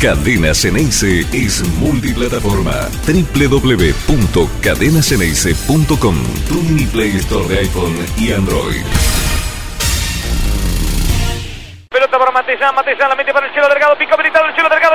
Cadena Ceneice es multiplataforma. www.cadenaceneice.com Tu mini Play Store de iPhone y Android. Pelota para Matellán, Matellán la mete para el cielo delgado, pico habilitado el cielo delgado,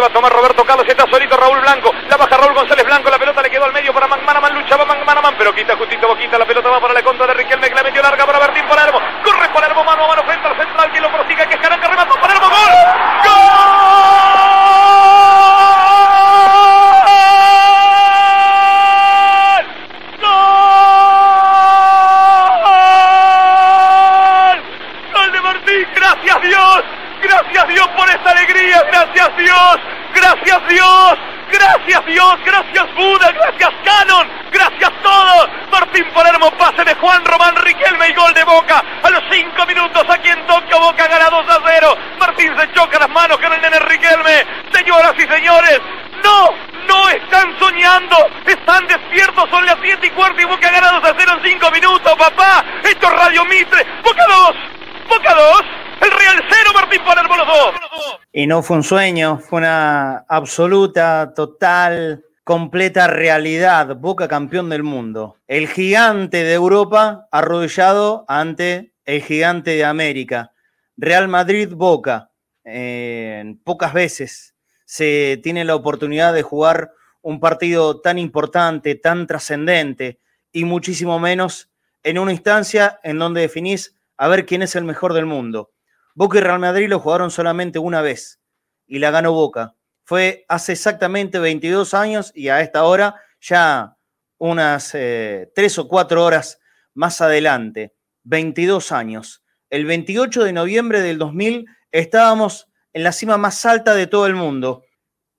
va a tomar Roberto Carlos, está solito Raúl Blanco, la baja Raúl González Blanco, la pelota le quedó al medio para Manaman, lucha va Manaman, pero quita justito Boquita, la pelota va para la contra de Riquelme, que la metió larga para Martín Palermo, corre Palermo mano a mano frente al central, que lo prosiga, que es Caranca, remató Palermo, gol, gol, gol de Martín, gracias Dios, gracias Dios por esta alegría, gracias Dios, gracias Dios, gracias Dios, gracias Buda, gracias Canon, gracias todo. Martín Palermo, pase de Juan Román Riquelme y gol de Boca. A los cinco minutos aquí en Tokio, Boca gana 2 a 0. Martín Señoras y señores, no, no están soñando, están despiertos, son las 7 y cuarto y Boca gana 2 a 0 en 5 minutos, papá. Esto es Radio Mitre. Boca 2, Boca 2. El Real 0, Martín Palermo los dos. Y no fue un sueño, fue una absoluta, total, completa realidad. Boca campeón del mundo. El gigante de Europa arrodillado ante el gigante de América. Real Madrid-Boca. Eh, pocas veces se tiene la oportunidad de jugar un partido tan importante, tan trascendente y muchísimo menos en una instancia en donde definís a ver quién es el mejor del mundo. Boca y Real Madrid lo jugaron solamente una vez y la ganó Boca. Fue hace exactamente 22 años y a esta hora ya unas eh, tres o cuatro horas más adelante. 22 años. El 28 de noviembre del 2000 estábamos en la cima más alta de todo el mundo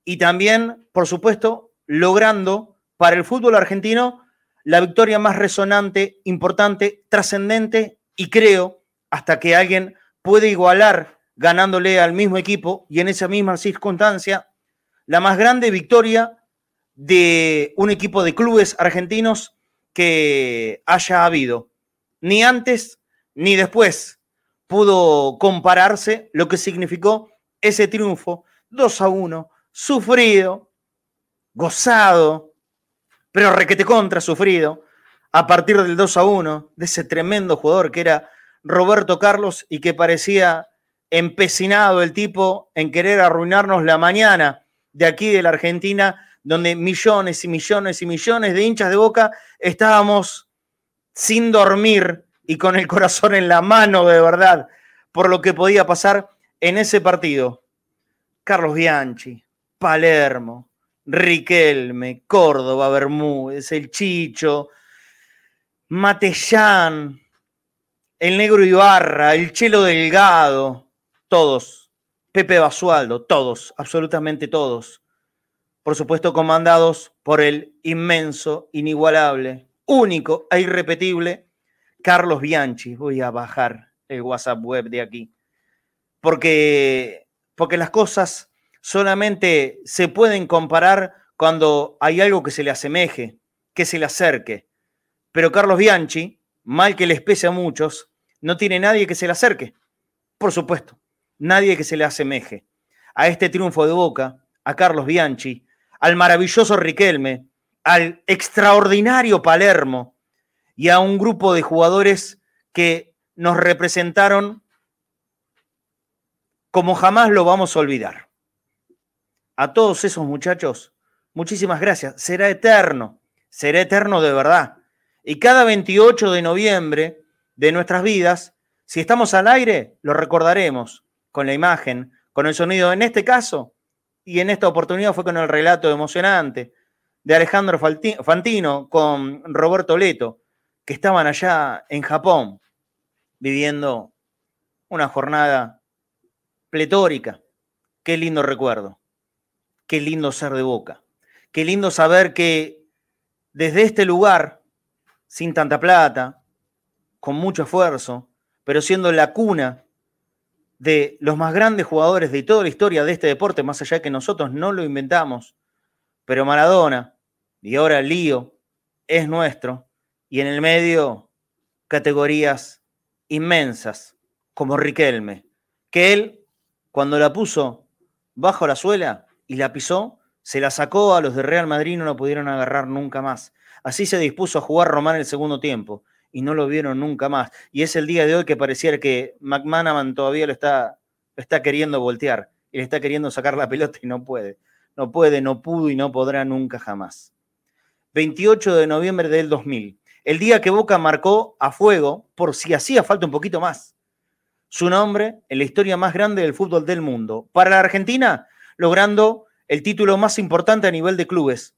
y también, por supuesto, logrando para el fútbol argentino la victoria más resonante, importante, trascendente y creo hasta que alguien puede igualar ganándole al mismo equipo y en esa misma circunstancia la más grande victoria de un equipo de clubes argentinos que haya habido. Ni antes ni después pudo compararse lo que significó ese triunfo 2 a 1, sufrido, gozado, pero requete contra sufrido, a partir del 2 a 1, de ese tremendo jugador que era Roberto Carlos y que parecía empecinado el tipo en querer arruinarnos la mañana de aquí de la Argentina, donde millones y millones y millones de hinchas de boca estábamos sin dormir y con el corazón en la mano de verdad por lo que podía pasar en ese partido. Carlos Bianchi, Palermo, Riquelme, Córdoba, Bermúdez, el Chicho, Matellán, el Negro Ibarra, el Chelo Delgado, todos, Pepe Basualdo, todos, absolutamente todos. Por supuesto, comandados por el inmenso, inigualable, único e irrepetible Carlos Bianchi. Voy a bajar el WhatsApp web de aquí. Porque, porque las cosas solamente se pueden comparar cuando hay algo que se le asemeje, que se le acerque. Pero Carlos Bianchi, mal que les pese a muchos, no tiene nadie que se le acerque. Por supuesto, nadie que se le asemeje a este triunfo de Boca, a Carlos Bianchi, al maravilloso Riquelme, al extraordinario Palermo y a un grupo de jugadores que nos representaron como jamás lo vamos a olvidar. A todos esos muchachos, muchísimas gracias. Será eterno, será eterno de verdad. Y cada 28 de noviembre de nuestras vidas, si estamos al aire, lo recordaremos con la imagen, con el sonido. En este caso, y en esta oportunidad fue con el relato emocionante de Alejandro Fantino con Roberto Leto, que estaban allá en Japón viviendo una jornada pletórica. Qué lindo recuerdo. Qué lindo ser de boca. Qué lindo saber que desde este lugar, sin tanta plata, con mucho esfuerzo, pero siendo la cuna de los más grandes jugadores de toda la historia de este deporte, más allá de que nosotros no lo inventamos, pero Maradona y ahora Lío es nuestro, y en el medio categorías inmensas como Riquelme, que él, cuando la puso bajo la suela y la pisó, se la sacó a los de Real Madrid y no la pudieron agarrar nunca más. Así se dispuso a jugar Román el segundo tiempo y no lo vieron nunca más. Y es el día de hoy que pareciera que McManaman todavía lo está, está queriendo voltear y le está queriendo sacar la pelota y no puede. No puede, no pudo y no podrá nunca jamás. 28 de noviembre del 2000. El día que Boca marcó a fuego, por si hacía falta un poquito más, su nombre en la historia más grande del fútbol del mundo. Para la Argentina, logrando el título más importante a nivel de clubes.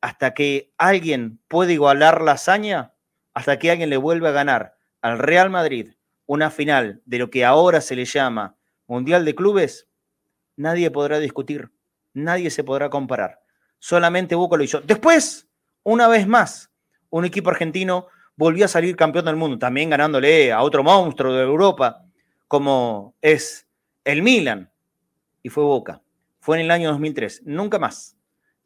Hasta que alguien puede igualar la hazaña, hasta que alguien le vuelva a ganar al Real Madrid una final de lo que ahora se le llama Mundial de Clubes, nadie podrá discutir, nadie se podrá comparar. Solamente Boca lo hizo. Después, una vez más, un equipo argentino volvió a salir campeón del mundo, también ganándole a otro monstruo de Europa, como es el Milan, y fue Boca. Fue en el año 2003, nunca más.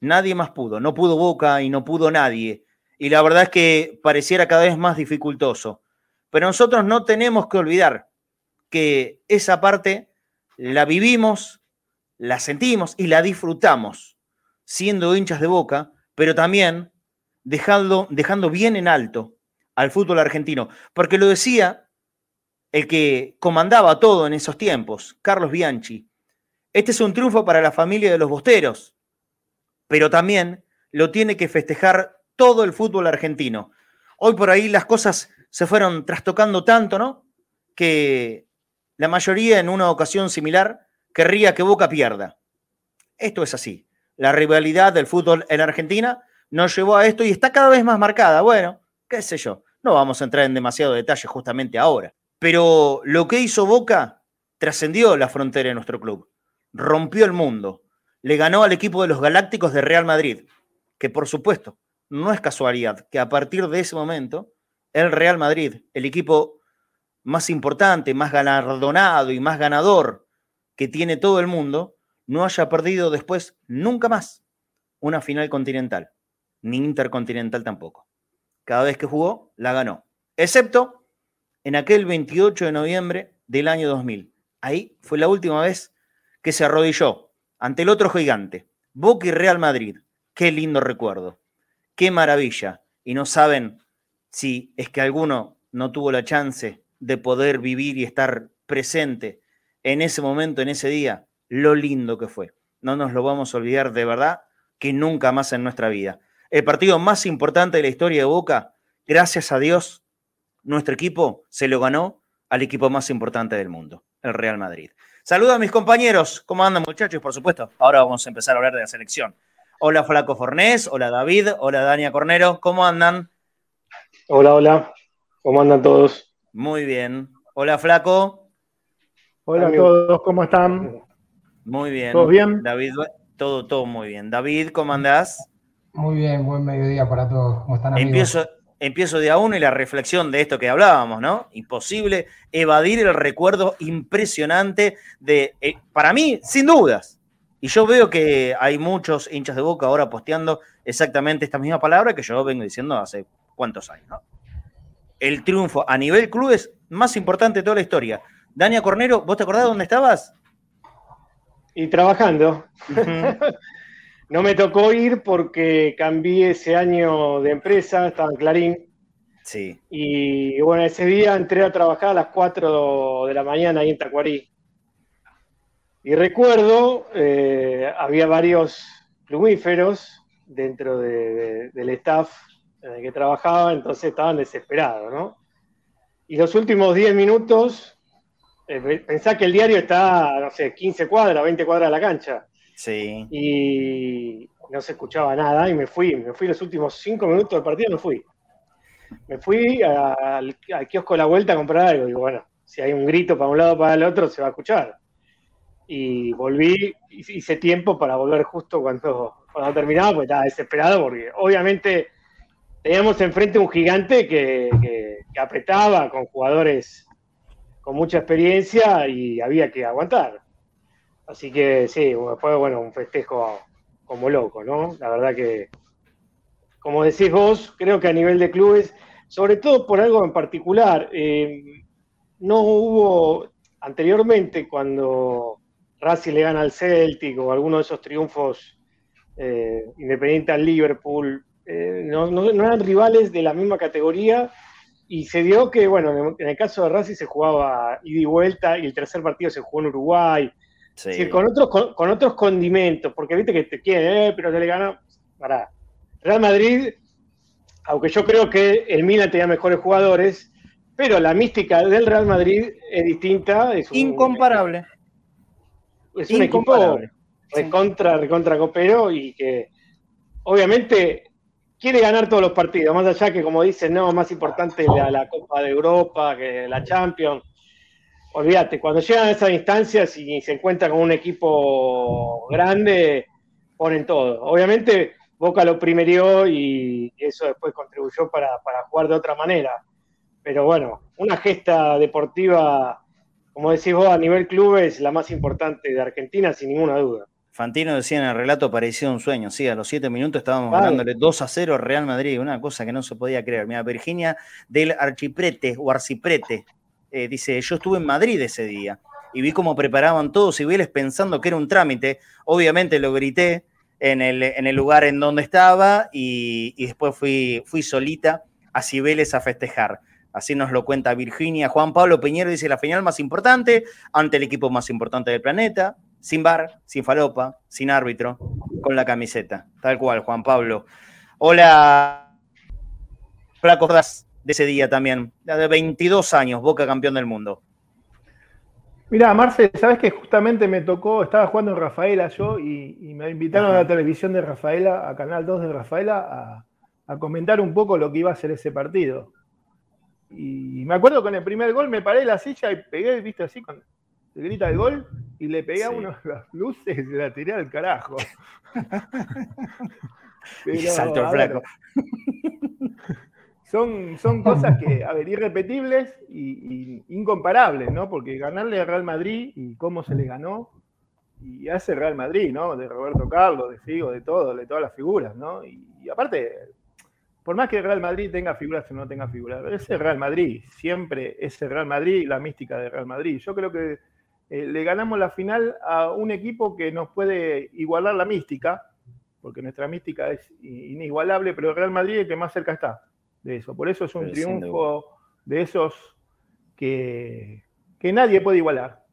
Nadie más pudo, no pudo Boca y no pudo nadie y la verdad es que pareciera cada vez más dificultoso. Pero nosotros no tenemos que olvidar que esa parte la vivimos, la sentimos y la disfrutamos siendo hinchas de boca, pero también dejando, dejando bien en alto al fútbol argentino. Porque lo decía el que comandaba todo en esos tiempos, Carlos Bianchi. Este es un triunfo para la familia de los bosteros, pero también lo tiene que festejar todo el fútbol argentino. Hoy por ahí las cosas se fueron trastocando tanto, ¿no? Que la mayoría en una ocasión similar querría que Boca pierda. Esto es así. La rivalidad del fútbol en Argentina nos llevó a esto y está cada vez más marcada. Bueno, qué sé yo. No vamos a entrar en demasiado detalle justamente ahora. Pero lo que hizo Boca trascendió la frontera de nuestro club. Rompió el mundo. Le ganó al equipo de los Galácticos de Real Madrid, que por supuesto no es casualidad que a partir de ese momento el Real Madrid, el equipo más importante, más galardonado y más ganador que tiene todo el mundo, no haya perdido después nunca más una final continental, ni intercontinental tampoco. Cada vez que jugó, la ganó, excepto en aquel 28 de noviembre del año 2000. Ahí fue la última vez que se arrodilló ante el otro gigante, Boca y Real Madrid. Qué lindo recuerdo qué maravilla. Y no saben si es que alguno no tuvo la chance de poder vivir y estar presente en ese momento, en ese día, lo lindo que fue. No nos lo vamos a olvidar de verdad que nunca más en nuestra vida. El partido más importante de la historia de Boca, gracias a Dios, nuestro equipo se lo ganó al equipo más importante del mundo, el Real Madrid. Saludos a mis compañeros. ¿Cómo andan, muchachos? Por supuesto, ahora vamos a empezar a hablar de la selección. Hola Flaco Fornés, hola David, hola Dania Cornero, ¿cómo andan? Hola, hola, ¿cómo andan todos? Muy bien. Hola Flaco. Hola a todos, ¿cómo están? Muy bien. ¿Todo bien? David, todo, todo muy bien. David, ¿cómo andás? Muy bien, buen mediodía para todos. ¿Cómo están amigos? Empiezo, empiezo de a uno y la reflexión de esto que hablábamos, ¿no? Imposible evadir el recuerdo impresionante de, eh, para mí, sin dudas, y yo veo que hay muchos hinchas de boca ahora posteando exactamente esta misma palabra que yo vengo diciendo hace cuántos años. ¿no? El triunfo a nivel clubes más importante de toda la historia. Dania Cornero, ¿vos te acordás de dónde estabas? Y trabajando. No me tocó ir porque cambié ese año de empresa, estaba en Clarín. Sí. Y bueno, ese día entré a trabajar a las 4 de la mañana ahí en Tacuarí. Y recuerdo, eh, había varios plumíferos dentro del staff en el que trabajaba, entonces estaban desesperados, ¿no? Y los últimos 10 minutos, eh, pensá que el diario está, no sé, 15 cuadras, 20 cuadras de la cancha. Sí. Y no se escuchaba nada y me fui, me fui los últimos 5 minutos del partido, me fui. Me fui al, kiosco de la vuelta a comprar algo y bueno, si hay un grito para un lado o para el otro, se va a escuchar. Y volví, hice tiempo para volver justo cuando, cuando terminaba, porque estaba desesperado, porque obviamente teníamos enfrente un gigante que, apretaba con jugadores con mucha experiencia y había que aguantar. Así que sí, fue bueno, un festejo como loco, ¿no? La verdad que, como decís vos, creo que a nivel de clubes, sobre todo por algo en particular, eh, no hubo anteriormente cuando Racing le gana al Celtic o alguno de esos triunfos eh, independiente al Liverpool, eh, no, eran rivales de la misma categoría y se dio que, bueno, en el caso de Racing se jugaba ida y vuelta y el tercer partido se jugó en Uruguay. Con, otros, con, otros condimentos, porque viste que te quieren, eh, pero se le gana. Para Real Madrid, aunque yo creo que el Milan tenía mejores jugadores, pero la mística del Real Madrid es distinta. Es Incomparable. es un equipo recontra, recontra copero y que obviamente quiere ganar todos los partidos, más allá que como dicen, no, más importante la, la Copa de Europa que la Champions. Olvídate, cuando llegan a esas instancias y se encuentran con un equipo grande, ponen todo. Obviamente Boca lo primerió y eso después contribuyó para, para jugar de otra manera. Pero bueno, una gesta deportiva, como decís vos, a nivel club es la más importante de Argentina, sin ninguna duda. Fantino decía en el relato, parecía un sueño. Sí, a los siete minutos estábamos ganándole 2 a 0 Real Madrid, una cosa que no se podía creer. Mira, Virginia del Archiprete o Arciprete eh, dice: Yo estuve en Madrid ese día y vi cómo preparaban todos civiles pensando que era un trámite. Obviamente lo grité en el, en el lugar en donde estaba y, después fui, fui solita a Cibeles a festejar. Así nos lo cuenta Virginia. Juan Pablo Peñero dice la final más importante ante el equipo más importante del planeta sin bar, sin falopa, sin árbitro, con la camiseta. Tal cual, Juan Pablo. Hola, flacos de ese día también, de 22 años, Boca campeón del mundo. Mira, Marcel, sabes que justamente me tocó, estaba jugando en Rafaela yo y, me invitaron a la televisión de Rafaela, a Canal 2 de Rafaela, a, a, comentar un poco lo que iba a ser ese partido. Y me acuerdo con el primer gol me paré en la silla y pegué, viste, así, con, se grita el gol y le pegué a uno de las luces y se la tiré al carajo. y salto el flaco. Son, son cosas que, a ver, irrepetibles y, incomparables, ¿no? Porque ganarle al Real Madrid y cómo se le ganó, y hace Real Madrid, ¿no? De Roberto Carlos, de Figo, de todo, de todas las figuras, ¿no? Y, aparte, por más que el Real Madrid tenga figuras o no tenga figuras, es el Real Madrid, siempre es el Real Madrid, la mística del Real Madrid. Yo creo que eh, le ganamos la final a un equipo que nos puede igualar la mística, porque nuestra mística es inigualable, pero el Real Madrid es el que más cerca está de eso. Por eso es un triunfo de esos que, que nadie puede igualar.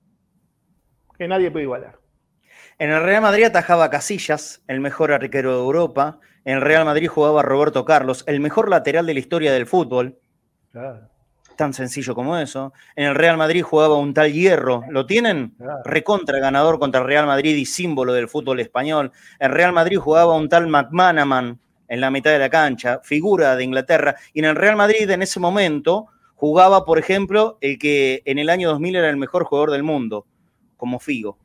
Que nadie puede igualar. En el Real Madrid atajaba Casillas, el mejor arquero de Europa. En el Real Madrid jugaba Roberto Carlos, el mejor lateral de la historia del fútbol. Claro. Tan sencillo como eso. En el Real Madrid jugaba un tal Hierro. ¿Lo tienen? Recontra ganador contra el Real Madrid y símbolo del fútbol español. En Real Madrid jugaba un tal McManaman en la mitad de la cancha, figura de Inglaterra. Y en el Real Madrid en ese momento jugaba, por ejemplo, el que en el año 2000 era el mejor jugador del mundo, como Figo.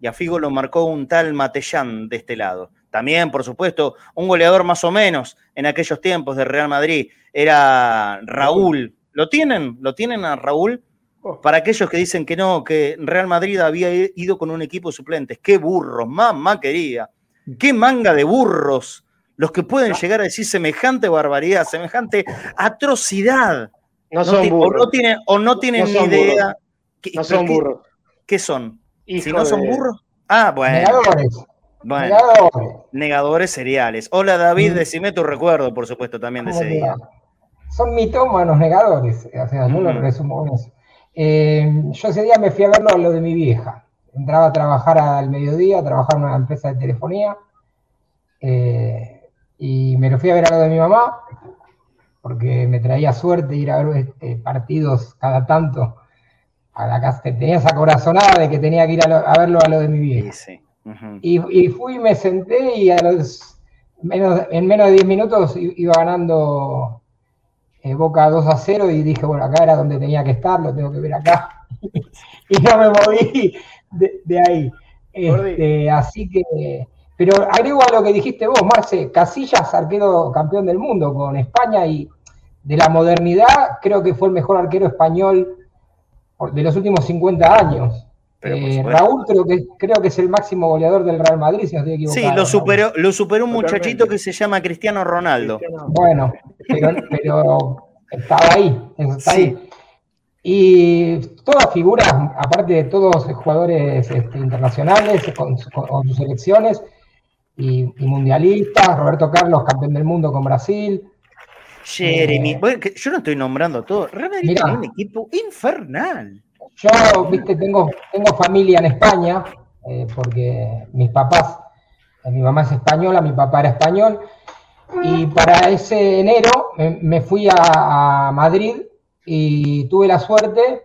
Y a Figo lo marcó un tal Matellán de este lado. También, por supuesto, un goleador más o menos en aquellos tiempos de Real Madrid era Raúl ¿Lo tienen? ¿Lo tienen a Raúl? Oh. Para aquellos que dicen que no, que Real Madrid había ido con un equipo de suplentes. ¡Qué burros! Mamá quería. ¡Qué manga de burros! Los que pueden llegar a decir semejante barbaridad, semejante atrocidad. No son burros. O no tienen, o no tienen ni idea. no son burros. ¿Qué son? si no son burros. Ah, bueno. Negadores. Bueno, negadores. negadores seriales. Hola David, mm. decime tu recuerdo, por supuesto, también de ese día son mitómanos negadores, o sea, yo lo resumo con eso. Eh, yo ese día me fui a ver lo, de mi vieja. Entraba a trabajar al mediodía, a trabajar en una empresa de telefonía, eh, y me lo fui a ver a lo de mi mamá, porque me traía suerte ir a ver este, partidos cada tanto. A la casa, tenía esa corazonada de que tenía que ir a, verlo a lo de mi vieja. y, fui, me senté y a los menos, en menos de 10 minutos iba ganando eh, Boca 2 a 0 y dije, bueno, acá era donde tenía que estar, lo tengo que ver acá. y no me moví de, ahí. Este, así que, pero agrego a lo que dijiste vos, Marce, Casillas, arquero campeón del mundo con España y de la modernidad, creo que fue el mejor arquero español de los últimos 50 años. Eh, Raúl creo que, creo que es el máximo goleador del Real Madrid, si no estoy equivocado. Sí, lo superó, lo superó un muchachito que se llama Cristiano Ronaldo. Bueno, pero, estaba ahí, está ahí. Y todas figuras, aparte de todos jugadores este, internacionales con, sus selecciones y, mundialistas, Roberto Carlos, campeón del mundo con Brasil. Jeremy, eh, yo no estoy nombrando todo. Realmente un equipo infernal. Yo, viste, tengo, tengo familia en España, eh, porque mis papás, eh, mi mamá es española, mi papá era español, y para ese enero me, fui a, Madrid y tuve la suerte,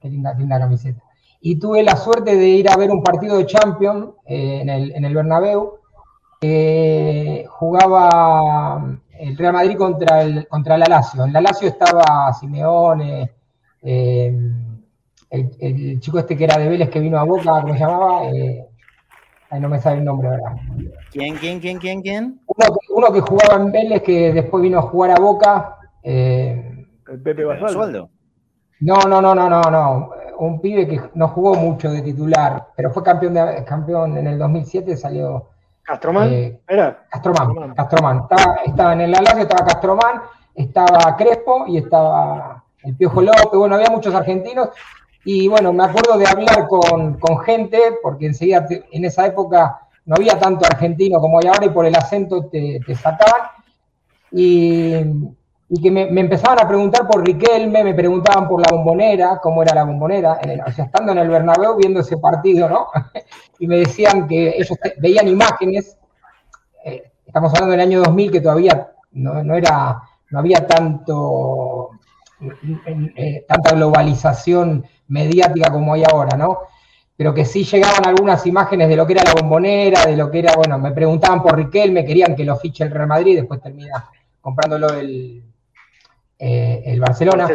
qué linda, linda camiseta, y tuve la suerte de ir a ver un partido de Champions eh, en, el, en el Bernabéu, que jugaba el Real Madrid contra el, contra la Lazio. En la Lazio estaba Simeone, el, chico este que era de Vélez que vino a Boca, ¿cómo se llamaba? Eh, no me sabe el nombre, ¿verdad? ¿Quién, quién, quién, quién, quién? Uno que, jugaba en Vélez que después vino a jugar a Boca. Eh, ¿El Pepe Basualdo? No, no, no, no, no, no. Un pibe que no jugó mucho de titular, pero fue campeón, de, campeón en el 2007, salió... ¿Castromán? Eh, ¿Era? Castromán, Castromán. Estaba, estaba en el Alacio, estaba Castromán, estaba Crespo y estaba el Piojo López, bueno, había muchos argentinos y bueno, me acuerdo de hablar con, gente, porque enseguida en esa época no había tanto argentino como hay ahora y por el acento te, sacaban. Y, que me, empezaban a preguntar por Riquelme, me preguntaban por la bombonera, cómo era la bombonera, o sea, estando en el Bernabéu viendo ese partido, ¿no? y me decían que ellos veían imágenes, eh, estamos hablando del año 2000 que todavía no, era, no había tanto, eh, tanta globalización mediática como hay ahora, ¿no? Pero que sí llegaban algunas imágenes de lo que era la bombonera, de lo que era, bueno, me preguntaban por Riquelme, querían que lo fiche el Real Madrid, después termina comprándolo el, eh, el Barcelona.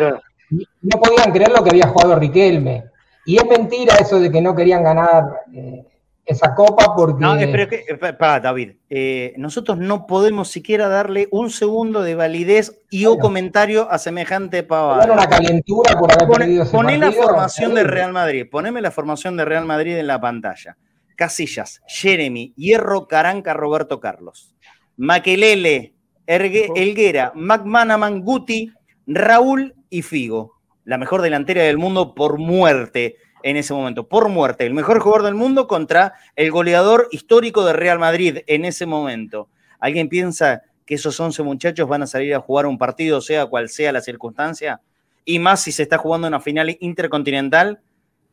No podían creer lo que había jugado Riquelme. Y es mentira eso de que no querían ganar eh, esa copa porque... No, pero que, para, David, eh, nosotros no podemos siquiera darle un segundo de validez y o comentario a semejante pavada. una calentura por haber perdido Poné la formación de Real Madrid, poneme la formación de Real Madrid en la pantalla. Casillas, Jeremy, Hierro, Caranca, Roberto Carlos. Maquelele, Elguera, McManaman, Guti, Raúl y Figo. La mejor delantera del mundo por muerte en ese momento, por muerte, el mejor jugador del mundo contra el goleador histórico de Real Madrid en ese momento. ¿Alguien piensa que esos 11 muchachos van a salir a jugar un partido, sea cual sea la circunstancia? Y más si se está jugando una final intercontinental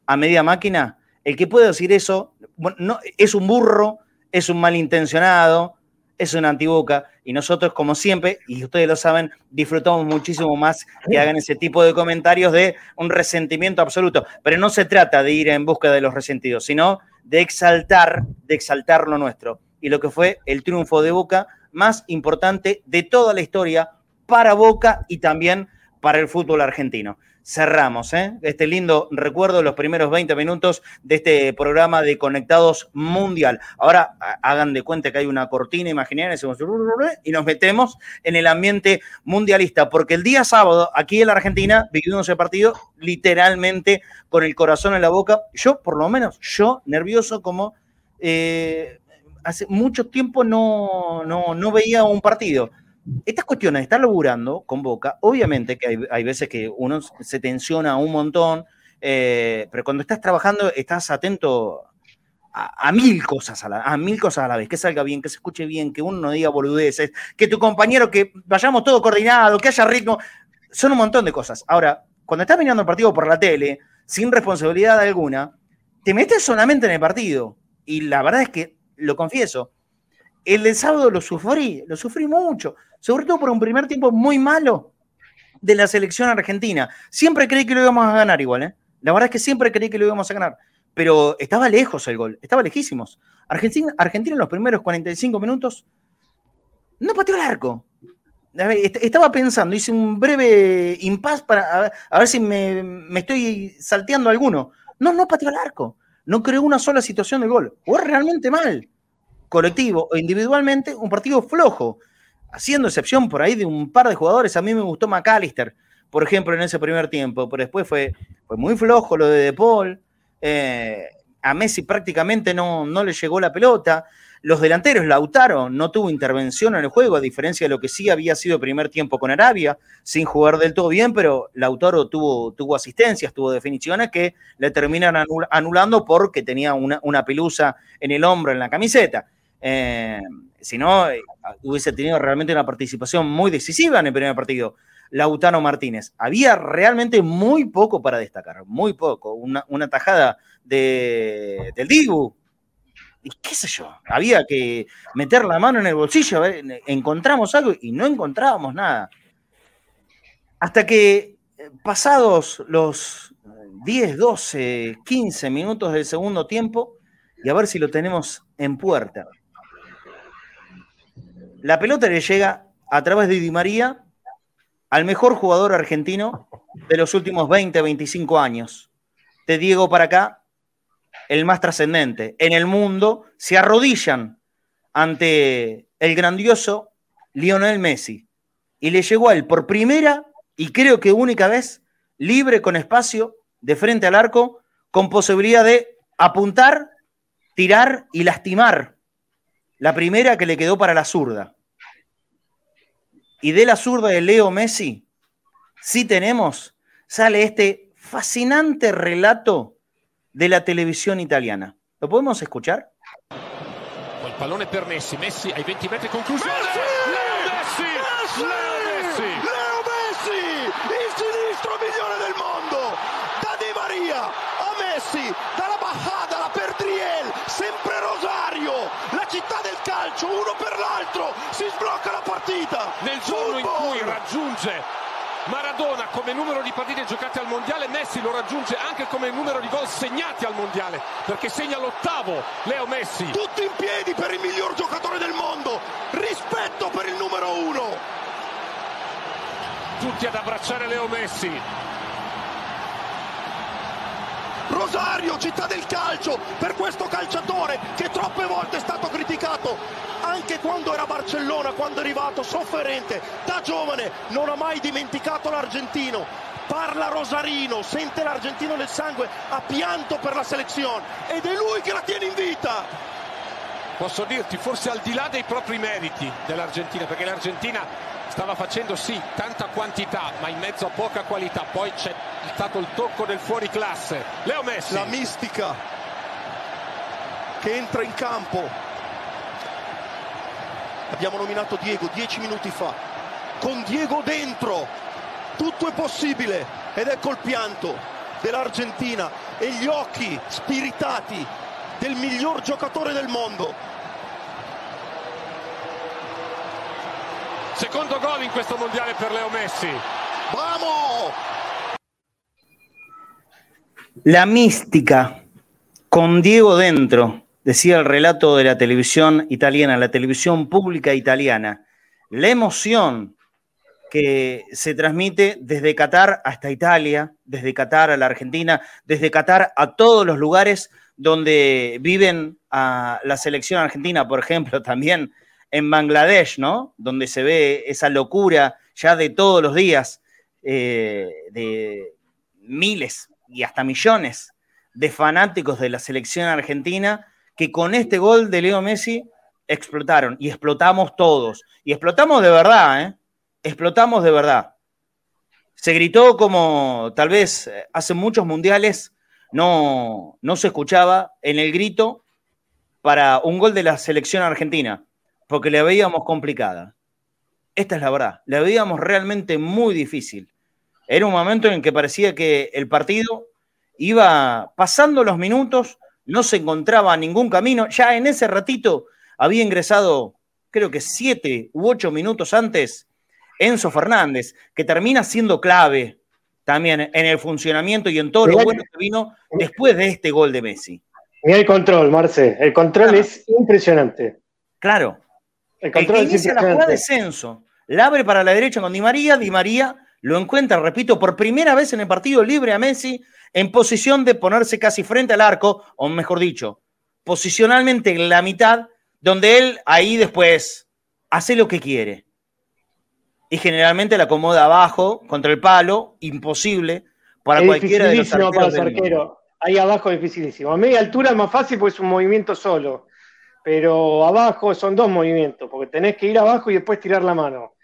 a media máquina. El que puede decir eso no, es un burro, es un malintencionado, es una antiboca y nosotros, como siempre, y ustedes lo saben, disfrutamos muchísimo más que hagan ese tipo de comentarios de un resentimiento absoluto. Pero no se trata de ir en busca de los resentidos, sino de exaltar, de exaltar lo nuestro. Y lo que fue el triunfo de Boca más importante de toda la historia para Boca y también para el fútbol argentino cerramos ¿eh? este lindo recuerdo, los primeros 20 minutos de este programa de Conectados Mundial. Ahora hagan de cuenta que hay una cortina imaginaria y nos metemos en el ambiente mundialista, porque el día sábado aquí en la Argentina vivimos el partido literalmente con el corazón en la boca. Yo, por lo menos, yo nervioso como... Eh, hace mucho tiempo no, no, no veía un partido estas cuestiones de estar laburando con Boca, obviamente que hay, veces que uno se tensiona un montón, eh, pero cuando estás trabajando estás atento a, mil cosas a, la, a mil cosas a la vez, que salga bien, que se escuche bien, que uno no diga boludeces, que tu compañero, que vayamos todo coordinado, que haya ritmo, son un montón de cosas. Ahora, cuando estás mirando el partido por la tele, sin responsabilidad alguna, te metes solamente en el partido. Y la verdad es que, lo confieso, el del sábado lo sufrí, lo sufrí mucho sobre todo por un primer tiempo muy malo de la selección argentina. Siempre creí que lo íbamos a ganar igual, ¿eh? La verdad es que siempre creí que lo íbamos a ganar, pero estaba lejos el gol, estaba lejísimos. Argentina, Argentina en los primeros 45 minutos no pateó el arco. Estaba pensando, hice un breve impas para a ver, si me, estoy salteando alguno. No, no pateó el arco. No creó una sola situación de gol. Fue realmente mal. Colectivo o individualmente, un partido flojo. Haciendo excepción por ahí de un par de jugadores. A mí me gustó McAllister, por ejemplo, en ese primer tiempo. Pero después fue, fue muy flojo lo de De Paul. Eh, a Messi prácticamente no, no le llegó la pelota. Los delanteros, Lautaro no tuvo intervención en el juego, a diferencia de lo que sí había sido primer tiempo con Arabia, sin jugar del todo bien, pero Lautaro tuvo, tuvo asistencias, tuvo definiciones que le terminan anulando porque tenía una, pelusa en el hombro, en la camiseta. Eh, si no, eh, hubiese tenido realmente una participación muy decisiva en el primer partido. Lautaro Martínez. Había realmente muy poco para destacar, muy poco. Una, una tajada de, del Dibu, y qué sé yo, había que meter la mano en el bolsillo, a ver, encontramos algo y no encontrábamos nada. Hasta que eh, pasados los 10, 12, 15 minutos del segundo tiempo, y a ver si lo tenemos en puerta. La pelota le llega a través de Di María al mejor jugador argentino de los últimos 20, 25 años. De Diego para acá, el más trascendente en el mundo, se arrodillan ante el grandioso Lionel Messi. Y le llegó a él por primera y creo que única vez, libre con espacio, de frente al arco, con posibilidad de apuntar, tirar y lastimar. La primera que le quedó para la zurda. Y de la zurda de Leo Messi, sí tenemos, sale este fascinante relato de la televisión italiana. ¿Lo podemos escuchar? El pallone per Messi, Messi ai 20 metri conclusione. Leo Messi! Leo Messi! Leo Messi! Il sinistro migliore del mondo! Da Di Maria a Messi, dalla Bajada alla Perdriel, sempre Rosario, la città del calcio, uno per l'altro, come numero di partite giocate al mondiale, Messi lo raggiunge anche come numero di gol segnati al mondiale, perché segna l'ottavo Leo Messi. Tutti in piedi per il miglior giocatore del mondo, rispetto per il numero uno. Tutti ad abbracciare Leo Messi. Rosario, città del calcio, per questo calciatore che troppe volte è stato criticato, anche quando era a Barcellona, quando è arrivato sofferente, da giovane, non ha mai dimenticato l'argentino. Parla Rosarino, sente l'argentino nel sangue, ha pianto per la selezione ed è lui che la tiene in vita. Posso dirti, forse al di là dei propri meriti dell'Argentina, perché l'Argentina stava facendo sì tanta quantità, ma in mezzo a poca qualità. Poi c'è stato il tocco del fuori classe. Leo Messi. La mistica che entra in campo Abbiamo nominato Diego dieci minuti fa. Con Diego dentro tutto è possibile ed ecco il pianto dell'Argentina e gli occhi spiritati del miglior giocatore del mondo. Secondo gol in questo mondiale per Leo Messi. Vamos! La mística con Diego dentro decía el relato de la televisión italiana, la televisión pública italiana, la emoción que se transmite desde Qatar hasta Italia, desde Qatar a la Argentina, desde Qatar a todos los lugares donde viven a la selección argentina, por ejemplo, también en Bangladesh, ¿no? Donde se ve esa locura ya de todos los días, eh, de miles y hasta millones de fanáticos de la selección argentina que con este gol de Leo Messi explotaron y explotamos todos. Y explotamos de verdad, ¿eh? Explotamos de verdad. Se gritó como tal vez hace muchos mundiales no, no se escuchaba en el grito para un gol de la selección argentina, porque le veíamos complicada. Esta es la verdad, le veíamos realmente muy difícil. Era un momento en el que parecía que el partido iba pasando los minutos no se encontraba ningún camino. Ya en ese ratito había ingresado creo que siete u ocho minutos antes, Enzo Fernández, que termina siendo clave también en el funcionamiento y en todo lo bueno que vino después de este gol de Messi. Mira el control, Marce. El control es impresionante. Claro. El control es inicia la jugada de Enzo. La abre para la derecha con Di María. Di María lo encuentra, repito, por primera vez en el partido libre a Messi en posición de ponerse casi frente al arco, o mejor dicho, posicionalmente en la mitad, donde él ahí después hace lo que quiere. Y generalmente la acomoda abajo, contra el palo, imposible para cualquiera de los arqueros. Ahí abajo es dificilísimo. A media altura es más fácil porque es un movimiento solo. Pero abajo son dos movimientos, porque tenés que ir abajo y después tirar la mano.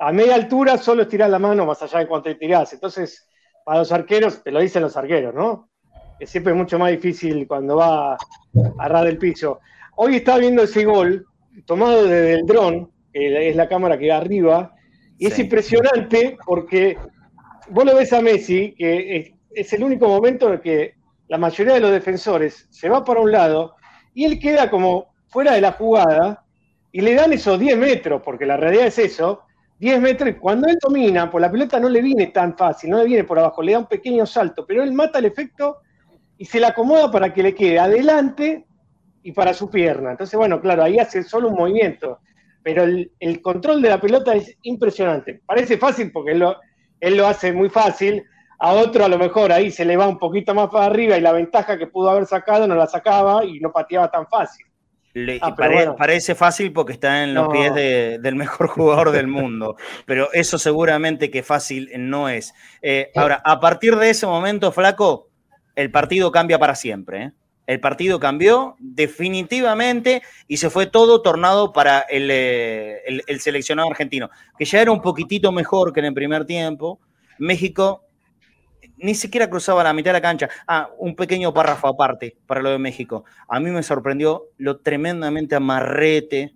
A media altura solo es tirar la mano más allá de cuánto tirás. Entonces, para los arqueros, te lo dicen los arqueros, ¿no? Que siempre es mucho más difícil cuando va a ras del piso. Hoy estaba viendo ese gol tomado desde el dron, que es la cámara que va arriba, y es impresionante porque vos lo ves a Messi, que es, el único momento en que la mayoría de los defensores se va para un lado y él queda como fuera de la jugada y le dan esos 10 metros, porque la realidad es eso, 10 metros, cuando él domina, pues la pelota no le viene tan fácil, no le viene por abajo, le da un pequeño salto, pero él mata el efecto y se la acomoda para que le quede adelante y para su pierna. Entonces, bueno, claro, ahí hace solo un movimiento, pero el, control de la pelota es impresionante. Parece fácil porque él lo hace muy fácil, a otro a lo mejor ahí se le va un poquito más para arriba y la ventaja que pudo haber sacado no la sacaba y no pateaba tan fácil. Ah, parece fácil porque está en los pies del mejor jugador del mundo, pero eso seguramente que fácil no es. Eh, ahora, a partir de ese momento, Flaco, el partido cambia para siempre. ¿eh? El partido cambió definitivamente y se fue todo tornado para eh, el, el seleccionado argentino, que ya era un poquitito mejor que en el primer tiempo. México ni siquiera cruzaba la mitad de la cancha. Ah, un pequeño párrafo aparte para lo de México. A mí me sorprendió lo tremendamente amarrete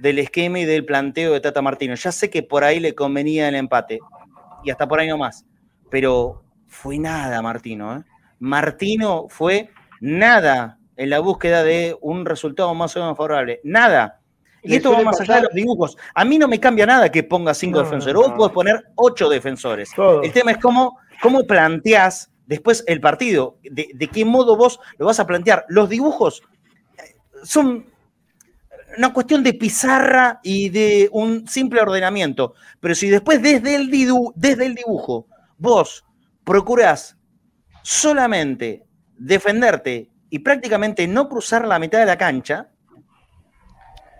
del esquema y del planteo de Tata Martino. Ya sé que por ahí le convenía el empate y hasta por ahí no más, pero fue nada Martino. ¿eh? Martino fue nada en la búsqueda de un resultado más o menos favorable. Nada. Y esto va más allá de los dibujos. A mí no me cambia nada que ponga cinco defensores. Vos podés poner ocho defensores. El tema es cómo ¿Cómo planteás después el partido? ¿De, qué modo vos lo vas a plantear? Los dibujos eh, son una cuestión de pizarra y de un simple ordenamiento. Pero si después desde el, desde el dibujo vos procurás solamente defenderte y prácticamente no cruzar la mitad de la cancha,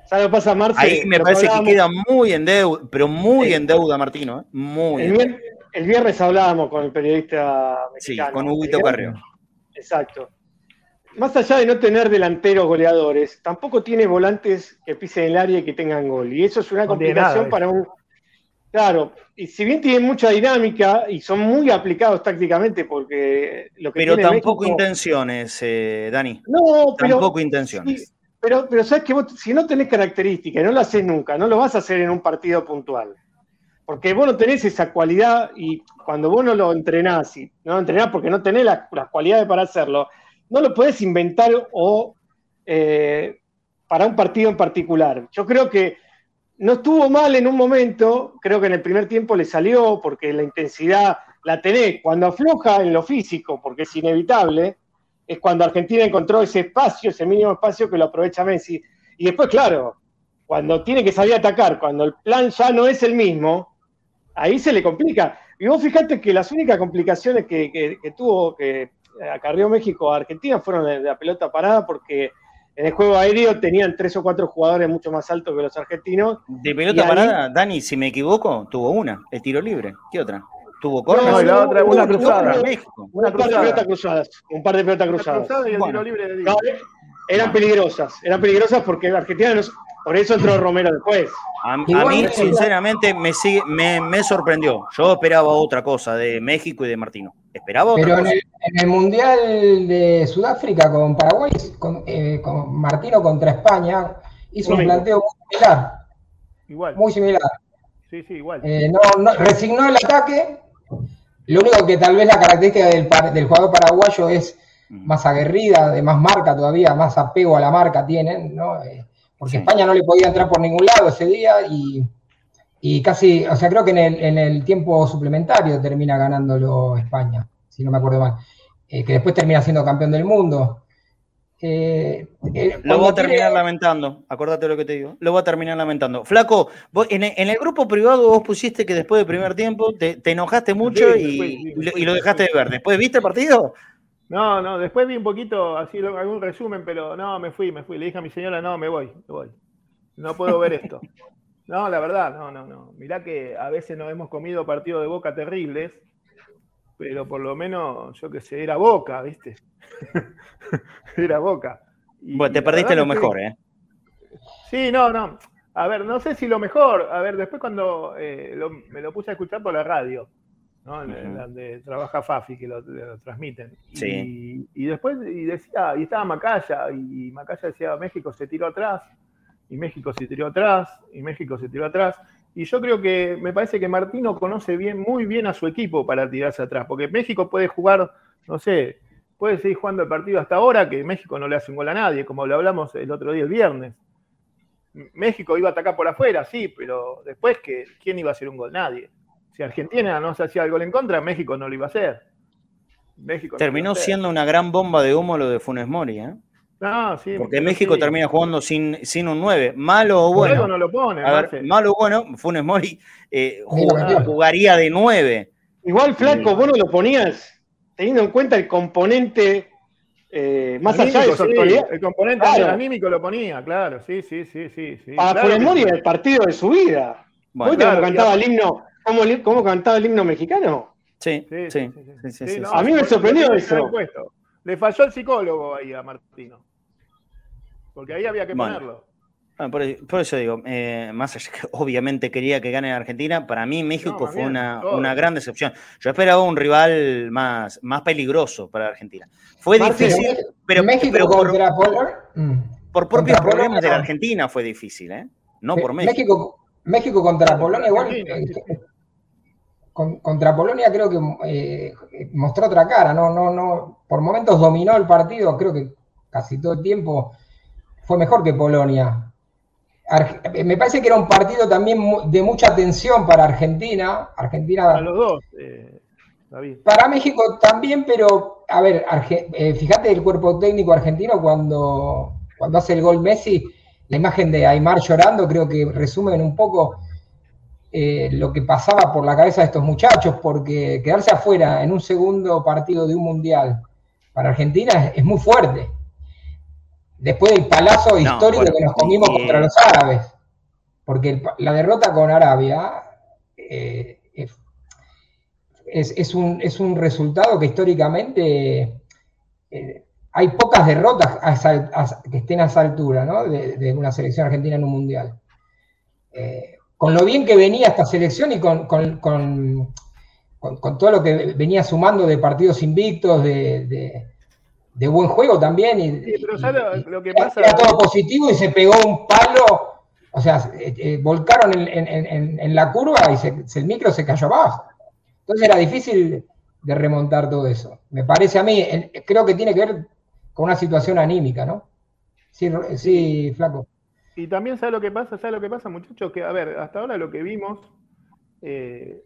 ¿Sabes pasa, Ahí me parece que queda muy en deuda, pero muy en deuda, Martino. ¿eh? Muy en el viernes hablábamos con el periodista mexicano. Sí, con Huguito Carrión. Exacto. Más allá de no tener delanteros goleadores, tampoco tiene volantes que pisen el área y que tengan gol. Y eso es una complicación para un. Claro, y si bien tienen mucha dinámica y son muy aplicados tácticamente, porque lo que Pero tampoco intenciones, eh, Dani. No, pero. Tampoco intenciones. pero, pero sabes que vos, si no tenés características y no lo haces nunca, no lo vas a hacer en un partido puntual. Porque vos no tenés esa cualidad y cuando vos no lo entrenás, y no lo entrenás porque no tenés las, cualidades para hacerlo, no lo podés inventar o eh, para un partido en particular. Yo creo que no estuvo mal en un momento, creo que en el primer tiempo le salió porque la intensidad la tenés. Cuando afloja en lo físico, porque es inevitable, es cuando Argentina encontró ese espacio, ese mínimo espacio que lo aprovecha Messi. Y después, claro, cuando tiene que salir a atacar, cuando el plan ya no es el mismo, ahí se le complica. Y vos fijate que las únicas complicaciones que, tuvo, que acarreó México a Argentina fueron de, la pelota parada, porque en el juego aéreo tenían tres o cuatro jugadores mucho más altos que los argentinos. De pelota parada, Dani, si me equivoco, tuvo una, el tiro libre. ¿Qué otra? Tuvo corner. No, la otra, una cruzada. México. Una un par de pelotas cruzadas. Un par de pelotas cruzadas. y el tiro libre de eran peligrosas, eran peligrosas porque Argentina nos, por eso entró Romero después. A, mí, sinceramente, me, sigue, me, sorprendió. Yo esperaba otra cosa de México y de Martino. Esperaba otra Pero cosa. En, el, en el, Mundial de Sudáfrica con Paraguay, eh, con, Martino contra España, hizo un planteo muy similar. Igual. Muy similar. Sí, sí, igual. Eh, no, resignó el ataque. Lo único que tal vez la característica del, del jugador paraguayo es más aguerrida, de más marca todavía, más apego a la marca tienen, ¿no? Eh, porque España no le podía entrar por ningún lado ese día y, casi, o sea, creo que en el, tiempo suplementario termina ganándolo España, si no me acuerdo mal, eh, que después termina siendo campeón del mundo. Eh, eh, lo voy a terminar lamentando, acuérdate lo que te digo, lo voy a terminar lamentando. Flaco, en, el grupo privado vos pusiste que después del primer tiempo te, enojaste mucho y, lo dejaste de ver. ¿Después viste el partido? No, no, después vi un poquito, así algún resumen, pero no, me fui, me fui. Le dije a mi señora, no, me voy, me voy. No puedo ver esto. No, la verdad, no, no, no. Mirá que a veces nos hemos comido partidos de boca terribles, pero por lo menos, yo qué sé, era boca, ¿viste? era Boca. bueno, te perdiste lo mejor, ¿eh? Sí, no, no. A ver, no sé si lo mejor. A ver, después cuando eh, me lo puse a escuchar por la radio, ¿no? Donde trabaja Fafi, que lo, transmiten. Sí. Y, después, y decía, y estaba Macaya, y Macaya decía, México se tiró atrás, y México se tiró atrás, y México se tiró atrás. Y yo creo que me parece que Martino conoce bien, muy bien a su equipo para tirarse atrás, porque México puede jugar, no sé, puede seguir jugando el partido hasta ahora, que México no le hace un gol a nadie, como lo hablamos el otro día, el viernes. México iba a atacar por afuera, sí, pero después, que, ¿quién iba a hacer un gol? Nadie. Si Argentina no se hacía el gol en contra, México no lo iba a hacer. México terminó siendo una gran bomba de humo lo de Funes Mori, ¿eh? Ah, sí, Porque México termina jugando sin, sin un 9. Malo o bueno. No lo pone, a ver, malo o bueno, Funes Mori eh, jugaría de 9. Igual, Flaco, vos no lo ponías teniendo en cuenta el componente eh, más allá de su actualidad. El componente anímico lo ponía, claro, sí, sí, sí, sí. sí Para claro el partido de su vida. cómo cantaba el himno? ¿Cómo, cantaba el himno mexicano? Sí, sí, sí. a mí me sorprendió eso. Le falló el psicólogo ahí a Martino. Porque ahí había que ponerlo. Ah, por, eso digo, eh, más allá que obviamente quería que gane Argentina, para mí México fue una, gran decepción. Yo esperaba un rival más, más peligroso para Argentina. Fue difícil, pero, México contra por, mm. por propios problemas de la Argentina fue difícil, ¿eh? No por México. México, contra Polonia igual. Eh, contra Polonia creo que eh, mostró otra cara, no, no, no, por momentos dominó el partido, creo que casi todo el tiempo fue mejor que Polonia me parece que era un partido también de mucha tensión para Argentina. Argentina para los dos, eh, Para México también, pero a ver, eh, fíjate el cuerpo técnico argentino cuando, cuando hace el gol Messi, la imagen de Aymar llorando creo que resumen un poco eh, lo que pasaba por la cabeza de estos muchachos, porque quedarse afuera en un segundo partido de un mundial para Argentina es muy fuerte después del palazo histórico que nos comimos contra los árabes. Porque la derrota con Arabia eh, es, un, resultado que históricamente eh, hay pocas derrotas que estén a esa altura ¿no? de, una selección argentina en un mundial. Eh, con lo bien que venía esta selección y con, todo lo que venía sumando de partidos invictos, de de buen juego también. Y, pero lo, que pasa? Era todo positivo y se pegó un palo. O sea, eh, eh, volcaron en, la curva y el micro se cayó abajo. Entonces era difícil de remontar todo eso. Me parece a mí, creo que tiene que ver con una situación anímica, ¿no? Sí, sí, flaco. Y también, ¿sabe lo que pasa? ¿Sabe lo que pasa, muchachos? Que, a ver, hasta ahora lo que vimos, eh,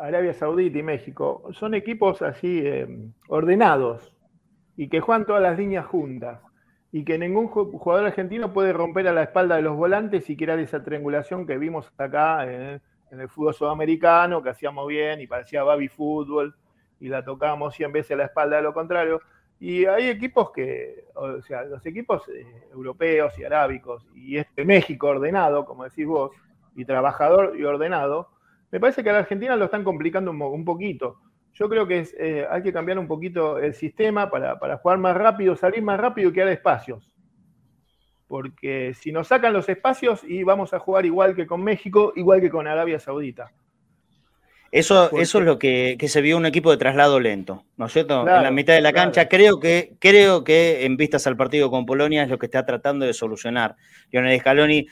Arabia Saudita y México, son equipos así ordenados y que juegan todas las líneas juntas y que ningún jugador argentino puede romper a la espalda de los volantes y crear esa triangulación que vimos acá en, el fútbol sudamericano, que hacíamos bien y parecía baby fútbol y la tocábamos 100 veces a la espalda de lo contrario. Y hay equipos que, o sea, los equipos eh, europeos y arábicos y este México ordenado, como decís vos, y trabajador y ordenado, me parece que a la Argentina lo están complicando un poquito yo creo que eh, hay que cambiar un poquito el sistema para, jugar más rápido, salir más rápido y crear espacios. Porque si nos sacan los espacios y vamos a jugar igual que con México, igual que con Arabia Saudita. Eso, eso es lo que, se vio un equipo de traslado lento, ¿no es cierto? en la mitad de la cancha. Creo, que, creo que en vistas al partido con Polonia es lo que está tratando de solucionar. Lionel Scaloni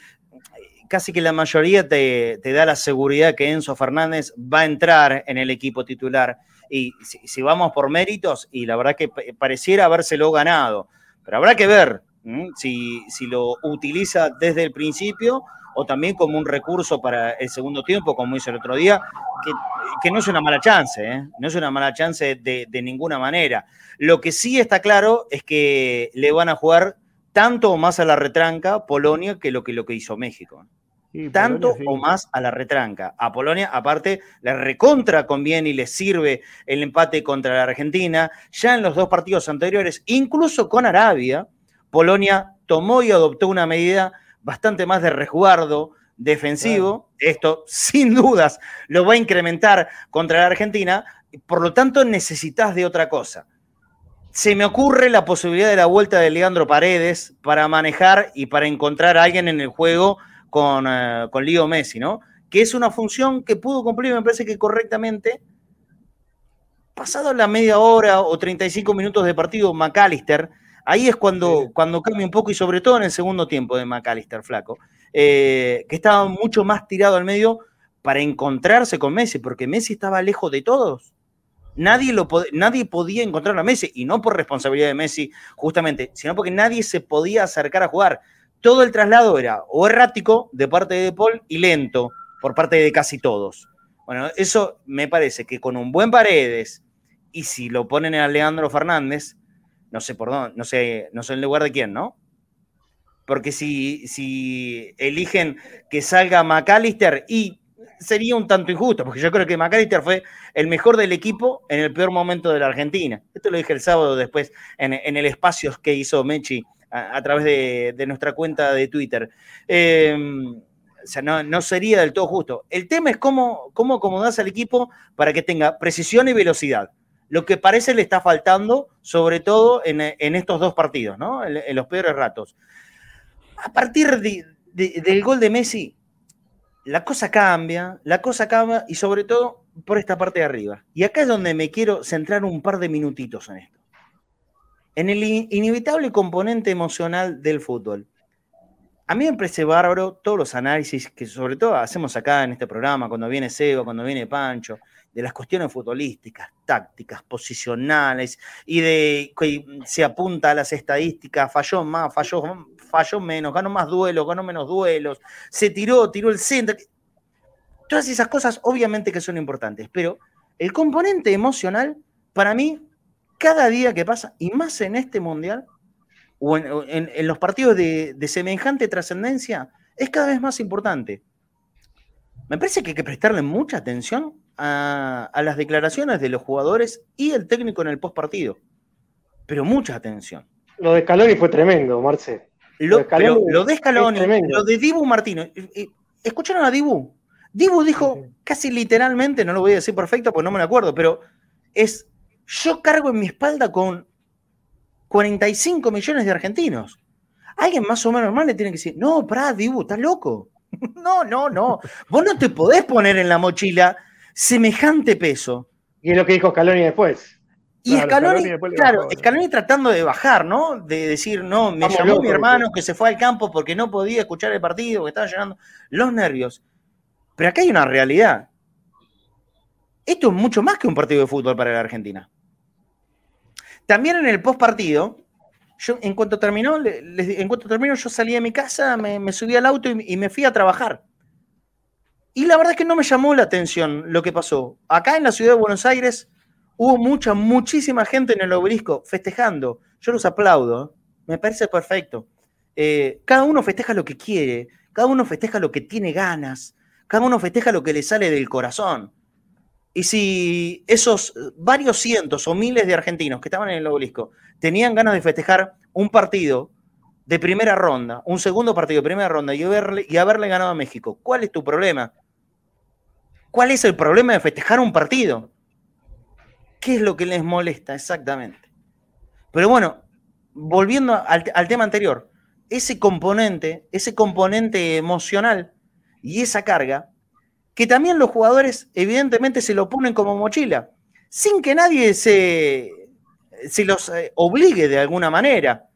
casi que la mayoría te, da la seguridad que Enzo Fernández va a entrar en el equipo titular. Y si, vamos por méritos, y la verdad que pareciera habérselo ganado, pero habrá que ver Si, si lo utiliza desde el principio o también como un recurso para el segundo tiempo, como hizo el otro día, que, no es una mala chance, ¿eh? no es una mala chance de, de, ninguna manera. Lo que sí está claro es que le van a jugar tanto o más a la retranca Polonia que lo que, lo que hizo México. tanto o más a la retranca. A Polonia, aparte, le recontra conviene y le sirve el empate contra la Argentina. Ya en los dos partidos anteriores, incluso con Arabia, Polonia tomó y adoptó una medida bastante más de resguardo defensivo. Esto, sin dudas, lo va a incrementar contra la Argentina. Por lo tanto, necesitas de otra cosa se me ocurre la posibilidad de la vuelta de Leandro Paredes para manejar y para encontrar a alguien en el juego con, uh, con Leo Messi, ¿no? Que es una función que pudo cumplir, me parece que correctamente. Pasado la media hora o 35 minutos de partido, McAllister, ahí es cuando, cuando cambia un poco y sobre todo en el segundo tiempo de McAllister, flaco, eh, que estaba mucho más tirado al medio para encontrarse con Messi, porque Messi estaba lejos de todos nadie, lo nadie podía encontrar a Messi, y no por responsabilidad de Messi, justamente, sino porque nadie se podía acercar a jugar. Todo el traslado era o errático de parte de Paul y lento por parte de casi todos. Bueno, eso me parece que con un buen Paredes, y si lo ponen a Leandro Fernández, no sé por dónde, no sé, no sé en lugar de quién, ¿no? Porque si, si eligen que salga McAllister y sería un tanto injusto, porque yo creo que McAllister fue el mejor del equipo en el peor momento de la Argentina. Esto lo dije el sábado después en, el espacio que hizo Mechi a, través de, nuestra cuenta de Twitter. Em, o sea, no, sería del todo justo. El tema es cómo, cómo acomodarse al equipo para que tenga precisión y velocidad. Lo que parece le está faltando, sobre todo en, estos dos partidos, ¿no? En, los peores ratos. A partir del gol de Messi, la cosa cambia, la cosa cambia y sobre todo por esta parte de arriba. Y acá es donde me quiero centrar un par de minutitos en esto. En el inevitable componente emocional del fútbol. A mí me parece bárbaro todos los análisis que sobre todo hacemos acá en este programa, cuando viene Seba, cuando viene Pancho, de las cuestiones futbolísticas, tácticas, posicionales, y de que se apunta a las estadísticas, falló más, falló, falló menos, ganó más duelos, ganó menos duelos, se tiró, tiró el centro. Todas esas cosas obviamente que son importantes, pero el componente emocional, para mí, cada día que pasa, y más en este mundial, o en, los partidos de, semejante trascendencia, es cada vez más importante. Me parece que hay que prestarle mucha atención a, a las declaraciones de los jugadores y el técnico en el post partido. Pero mucha atención. Lo de Scaloni fue tremendo, Marce. Lo, lo de Scaloni, lo de Dibu Martino. ¿Escucharon a Dibu? Dibu dijo casi literalmente, no lo voy a decir perfecto porque no me lo acuerdo, pero es, yo cargo en mi espalda con 45 millones de argentinos. Alguien más o menos normal le tiene que decir, no, pará, Dibu, estás loco. no, no, no. Vos no te podés poner en la mochila semejante peso. Y es lo que dijo Scaloni después. Y Scaloni, claro, Scaloni tratando de bajar, ¿no? De decir, no, me llamó mi hermano que se fue al campo porque no podía escuchar el partido, que estaba llenando los nervios. Pero acá hay una realidad. Esto es mucho más que un partido de fútbol para la Argentina. También en el post partido, yo en cuanto terminó, en cuanto terminó, yo salí de mi casa, me, subí al auto y, y me fui a trabajar. Y la verdad es que no me llamó la atención lo que pasó. Acá en la ciudad de Buenos Aires, Hubo mucha, muchísima gente en el obelisco festejando. Yo los aplaudo. Me parece perfecto. Eh, cada uno festeja lo que quiere. Cada uno festeja lo que tiene ganas. Cada uno festeja lo que le sale del corazón. Y si esos varios cientos o miles de argentinos que estaban en el obelisco tenían ganas de festejar un partido de primera ronda, un segundo partido de primera ronda y haberle, y haberle ganado a México, ¿cuál es tu problema? ¿Cuál es el problema de festejar un partido? ¿Qué es lo que les molesta exactamente? Pero bueno, volviendo al, tema anterior, ese componente, ese componente emocional y esa carga, que también los jugadores evidentemente se lo ponen como mochila, sin que nadie se, los eh, obligue de alguna manera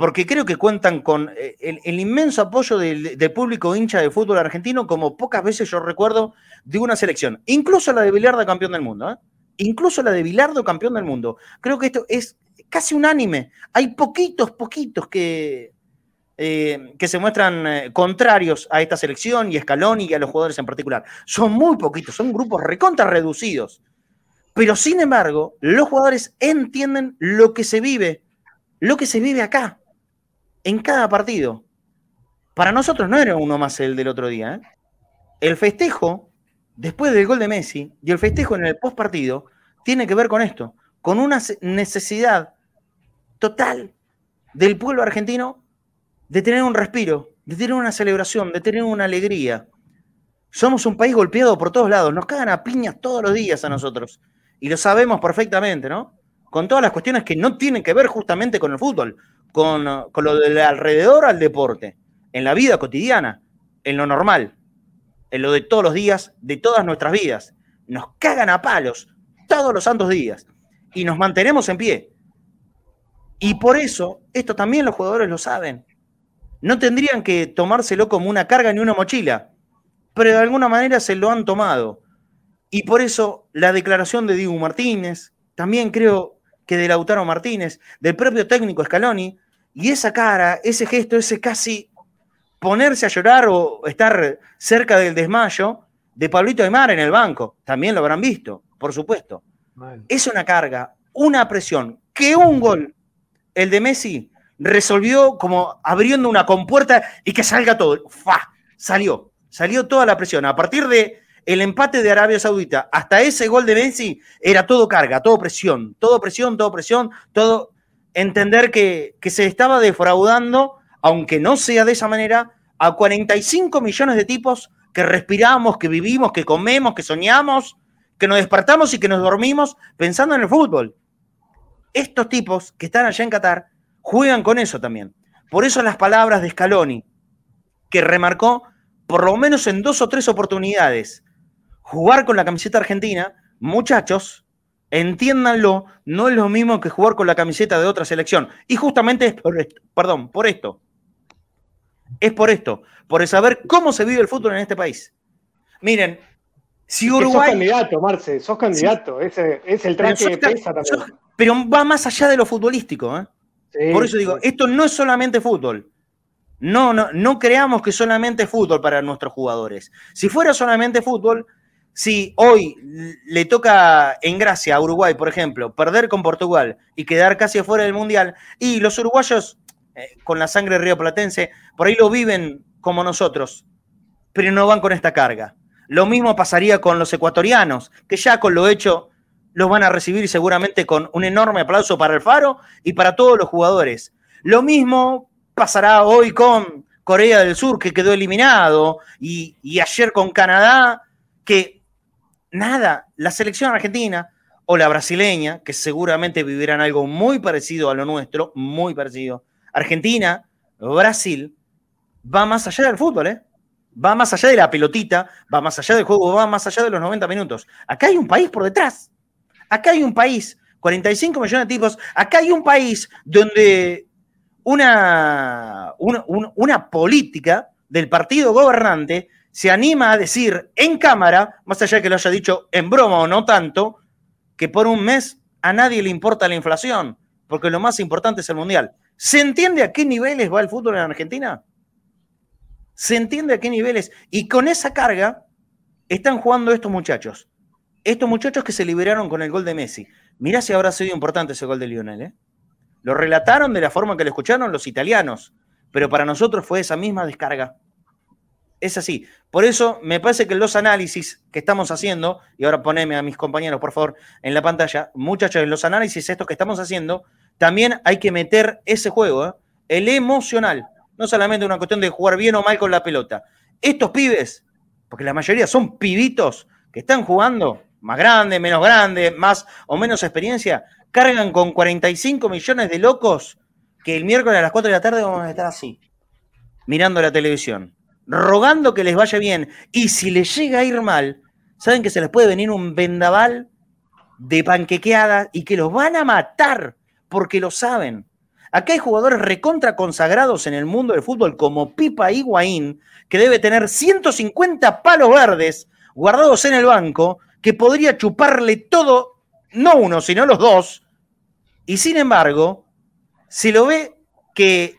porque creo que cuentan con eh, el, inmenso apoyo del, público hincha de fútbol argentino, como pocas veces yo recuerdo de una selección, incluso la de Bilardo campeón del mundo. ¿eh? incluso la de Bilardo, campeón del mundo. Creo que esto es, casi unánime. Hay poquitos, poquitos que, eh, que se muestran contrarios a esta selección y a Scaloni y a los jugadores en particular. Son muy poquitos, son grupos recontra reducidos. Pero sin embargo, los jugadores entienden lo que se vive, lo que se vive acá, en cada partido. Para nosotros no era uno más el del otro día. ¿eh? El festejo, después del gol de Messi, y el festejo en el post partido, tiene que ver con esto, con una necesidad total del pueblo argentino de tener un respiro, de tener una celebración, de tener una alegría. Somos un país golpeado por todos lados, nos cagan a piñas todos los días a nosotros. Y lo sabemos perfectamente, ¿no? Con todas las cuestiones que no tienen que ver justamente con el fútbol, con, lo del alrededor al deporte, en la vida cotidiana, en lo normal, en lo de todos los días, de todas nuestras vidas. Nos cagan a palos todos los santos días y nos mantenemos en pie. Y por eso, esto también los jugadores lo saben. No tendrían que tomárselo como una carga ni una mochila, pero de alguna manera se lo han tomado. Y por eso la declaración de Diego Martínez, también creo que de Lautaro Martínez, del propio técnico Scaloni, y esa cara, ese gesto, ese casi ponerse a llorar o estar cerca del desmayo de Pablito Aymar en el banco, también lo habrán visto, por supuesto. Es una carga, una presión, que un gol, el de Messi, resolvió como abriendo una compuerta y que salga todo. ¡Fa! Salió, salió toda la presión. A partir de el empate de Arabia Saudita hasta ese gol de Messi era todo carga, todo presión, todo presión, todo presión, todo entender que, que se estaba defraudando, aunque no sea de esa manera, a 45 millones de tipos que respiramos, que vivimos, que comemos, que soñamos, que nos despertamos y que nos dormimos pensando en el fútbol. Estos tipos que están allá en Qatar juegan con eso también. Por eso las palabras de Scaloni, que remarcó por lo menos en dos o tres oportunidades, jugar con la camiseta argentina, muchachos, entiéndanlo, no es lo mismo que jugar con la camiseta de otra selección. Y justamente es por esto, perdón, por esto. Es por esto, por saber cómo se vive el fútbol en este país. Miren, si Uruguay. sos candidato, Marce, sos candidato. Ese, es el traje que pesa también. pero va más allá de lo futbolístico. ¿eh? Por eso digo, esto no es solamente fútbol. No, no, no creamos que solamente es fútbol para nuestros jugadores. Si fuera solamente fútbol, si hoy le toca en gracia a Uruguay, por ejemplo, perder con Portugal y quedar casi afuera del Mundial, y los uruguayos eh, con la sangre rioplatense, por ahí lo viven como nosotros, pero no van con esta carga. Lo mismo pasaría con los ecuatorianos, que ya con lo hecho los van a recibir seguramente con un enorme aplauso para el Faro y para todos los jugadores. Lo mismo pasará hoy con Corea del Sur, que quedó eliminado, y, ayer con Canadá, que nada, la selección argentina o la brasileña, que seguramente vivirán algo muy parecido a lo nuestro, muy parecido. Argentina, Brasil, va más allá del fútbol, ¿eh? Va más allá de la pelotita, va más allá del juego, va más allá de los 90 minutos. Acá hay un país por detrás Acá hay un país, 45 millones de tipos, acá hay un país donde una, una, política del partido gobernante se anima a decir en cámara, más allá de que lo haya dicho en broma o no tanto, que por un mes a nadie le importa la inflación, porque lo más importante es el mundial. ¿Se entiende a qué niveles va el fútbol en Argentina? ¿Se entiende a qué niveles? Y con esa carga están jugando estos muchachos estos muchachos que se liberaron con el gol de Messi. Mirá si habrá sido importante ese gol de Lionel. ¿eh? Lo relataron de la forma que lo escucharon los italianos, pero para nosotros fue esa misma descarga. Es así. Por eso me parece que los análisis que estamos haciendo, y ahora poneme a mis compañeros, por favor, en la pantalla, muchachos, los análisis estos que estamos haciendo, también hay que meter ese juego, ¿eh? el emocional. No solamente una cuestión de jugar bien o mal con la pelota. Estos pibes, porque la mayoría son pibitos que están jugando, más grande, menos grande, más o menos experiencia, cargan con 45 millones de locos que el miércoles a las 4 de la tarde vamos a estar así, mirando la televisión, rogando que les vaya bien. Y si les llega a ir mal, saben que se les puede venir un vendaval de panquequeada y que los van a matar porque lo saben. Acá hay jugadores recontra consagrados en el mundo del fútbol como Pipa Higuaín, que debe tener 150 palos verdes guardados en el banco que podría chuparle todo, no uno, sino los dos, Y sin embargo, se lo ve que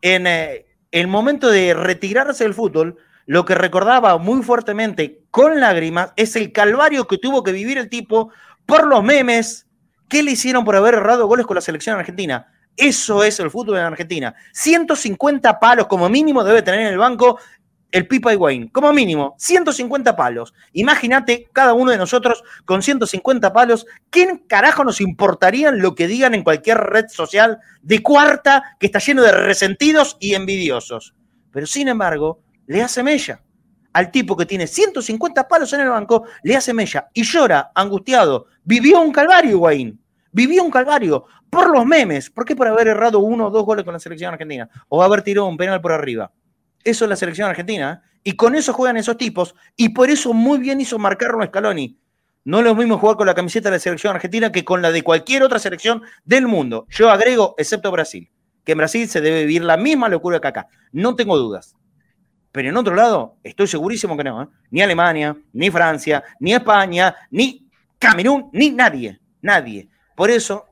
en eh, el momento de retirarse del fútbol, lo que recordaba muy fuertemente con lágrimas es el calvario que tuvo que vivir el tipo por los memes que le hicieron por haber errado goles con la selección argentina. Eso es el fútbol en Argentina. 150 palos como mínimo debe tener en el banco el Pipa Wayne, como mínimo, 150 palos. Imagínate cada uno de nosotros con 150 palos, ¿quién carajo nos importarían lo que digan en cualquier red social de cuarta que está lleno de resentidos y envidiosos? Pero sin embargo, le hace mella. Al tipo que tiene 150 palos en el banco, le hace mella y llora, angustiado. Vivió un calvario, Wayne. Vivió un calvario por los memes. ¿Por qué por haber errado uno o dos goles con la selección argentina? O haber tirado un penal por arriba. Eso es la selección argentina. ¿eh? Y con eso juegan esos tipos. Y por eso muy bien hizo marcarlo Scaloni. No es lo mismo jugar con la camiseta de la selección argentina que con la de cualquier otra selección del mundo. Yo agrego, excepto Brasil, que en Brasil se debe vivir la misma locura que acá. No tengo dudas. Pero en otro lado, estoy segurísimo que no. ¿eh? Ni Alemania, ni Francia, ni España, ni Camerún, ni nadie. Nadie. Por eso,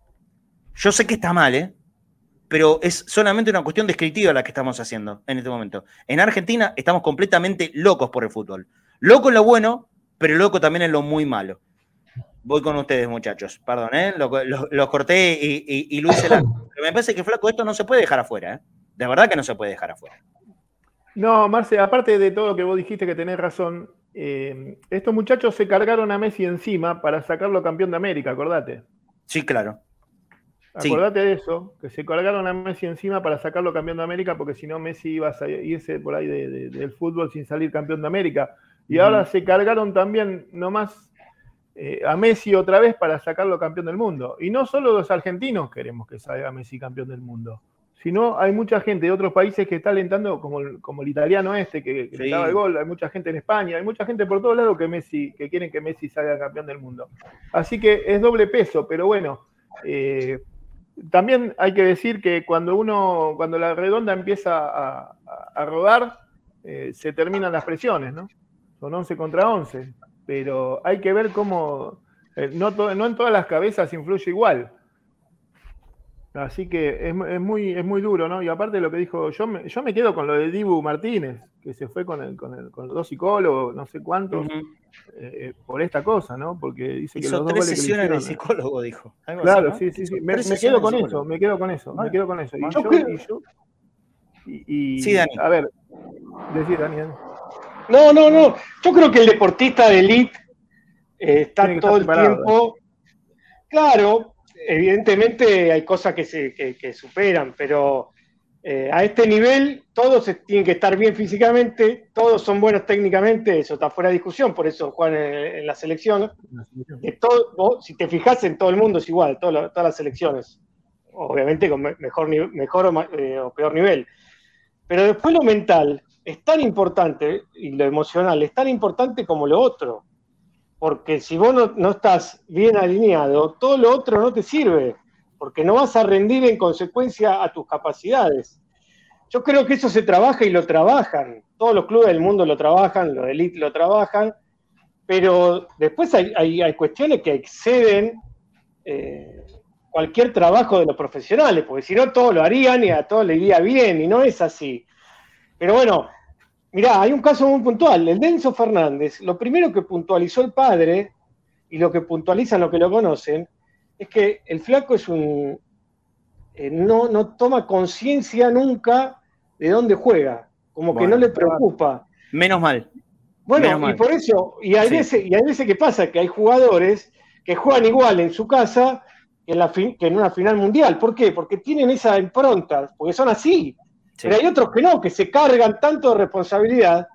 yo sé que está mal, ¿eh? Pero es solamente una cuestión descriptiva la que estamos haciendo en este momento. En Argentina estamos completamente locos por el fútbol. Loco en lo bueno, pero loco también en lo muy malo. Voy con ustedes, muchachos. Perdón, ¿eh? Los corté y, y, lo hice la... Pero me parece que, flaco, esto no se puede dejar afuera. ¿eh? De verdad que no se puede dejar afuera. No, Marce, aparte de todo lo que vos dijiste que tenés razón, eh, estos muchachos se cargaron a Messi encima para sacarlo campeón de América, acordate. Sí, claro. Acordate de eso, que se colgaron a Messi encima para sacarlo campeón de América, porque si no Messi iba a irse por ahí del fútbol sin salir campeón de América. Y ahora se cargaron también nomás eh, a Messi otra vez para sacarlo campeón del mundo. Y no solo los argentinos queremos que salga Messi campeón del mundo, sino hay mucha gente de otros países que está alentando, como el, como el italiano este que, que daba el gol, hay mucha gente en España, hay mucha gente por todos lados que Messi, que quieren que Messi salga campeón del mundo. Así que es doble peso, pero bueno. Eh, también hay que decir que cuando uno, cuando la redonda empieza a, rodar, eh, se terminan las presiones, ¿no? Son 11 contra 11, pero hay que ver cómo, eh, no, no en todas las cabezas influye igual. Así que es, muy, es muy duro, ¿no? Y aparte de lo que dijo, yo me, yo me quedo con lo de Dibu Martínez, que se fue con, el, con, el, con los dos psicólogos, no sé cuántos, eh, eh, por esta cosa, ¿no? Porque dice que los dos tres sesiones de psicólogo, dijo. claro, sí, sí, sí. Me, quedo con eso, me quedo con eso, me quedo con eso. Y yo, y yo, y, sí, Dani. A ver, decir, Daniel. No, no, no. Yo creo que el deportista de elite eh, está todo el tiempo. Claro, evidentemente hay cosas que se que, superan, pero eh, a este nivel todos tienen que estar bien físicamente, todos son buenos técnicamente, eso está fuera de discusión, por eso juegan en, la selección. todo, si te fijas en todo el mundo es igual, todas las selecciones, obviamente con mejor, mejor eh, o peor nivel. Pero después lo mental es tan importante y lo emocional es tan importante como lo otro porque si vos no, estás bien alineado, todo lo otro no te sirve, porque no vas a rendir en consecuencia a tus capacidades. Yo creo que eso se trabaja y lo trabajan. Todos los clubes del mundo lo trabajan, los elite lo trabajan, pero después hay, cuestiones que exceden eh, cualquier trabajo de los profesionales, porque si no todos lo harían y a todos le iría bien, y no es así. Pero bueno, Mirá, hay un caso muy puntual, el de Enzo Fernández. Lo primero que puntualizó el padre, y lo que puntualizan los que lo conocen, es que el flaco es un. Eh, no, no toma conciencia nunca de dónde juega, como que no le preocupa. Menos mal. Bueno, y por eso, y hay, veces, y hay veces que pasa que hay jugadores que juegan igual en su casa que en, la que en una final mundial. ¿Por qué? Porque tienen esa impronta, porque son así. Pero hay otros que no, que se cargan tanto de responsabilidad.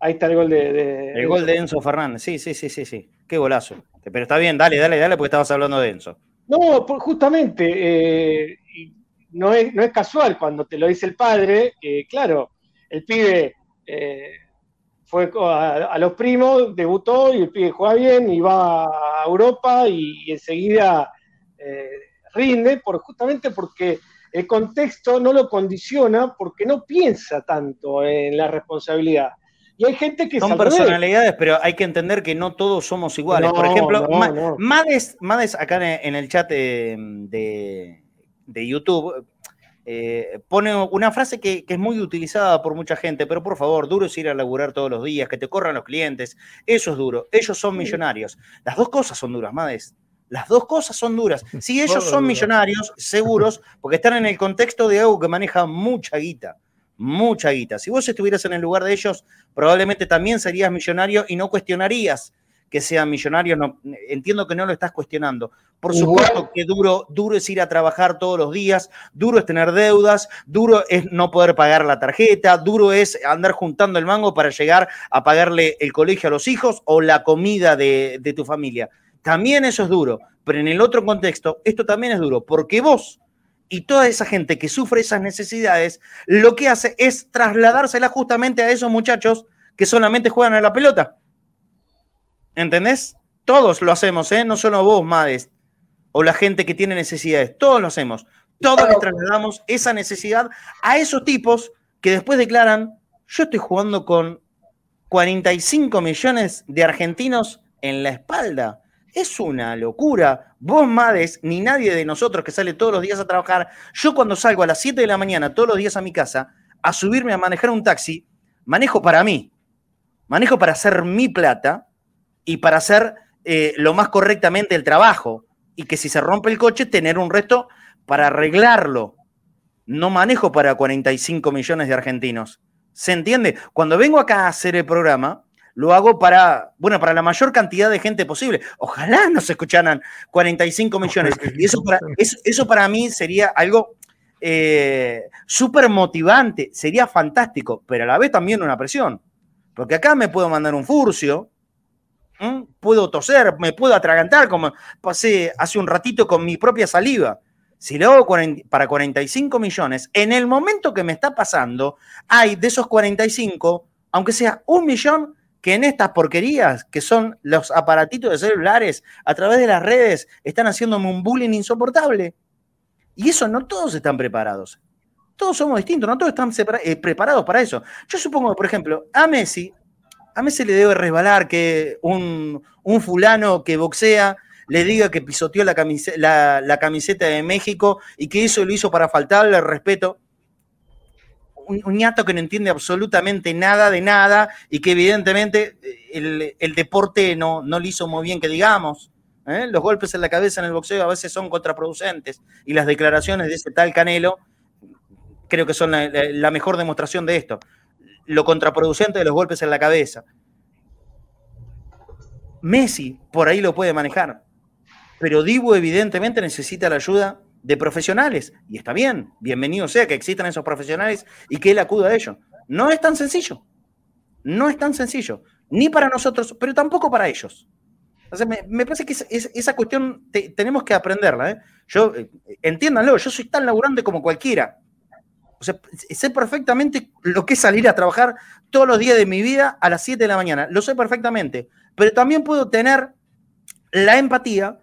Ahí está el gol de. el gol de Enzo Fernández, sí, sí, sí, sí, sí. Qué golazo. Pero está bien, dale, dale, dale, porque estabas hablando de Enzo. No, justamente, eh, no, es, no es casual cuando te lo dice el padre, que claro, el pibe eh, fue a, los primos, debutó y el pibe juega bien y va a Europa y, enseguida eh, rinde, por, justamente porque el contexto no lo condiciona porque no piensa tanto en la responsabilidad. Y hay gente que Son personalidades, pero hay que entender que no todos somos iguales. Por ejemplo, Mades, acá en el chat de, YouTube eh, pone una frase que, es muy utilizada por mucha gente, pero por favor, duro es ir a laburar todos los días, que te corran los clientes. Eso es duro. Ellos son millonarios. Las dos cosas son duras, Mades. Las dos cosas son duras. Si ellos son millonarios, seguros, porque están en el contexto de algo que maneja mucha guita mucha guita. Si vos estuvieras en el lugar de ellos, probablemente también serías millonario y no cuestionarías que sean millonarios. No, entiendo que no lo estás cuestionando. Por supuesto que duro, duro es ir a trabajar todos los días, duro es tener deudas, duro es no poder pagar la tarjeta, duro es andar juntando el mango para llegar a pagarle el colegio a los hijos o la comida de, de tu familia. También eso es duro, pero en el otro contexto, esto también es duro, porque vos y toda esa gente que sufre esas necesidades, lo que hace es trasladársela justamente a esos muchachos que solamente juegan a la pelota. ¿Entendés? Todos lo hacemos, ¿eh? No solo vos, Mades, o la gente que tiene necesidades. Todos lo hacemos. Todos les trasladamos esa necesidad a esos tipos que después declaran, yo estoy jugando con 45 millones de argentinos en la espalda. Es una locura. Vos, Mades, ni nadie de nosotros que sale todos los días a trabajar. Yo cuando salgo a las 7 de la mañana todos los días a mi casa a subirme a manejar un taxi, manejo para mí. Manejo para hacer mi plata y para hacer eh, lo más correctamente el trabajo. Y que si se rompe el coche, tener un resto para arreglarlo. No manejo para 45 millones de argentinos. ¿Se entiende? Cuando vengo acá a hacer el programa, lo hago para, bueno, para la mayor cantidad de gente posible. Ojalá nos escucharan 45 millones. Y eso para, eso, para mí sería algo eh, súper motivante, sería fantástico, pero a la vez también una presión. Porque acá me puedo mandar un furcio, puedo toser, me puedo atragantar, como pasé hace un ratito con mi propia saliva. Si lo hago para 45 millones, en el momento que me está pasando, hay de esos 45, aunque sea un millón, que en estas porquerías, que son los aparatitos de celulares, a través de las redes, están haciéndome un bullying insoportable. Y eso no todos están preparados. Todos somos distintos, no todos están eh, preparados para eso. Yo supongo, por ejemplo, a Messi, a Messi le debe resbalar que un, fulano que boxea le diga que pisoteó la camiseta, la camiseta de México y que eso lo hizo para faltarle el respeto un, ñato que no entiende absolutamente nada de nada y que evidentemente eh, el, deporte no, no le hizo muy bien que digamos. ¿eh? Los golpes en la cabeza en el boxeo a veces son contraproducentes y las declaraciones de ese tal Canelo creo que son la, mejor demostración de esto. Lo contraproducente de los golpes en la cabeza. Messi por ahí lo puede manejar, pero Dibu evidentemente necesita la ayuda de profesionales. Y está bien, bienvenido sea que existan esos profesionales y que él acuda a ellos. No es tan sencillo. No es tan sencillo. Ni para nosotros, pero tampoco para ellos. me, parece que esa cuestión tenemos que aprenderla. ¿eh? Yo, eh, entiéndanlo, yo soy tan laburante como cualquiera. Sé perfectamente lo que es salir a trabajar todos los días de mi vida a las 7 de la mañana. Lo sé perfectamente. Pero también puedo tener la empatía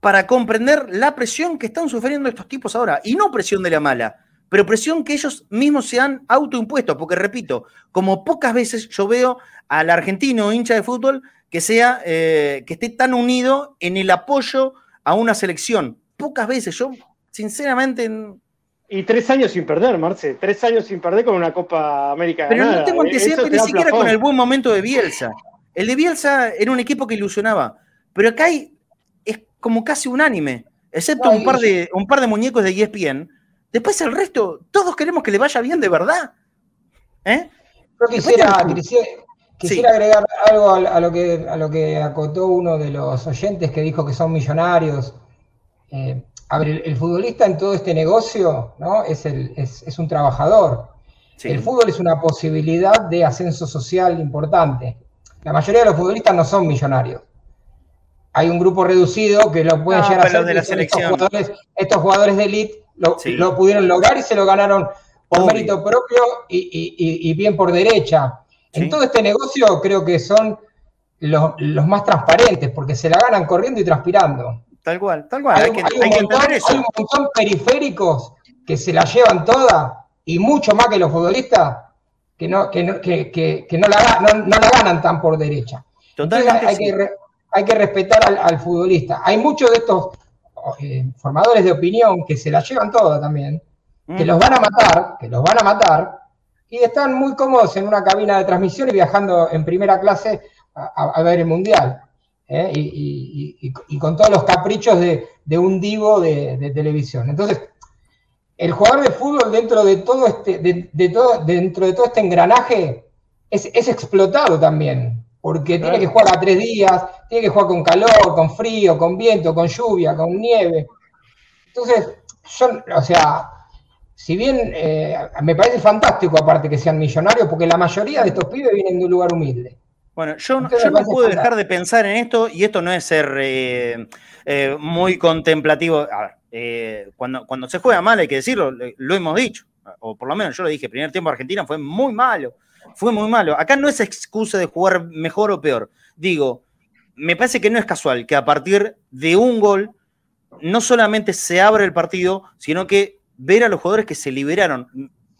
para comprender la presión que están sufriendo estos tipos ahora. Y no presión de la mala, pero presión que ellos mismos se han autoimpuesto. Porque repito, como pocas veces yo veo al argentino hincha de fútbol que sea, eh, que esté tan unido en el apoyo a una selección. Pocas veces, yo sinceramente. Y tres años sin perder, Marce. Tres años sin perder con una Copa América. Pero no tengo antecedentes ni siquiera con el buen momento de Bielsa. El de Bielsa era un equipo que ilusionaba. Pero acá hay como casi unánime, excepto un, par de, un par de muñecos de ESPN. Después el resto, todos queremos que le vaya bien de verdad. ¿Eh? Yo quisiera, quisiera, agregar algo a, lo que, a lo que acotó uno de los oyentes que dijo que son millonarios. Eh, a ver, el, futbolista en todo este negocio ¿no? es, el, es, un trabajador. El fútbol es una posibilidad de ascenso social importante. La mayoría de los futbolistas no son millonarios hay un grupo reducido que lo pueden llegar a hacer. De la selección. Estos, jugadores, de elite lo, pudieron lograr y se lo ganaron por mérito propio y, bien por derecha. En todo este negocio creo que son los, más transparentes porque se la ganan corriendo y transpirando. Tal cual, tal cual. Hay, que, entender eso. Hay un montón periféricos que se la llevan toda y mucho más que los futbolistas que no, que no, que, que, que no, la, no, no, la, ganan tan por derecha. Totalmente hay, sí. que, hay que respetar al, al, futbolista. Hay muchos de estos eh, formadores de opinión que se la llevan toda también, mm. que los van a matar, que los van a matar, y están muy cómodos en una cabina de transmisión y viajando en primera clase a, a ver el Mundial. ¿eh? Y, y, y, y, con todos los caprichos de, de un divo de, de, televisión. Entonces, el jugador de fútbol dentro de todo este, de, de todo, dentro de todo este engranaje es, es explotado también, porque claro. tiene que jugar a tres días, tiene que jugar con calor, con frío, con viento, con lluvia, con nieve. Entonces, yo, o sea, si bien eh, me parece fantástico aparte que sean millonarios, porque la mayoría de estos pibes vienen de un lugar humilde. Bueno, yo, yo no puedo dejar de pensar en esto, y esto no es ser eh, eh, muy contemplativo. A ver, cuando, cuando se juega mal, hay que decirlo, lo hemos dicho, o por lo menos yo lo dije, el primer tiempo Argentina fue muy malo, fue muy malo. Acá no es excusa de jugar mejor o peor. Digo, me parece que no es casual que a partir de un gol no solamente se abre el partido, sino que ver a los jugadores que se liberaron.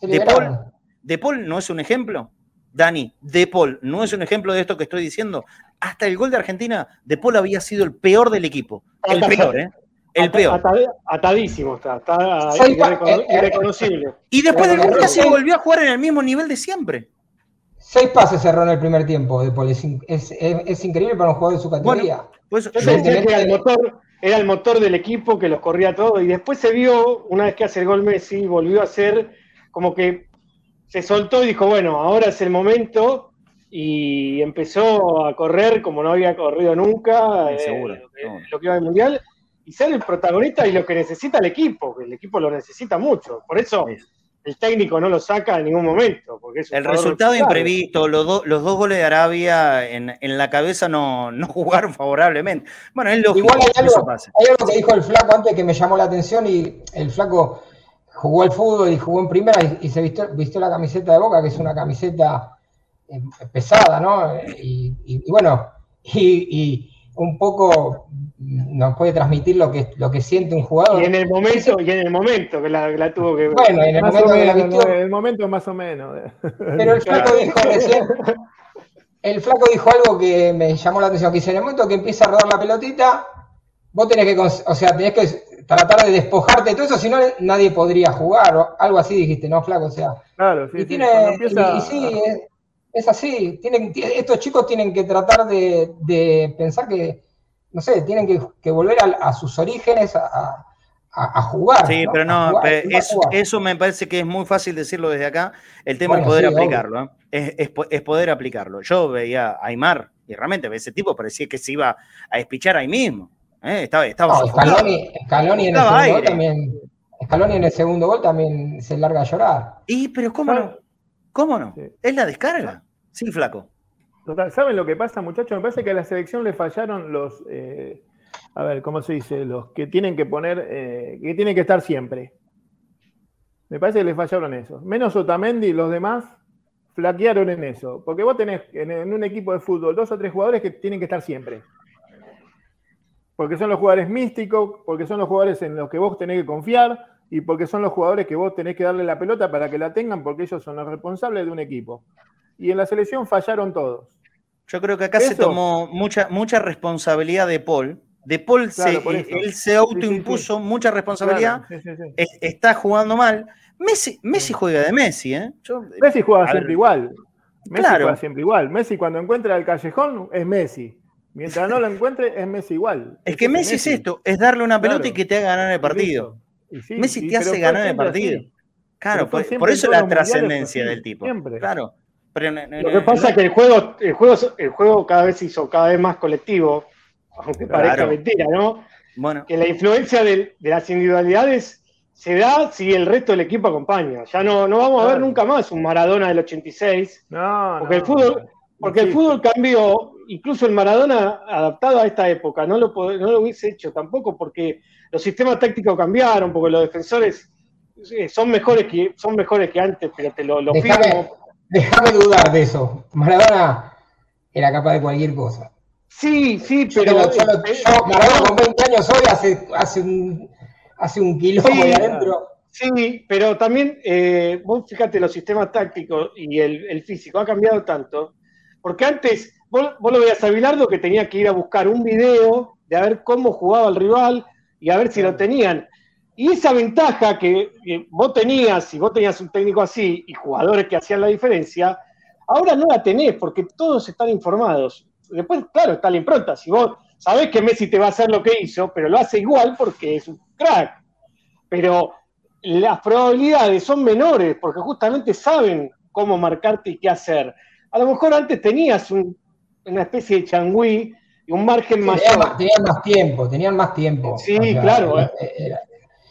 Se liberaron. De, Paul, de Paul no es un ejemplo. Dani, De Paul no es un ejemplo de esto que estoy diciendo. Hasta el gol de Argentina, De Paul había sido el peor del equipo. El peor, ¿eh? El peor. atadísimo está, está Soy, irrecono irreconocible. Y después del gol se volvió a jugar en el mismo nivel de siempre. Seis pases cerró en el primer tiempo de Paul. Es, es, es, es increíble para un jugador de su categoría. Bueno, pues, yo pensé que era el, motor, era el motor del equipo que los corría todo. Y después se vio, una vez que hace el gol Messi, volvió a ser como que se soltó y dijo, bueno, ahora es el momento. Y empezó a correr como no había corrido nunca. Sí, seguro. Eh, lo que iba al mundial y ser el protagonista y lo que necesita el equipo, que el equipo lo necesita mucho. Por eso el técnico no lo saca en ningún momento. Porque es el resultado imprevisto, los, do, los, dos goles de Arabia en, en la cabeza no, no, jugaron favorablemente. Bueno, es lógico. Igual hay algo, hay algo que dijo el flaco antes que me llamó la atención y el flaco jugó al fútbol y jugó en primera y, y se vistió, vistió, la camiseta de Boca, que es una camiseta eh, pesada, ¿no? Y, y, y bueno, y, un poco nos puede transmitir lo que, lo que siente un jugador. Y en el momento, y en el momento que la, la tuvo que Bueno, en el más momento menos, que la vistió. En el momento más o menos. Pero el flaco dijo recién, el flaco dijo algo que me llamó la atención, que dice, en el momento que empieza a rodar la pelotita, vos tenés que, o sea, tenés que tratar de despojarte de todo eso, si no nadie podría jugar, o algo así dijiste, ¿no, flaco? O sea, claro, sí, y, sí, tiene, empieza... y, y sí, es, es así, tienen, estos chicos tienen que tratar de, de pensar que, no sé, tienen que, que volver a, a, sus orígenes, a, a, a jugar. Sí, ¿no? pero no, jugar, pero eso, eso, me parece que es muy fácil decirlo desde acá. El tema bueno, es poder sí, aplicarlo, ¿eh? es, es, es, poder aplicarlo. Yo veía a Aymar y realmente ese tipo parecía que se iba a despichar ahí mismo. ¿eh? Estaba, estaba no, Scaloni, Scaloni, en estaba el segundo gol también, Scaloni en el segundo gol también se larga a llorar. Y, pero ¿cómo no? ¿Cómo no? Sí. Es la descarga. Sí, flaco. ¿Saben lo que pasa, muchachos? Me parece que a la selección le fallaron los, eh, a ver, ¿cómo se dice? Los que tienen que poner, eh, que tienen que estar siempre. Me parece que le fallaron eso. Menos Otamendi los demás flaquearon en eso. Porque vos tenés en, en un equipo de fútbol dos o tres jugadores que tienen que estar siempre. Porque son los jugadores místicos, porque son los jugadores en los que vos tenés que confiar y porque son los jugadores que vos tenés que darle la pelota para que la tengan, porque ellos son los responsables de un equipo. Y en la selección fallaron todos. Yo creo que acá Eso. se tomó mucha, mucha responsabilidad de Paul. De Paul claro, se, él se autoimpuso sí, sí, sí. mucha responsabilidad. Es, está jugando mal. Messi, Messi juega de Messi, ¿eh? Yo, Messi juega siempre ver, igual. Messi claro. juega siempre igual. Messi cuando encuentra el callejón es Messi. Mientras no lo encuentre es Messi igual. Es, es que Messi, Messi, es esto, es darle una pelota y que te haga ganar el partido. Messi te hace ganar el partido. Claro, por, por, eso la trascendencia del tipo. Siempre. Claro. Pero no, no, Lo que pasa es que el juego, el, juego, el juego cada vez se hizo cada vez más colectivo, aunque claro. parezca mentira, ¿no? Bueno. Que la influencia de, de, las individualidades se da si el resto del equipo acompaña. Ya no, no vamos a ver nunca más un Maradona del 86. No, porque el fútbol, porque el fútbol cambió, incluso el Maradona adaptado a esta época, no lo, no lo hubiese hecho tampoco porque los sistemas tácticos cambiaron, porque los defensores son mejores que, son mejores que antes, pero te lo, lo firmo Déjame dudar de eso. Maradona era capaz de cualquier cosa. Sí, sí, pero. Yo, yo Maradona con 20 años hoy hace, hace un, hace un quilombo sí, adentro. Sí, pero también, eh, vos fíjate, los sistemas tácticos y el, físico ha cambiado tanto, porque antes vos, vos, lo veías a Bilardo que tenía que ir a buscar un video de a ver cómo jugaba el rival y a ver si lo tenían. Y esa ventaja que, vos tenías, si vos tenías un técnico así y jugadores que hacían la diferencia, ahora no la tenés porque todos están informados. Después, claro, está la impronta. Si vos sabés que Messi te va a hacer lo que hizo, pero lo hace igual porque es un crack. Pero las probabilidades son menores porque justamente saben cómo marcarte y qué hacer. A lo mejor antes tenías una especie de changüí y un margen mayor. tenían más tiempo, tenían más tiempo. Sí, claro.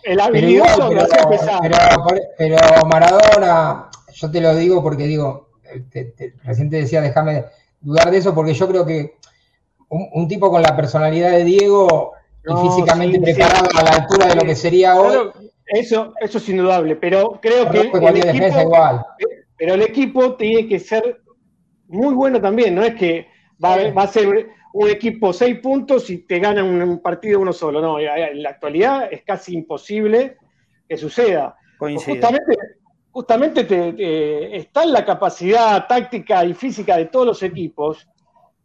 El habilidoso pero, pero, Maradona, yo te lo digo porque digo, te, recién te decía, déjame dudar de eso, porque yo creo que un, tipo con la personalidad de Diego y físicamente preparado a la altura de lo que sería hoy. Eso, eso es indudable, pero creo que. El equipo, igual. Pero el equipo tiene que ser muy bueno también, no es que va, va a ser un equipo seis puntos y te gana un, partido uno solo. No, en la actualidad es casi imposible que suceda. Justamente, justamente te, está en la capacidad táctica y física de todos los equipos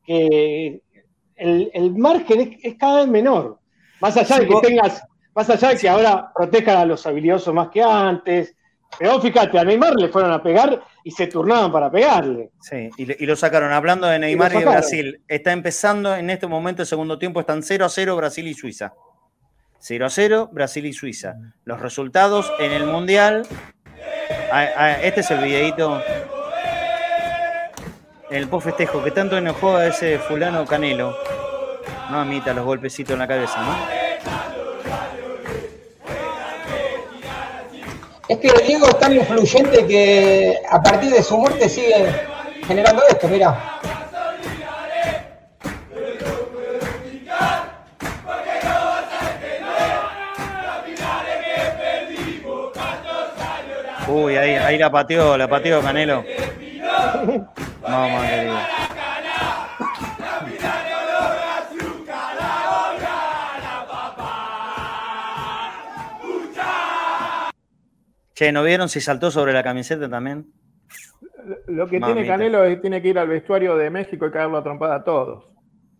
que el, margen es, cada vez menor. Más allá de que tengas, más allá de que ahora protejan a los habilidosos más que antes, pero fíjate, a Neymar le fueron a pegar y se turnaban para pegarle. Sí, y, lo sacaron. Hablando de Neymar y, de Brasil, está empezando en este momento el segundo tiempo, están 0 a 0 Brasil y Suiza. 0 a 0 Brasil y Suiza. Los resultados en el Mundial. Este es el videito. El post festejo que tanto enojó a ese fulano Canelo. No amita los golpecitos en la cabeza, ¿no? Es que Diego es tan influyente que a partir de su muerte sigue generando esto, mira. Uy, ahí, ahí la pateó, la pateó Canelo. Vamos, querido. Che, ¿no vieron si saltó sobre la camiseta también? Lo que tiene Canelo es que tiene que ir al vestuario de México y caerlo a trompada a todos.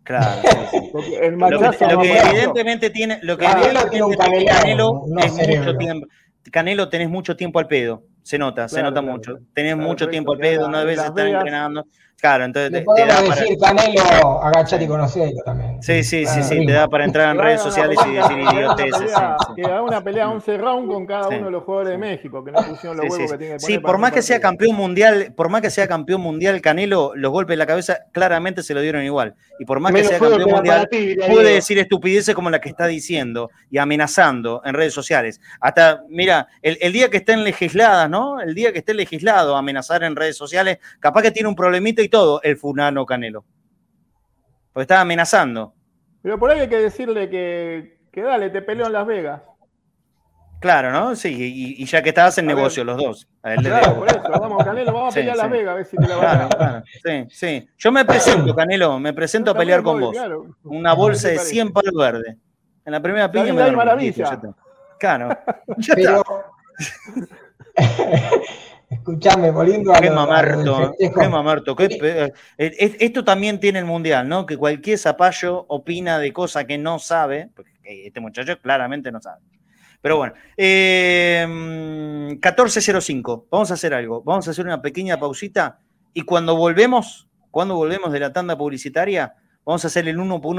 Claro, El machazo lo, que, evidentemente tiene, lo que evidentemente tiene Canelo, es mucho tiempo. Canelo tenés mucho tiempo al pedo. Se nota, se nota mucho. Tenés mucho tiempo al pedo, una vez están entrenando. Claro, entonces te, te, da decir, Canelo, agachate y conocelo también. Sí, sí, sí, sí, te da para entrar en redes sociales y decir idioteces. Que haga una pelea 11 round con cada uno de los jugadores de México, que no pusieron los huevos que tiene que poner. Sí, por más que sea campeón mundial, por más que sea campeón mundial, Canelo, los golpes en la cabeza claramente se lo dieron igual. Y por más que sea campeón mundial, puede decir estupideces como la que está diciendo y amenazando en redes sociales. Hasta, mira, el, el día que estén legisladas, ¿no? El día que esté legislado amenazar en redes sociales, capaz que tiene un problemita y todo el Funano Canelo. Porque estaba amenazando. Pero por ahí hay que decirle que, que dale, te peleo en Las Vegas. Claro, ¿no? Sí, y, ya que estabas en negocio los dos. claro, por eso, vamos, Canelo, vamos a pelear a Las Vegas, a ver si te la vas a Sí, sí. Yo me presento, Canelo, me presento a pelear con vos. Una bolsa de 100 palos verde. En la primera piña me maravilla. Claro. Ya Pero... Escuchame, volviendo a. Qué mamarto, qué mamarto. Eh, esto también tiene el mundial, ¿no? Que cualquier zapallo opina de cosas que no sabe, porque este muchacho claramente no sabe. Pero bueno, 14.05, em, vamos a hacer algo, vamos a hacer una pequeña pausita y cuando volvemos, cuando volvemos de la tanda publicitaria, Vamos a hacer el uno por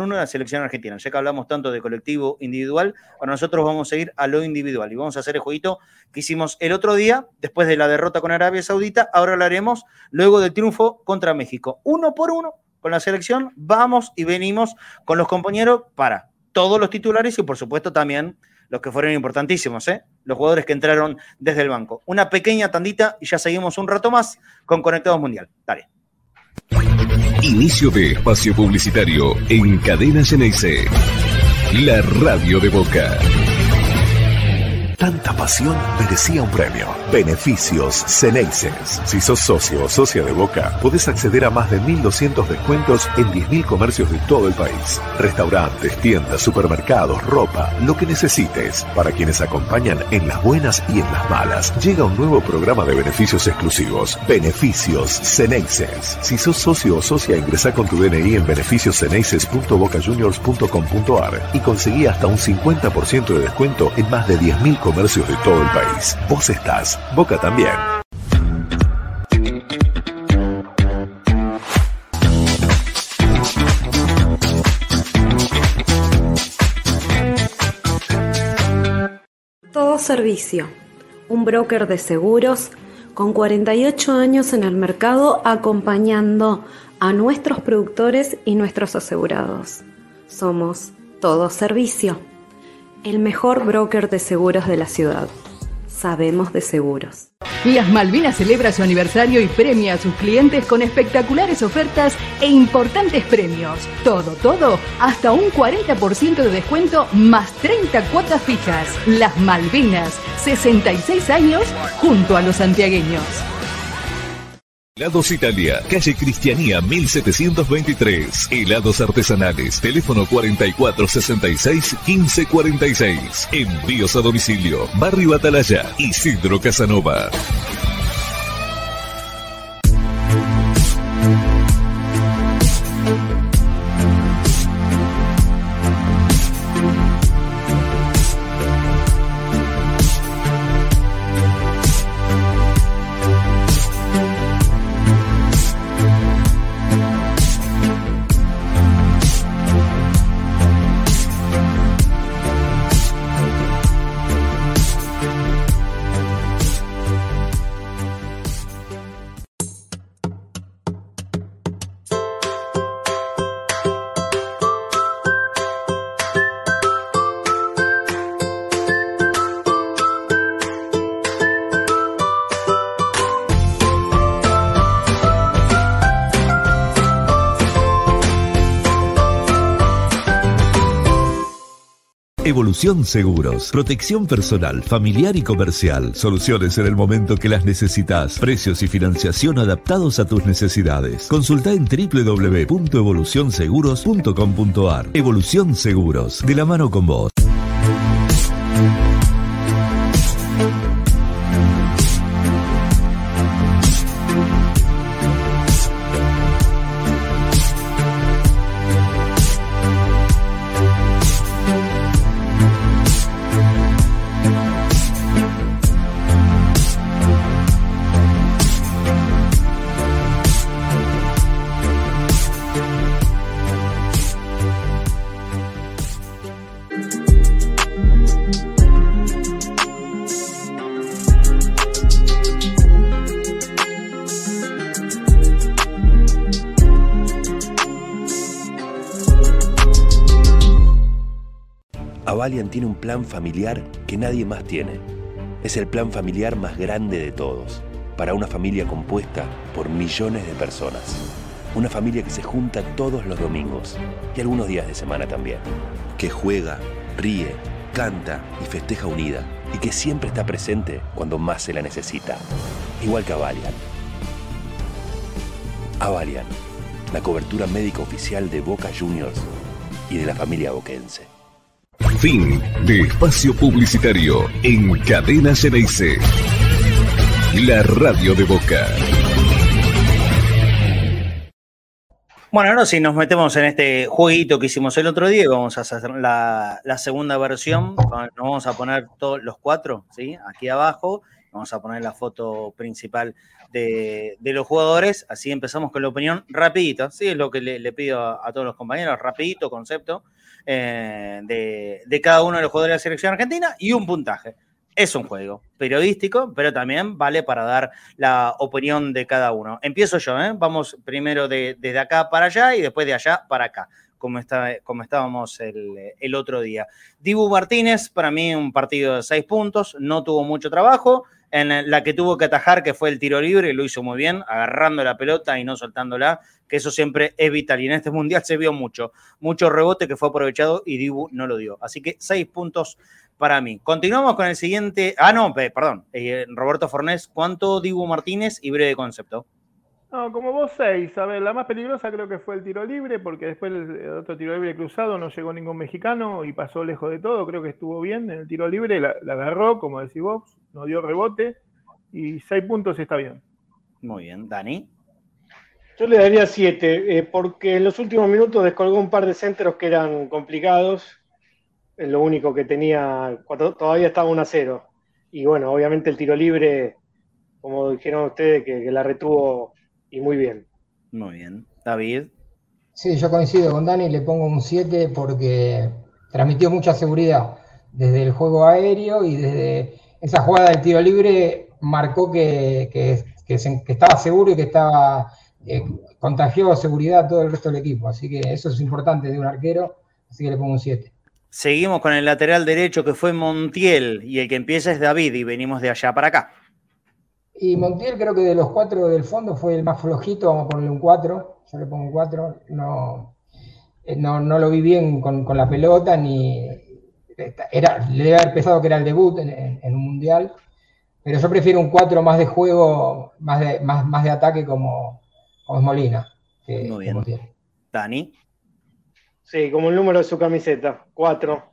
uno, de la selección argentina. Ya que hablamos tanto de colectivo individual, para nosotros vamos a ir a lo individual y vamos a hacer el jueguito que hicimos el otro día, después de la derrota con Arabia Saudita. Ahora lo haremos luego del triunfo contra México. Uno por uno con la selección, vamos y venimos con los compañeros para todos los titulares y por supuesto también los que fueron importantísimos, ¿eh? los jugadores que entraron desde el banco. Una pequeña tandita y ya seguimos un rato más con Conectados Mundial. Dale. Inicio de espacio publicitario en Cadena Ceneice. La radio de Boca. Tanta pasión merecía un premio. Beneficios Ceneices. Si sos socio o socia de Boca, podés acceder a más de 1.200 descuentos en 10.000 comercios de todo el país. Restaurantes, tiendas, supermercados, ropa, lo que necesites. Para quienes acompañan en las buenas y en las malas, llega un nuevo programa de beneficios exclusivos. Beneficios Ceneices. Si sos socio o socia, ingresa con tu DNI en beneficiosceneices.bocajuniors.com.ar y conseguí hasta un 50% de descuento en más de 10.000 comercios de todo el país. Vos estás, Boca también. Todo Servicio, un broker de seguros con 48 años en el mercado acompañando a nuestros productores y nuestros asegurados. Somos Todo Servicio, el mejor broker de seguros de la ciudad. Sabemos de seguros. Las Malvinas celebra su aniversario y premia a sus clientes con espectaculares ofertas e importantes premios. Todo, todo, hasta un 40% de descuento más 30 cuotas fijas. Las Malvinas, 66 años junto a los santiagueños. Helados Italia, calle Cristianía 1723. Helados artesanales, teléfono 4466-1546. Envíos a domicilio, Barrio Atalaya, Isidro Casanova. Seguros. Protección personal, familiar y comercial. Soluciones en el momento que las necesitas. Precios y financiación adaptados a tus necesidades. Consulta en www.evolucionseguros.com.ar. Evolución Seguros. De la mano con vos. Tiene un plan familiar que nadie más tiene. Es el plan familiar más grande de todos, para una familia compuesta por millones de personas. Una familia que se junta todos los domingos y algunos días de semana también. Que juega, ríe, canta y festeja unida y que siempre está presente cuando más se la necesita. Igual que Avalian. Avalian, la cobertura médica oficial de Boca Juniors y de la familia boquense. Fin de espacio publicitario en Cadena Ceneice. La radio de Boca. Bueno, ahora sí nos metemos en este jueguito que hicimos el otro día, vamos a hacer la, segunda versión. Nos vamos a poner todos los cuatro, ¿sí? Aquí abajo. Vamos a poner la foto principal de, los jugadores. Así empezamos con la opinión rapidito. Sí, es lo que le, le pido a, a, todos los compañeros. Rapidito, concepto eh, de, cada uno de los jugadores de la selección argentina y un puntaje es un juego periodístico, pero también vale para dar la opinión de cada uno. Empiezo yo, ¿eh? vamos primero de, desde acá para allá y después de allá para acá, como, está, como estábamos el, el, otro día. Dibu Martínez, para mí un partido de seis puntos, no tuvo mucho trabajo, en la que tuvo que atajar, que fue el tiro libre, y lo hizo muy bien, agarrando la pelota y no soltándola, que eso siempre es vital. Y en este mundial se vio mucho, mucho rebote que fue aprovechado y Dibu no lo dio. Así que seis puntos para mí. Continuamos con el siguiente. Ah, no, perdón. Eh, Roberto Fornés, ¿cuánto Dibu Martínez y breve concepto? No, como vos seis, a ver, la más peligrosa creo que fue el tiro libre, porque después el otro tiro libre cruzado no llegó ningún mexicano y pasó lejos de todo, creo que estuvo bien en el tiro libre, la, agarró, como decís vos, no dio rebote y seis puntos está bien. Muy bien, Dani. Yo le daría siete, eh, porque en los últimos minutos descolgó un par de centros que eran complicados, es lo único que tenía, todavía estaba 1 a 0. Y bueno, obviamente el tiro libre, como dijeron ustedes, que la retuvo y muy bien. Muy bien. David. Sí, yo coincido con Dani, le pongo un 7 porque transmitió mucha seguridad desde el juego aéreo y desde esa jugada del tiro libre marcó que, que, estaba seguro y que estaba eh, contagió seguridad a todo el resto del equipo. Así que eso es importante de un arquero, así que le pongo un 7. Seguimos con el lateral derecho que fue Montiel y el que empieza es David y venimos de allá para acá. Y Montiel creo que de los cuatro del fondo fue el más flojito, vamos a ponerle un 4, yo le pongo un 4, no, eh, no, no, lo vi bien con, con, la pelota, ni era, le debe haber pensado que era el debut en, un mundial, pero yo prefiero un 4 más de juego, más de, más, más de ataque como, como Molina. Que, Muy bien. Dani. Sí, como el número de su camiseta, 4.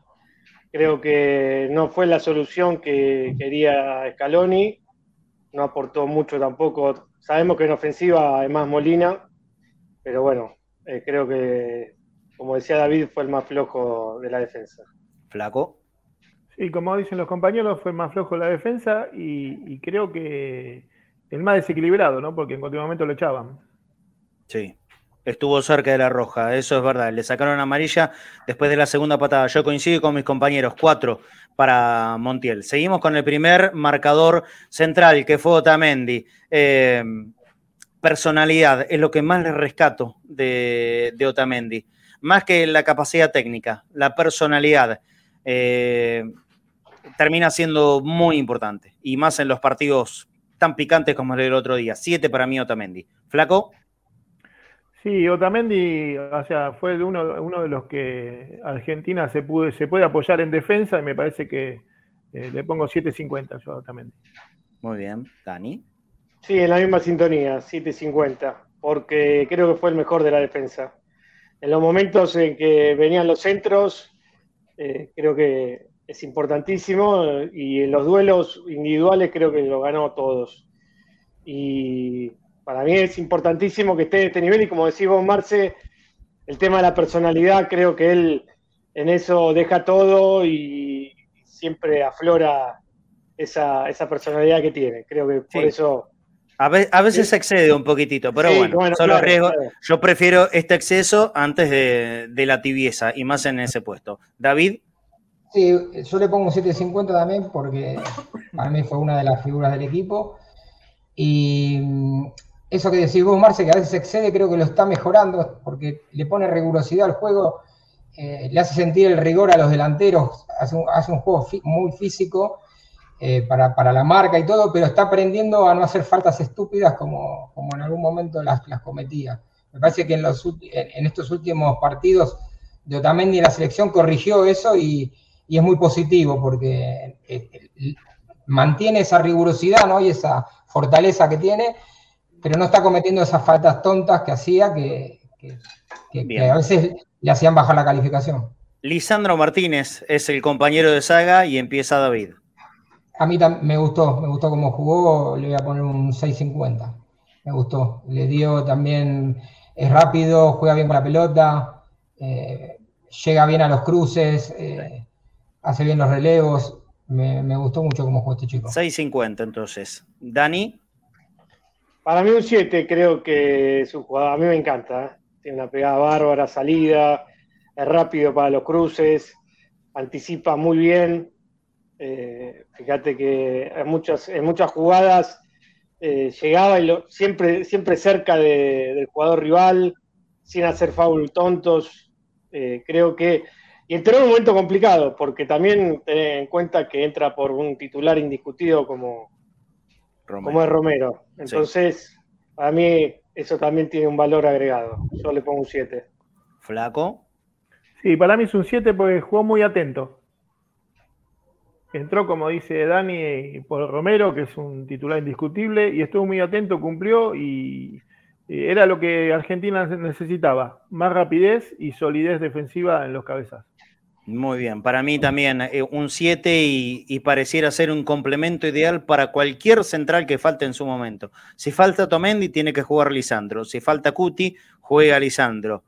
Creo que no fue la solución que quería Scaloni no aportó mucho tampoco. Sabemos que en ofensiva hay más Molina, pero bueno, eh, creo que, como decía David, fue el más flojo de la defensa. Flaco. Sí, como dicen los compañeros, fue más flojo la defensa y, creo que el más desequilibrado, ¿no? Porque en cualquier momento lo echaban. Sí, estuvo cerca de la roja, eso es verdad. Le sacaron amarilla después de la segunda patada. Yo coincido con mis compañeros, cuatro para Montiel. Seguimos con el primer marcador central, que fue Otamendi. Eh, personalidad es lo que más le rescato de, Otamendi. Más que la capacidad técnica, la personalidad eh, termina siendo muy importante. Y más en los partidos tan picantes como el del otro día. Siete para mí Otamendi. Flaco. Sí, Otamendi, o sea, fue uno, uno de los que Argentina se, puede, se puede apoyar en defensa y me parece que eh, le pongo 7.50 yo a Otamendi. Muy bien, Dani. Sí, en la misma sintonía, 7.50, porque creo que fue el mejor de la defensa. En los momentos en que venían los centros, eh, creo que es importantísimo y en los duelos individuales creo que lo ganó todos. Y para mí es importantísimo que esté en este nivel y como decís vos, Marce, el tema de la personalidad, creo que él en eso deja todo y siempre aflora esa, personalidad que tiene. Creo que por eso... A veces, se excede un poquitito, pero bueno, son los riesgos. Yo prefiero este exceso antes de, de, la tibieza y más en ese puesto. David. Sí, yo le pongo un 7.50 también porque para mí fue una de las figuras del equipo. Y eso que decís vos, Marce, que a veces excede, creo que lo está mejorando porque le pone rigurosidad al juego, eh, le hace sentir el rigor a los delanteros, hace un, juego muy físico eh, para, la marca y todo, pero está aprendiendo a no hacer faltas estúpidas como, como en algún momento las, las cometía. Me parece que en, los, en estos últimos partidos de Otamendi la selección corrigió eso y, y es muy positivo porque eh, mantiene esa rigurosidad ¿no? y esa fortaleza que tiene pero no está cometiendo esas faltas tontas que hacía que, a veces le hacían bajar la calificación. Lisandro Martínez es el compañero de saga y empieza David. A mí me gustó, me gustó cómo jugó, le voy a poner un 6.50. Me gustó. Le dio también, es rápido, juega bien con la pelota, eh, llega bien a los cruces, eh, hace bien los relevos. Me, me, gustó mucho cómo jugó este chico. 6.50 entonces. Dani. Para mí un 7 creo que es un jugador, a mí me encanta, ¿eh? tiene una pegada bárbara, salida, es rápido para los cruces, anticipa muy bien. Eh, fíjate que en muchas, en muchas jugadas eh, llegaba y siempre, siempre cerca del jugador rival, sin hacer foul tontos. creo que. Y entró en un momento complicado, porque también ten en cuenta que entra por un titular indiscutido como, como es Romero. Entonces, para mí eso también tiene un valor agregado. Yo le pongo un 7. Flaco. Sí, para mí es un 7 porque jugó muy atento. Entró, como dice Dani, por Romero, que es un titular indiscutible, y estuvo muy atento, cumplió y era lo que Argentina necesitaba, más rapidez y solidez defensiva en los cabezas. Muy bien, para mí también eh, un 7 y, pareciera ser un complemento ideal para cualquier central que falte en su momento. Si falta Tomendi, tiene que jugar Lisandro. Si falta Cuti, juega Lisandro.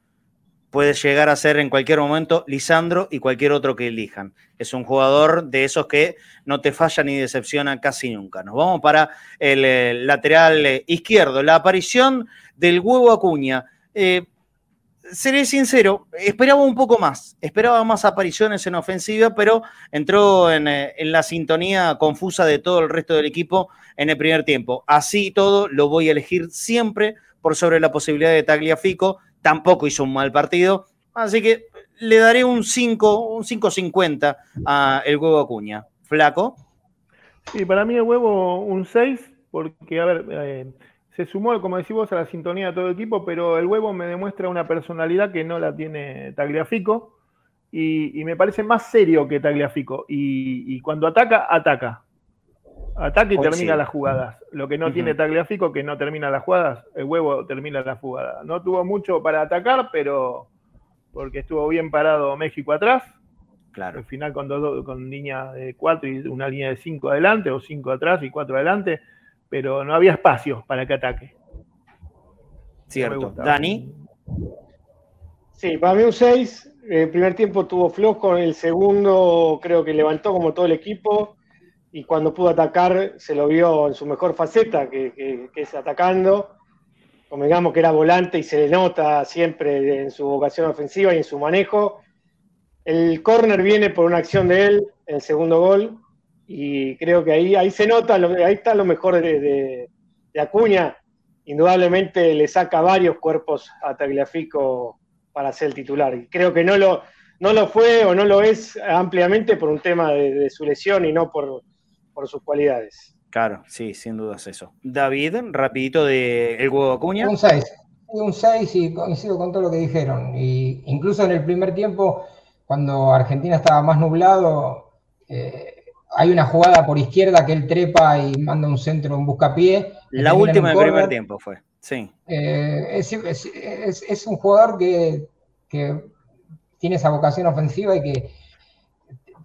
Puede llegar a ser en cualquier momento Lisandro y cualquier otro que elijan. Es un jugador de esos que no te falla ni decepciona casi nunca. Nos vamos para el, eh, lateral eh, izquierdo. La aparición del huevo Acuña. Eh, seré sincero, esperaba un poco más, esperaba más apariciones en ofensiva, pero entró en, eh, la sintonía confusa de todo el resto del equipo en el primer tiempo. Así todo, lo voy a elegir siempre por sobre la posibilidad de Tagliafico. Tampoco hizo un mal partido, así que le daré un 5, un 5.50 a el huevo Acuña. Flaco. Sí, para mí el huevo un 6, porque, a ver, eh, se sumó, como decís vos, a la sintonía de todo el equipo, pero el huevo me demuestra una personalidad que no la tiene Tagliafico y, me parece más serio que Tagliafico. Y, cuando ataca, ataca. Ataca y termina las jugadas. Lo que no tiene Tagliafico, que no termina las jugadas, el huevo termina la jugada. No tuvo mucho para atacar, pero porque estuvo bien parado México atrás. Claro. Al final con, dos, con línea de cuatro y una línea de cinco adelante, o cinco atrás y cuatro adelante pero no había espacio para que ataque. Cierto. Dani. Sí, para mí un 6. El primer tiempo tuvo flojo, el segundo creo que levantó como todo el equipo y cuando pudo atacar se lo vio en su mejor faceta, que, es atacando. Como digamos que era volante y se le nota siempre en su vocación ofensiva y en su manejo. El córner viene por una acción de él, el segundo gol, y creo que ahí, ahí se nota, ahí está lo mejor de, Acuña. Indudablemente le saca varios cuerpos a Tagliafico para ser el titular. Y creo que no lo, no lo fue o no lo es ampliamente por un tema de, su lesión y no por, por, sus cualidades. Claro, sí, sin dudas eso. David, rapidito de el huevo Acuña. Un 6. Un 6 y coincido con todo lo que dijeron. Y incluso en el primer tiempo, cuando Argentina estaba más nublado, eh, hay una jugada por izquierda que él trepa y manda un centro, un buscapié. La última del primer tiempo fue, sí. Eh, es, un jugador que, tiene esa vocación ofensiva y que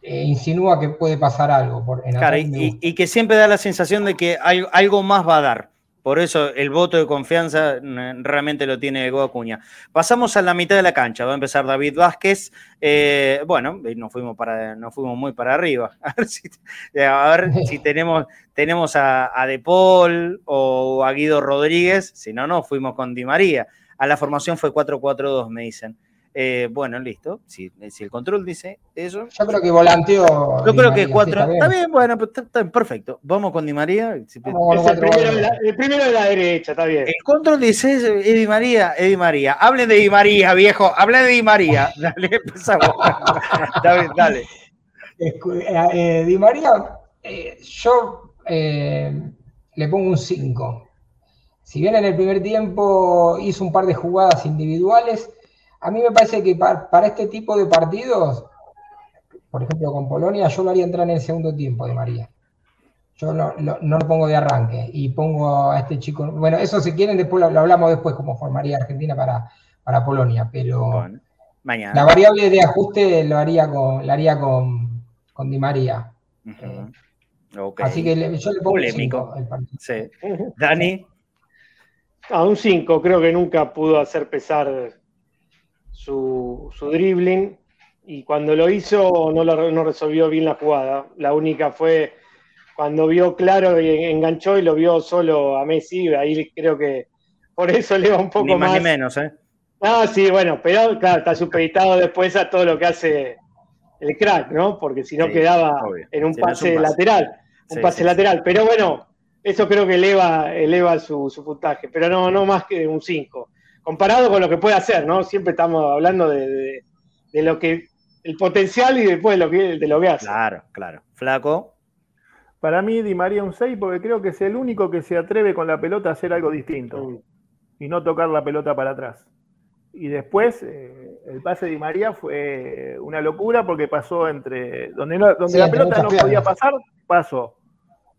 eh, insinúa que puede pasar algo. Por, y, que siempre da la sensación de que algo más va a dar. Por eso el voto de confianza mm, realmente lo tiene Go Acuña. Pasamos a la mitad de la cancha. Va a empezar David Vázquez. Eh, bueno, nos fuimos, para, nos fuimos muy para arriba. A ver si, eh, tenemos, tenemos a, a, De Paul o a Guido Rodríguez. Si no, no, fuimos con Di María. A la formación fue 4-4-2, me dicen. Eh, bueno, listo. Si, si, el control dice eso. Yo creo que volanteó. Yo creo que cuatro. Está bien, bueno, pues, está, perfecto. Vamos con Di María. es el, primero de la, derecha, está bien. El control dice Di María, Eddie María. Hablen de Di María, viejo. Hablen de Di María. Dale, empezamos. dale, dale. Eh, eh, Di María, yo le pongo un 5. Si bien en el primer tiempo hizo un par de jugadas individuales, a mí me parece que para, este tipo de partidos, por ejemplo con Polonia, yo lo haría entrar en el segundo tiempo de María. Yo no, lo pongo de arranque y pongo a este chico. Bueno, eso si quieren, después lo, hablamos después cómo formaría Argentina para, para Polonia, pero mañana. la variable de ajuste lo haría con, la haría con, con Di María. Así que yo le pongo Polémico. El partido. Sí. Dani. A un 5, creo que nunca pudo hacer pesar su, su dribbling y cuando lo hizo no, lo, no resolvió bien la jugada. La única fue cuando vio claro y enganchó y lo vio solo a Messi, ahí creo que por eso le va un poco ni más. Ni menos, ¿eh? Ah, sí, bueno, pero claro, está supeditado después a todo lo que hace el crack, ¿no? Porque si no quedaba en un pase, lateral, un pase lateral. Pero bueno, eso creo que eleva, eleva su, su puntaje, pero no, no más que un 5 comparado con lo que puede hacer, ¿no? Siempre estamos hablando de, lo que, el potencial y después de lo que, de lo que hace. Claro, claro. Flaco. Para mí Di María un 6 porque creo que es el único que se atreve con la pelota a hacer algo distinto y no tocar la pelota para atrás. Y después eh, el pase de Di María fue una locura porque pasó entre donde, donde la pelota no podía pasar, pasó.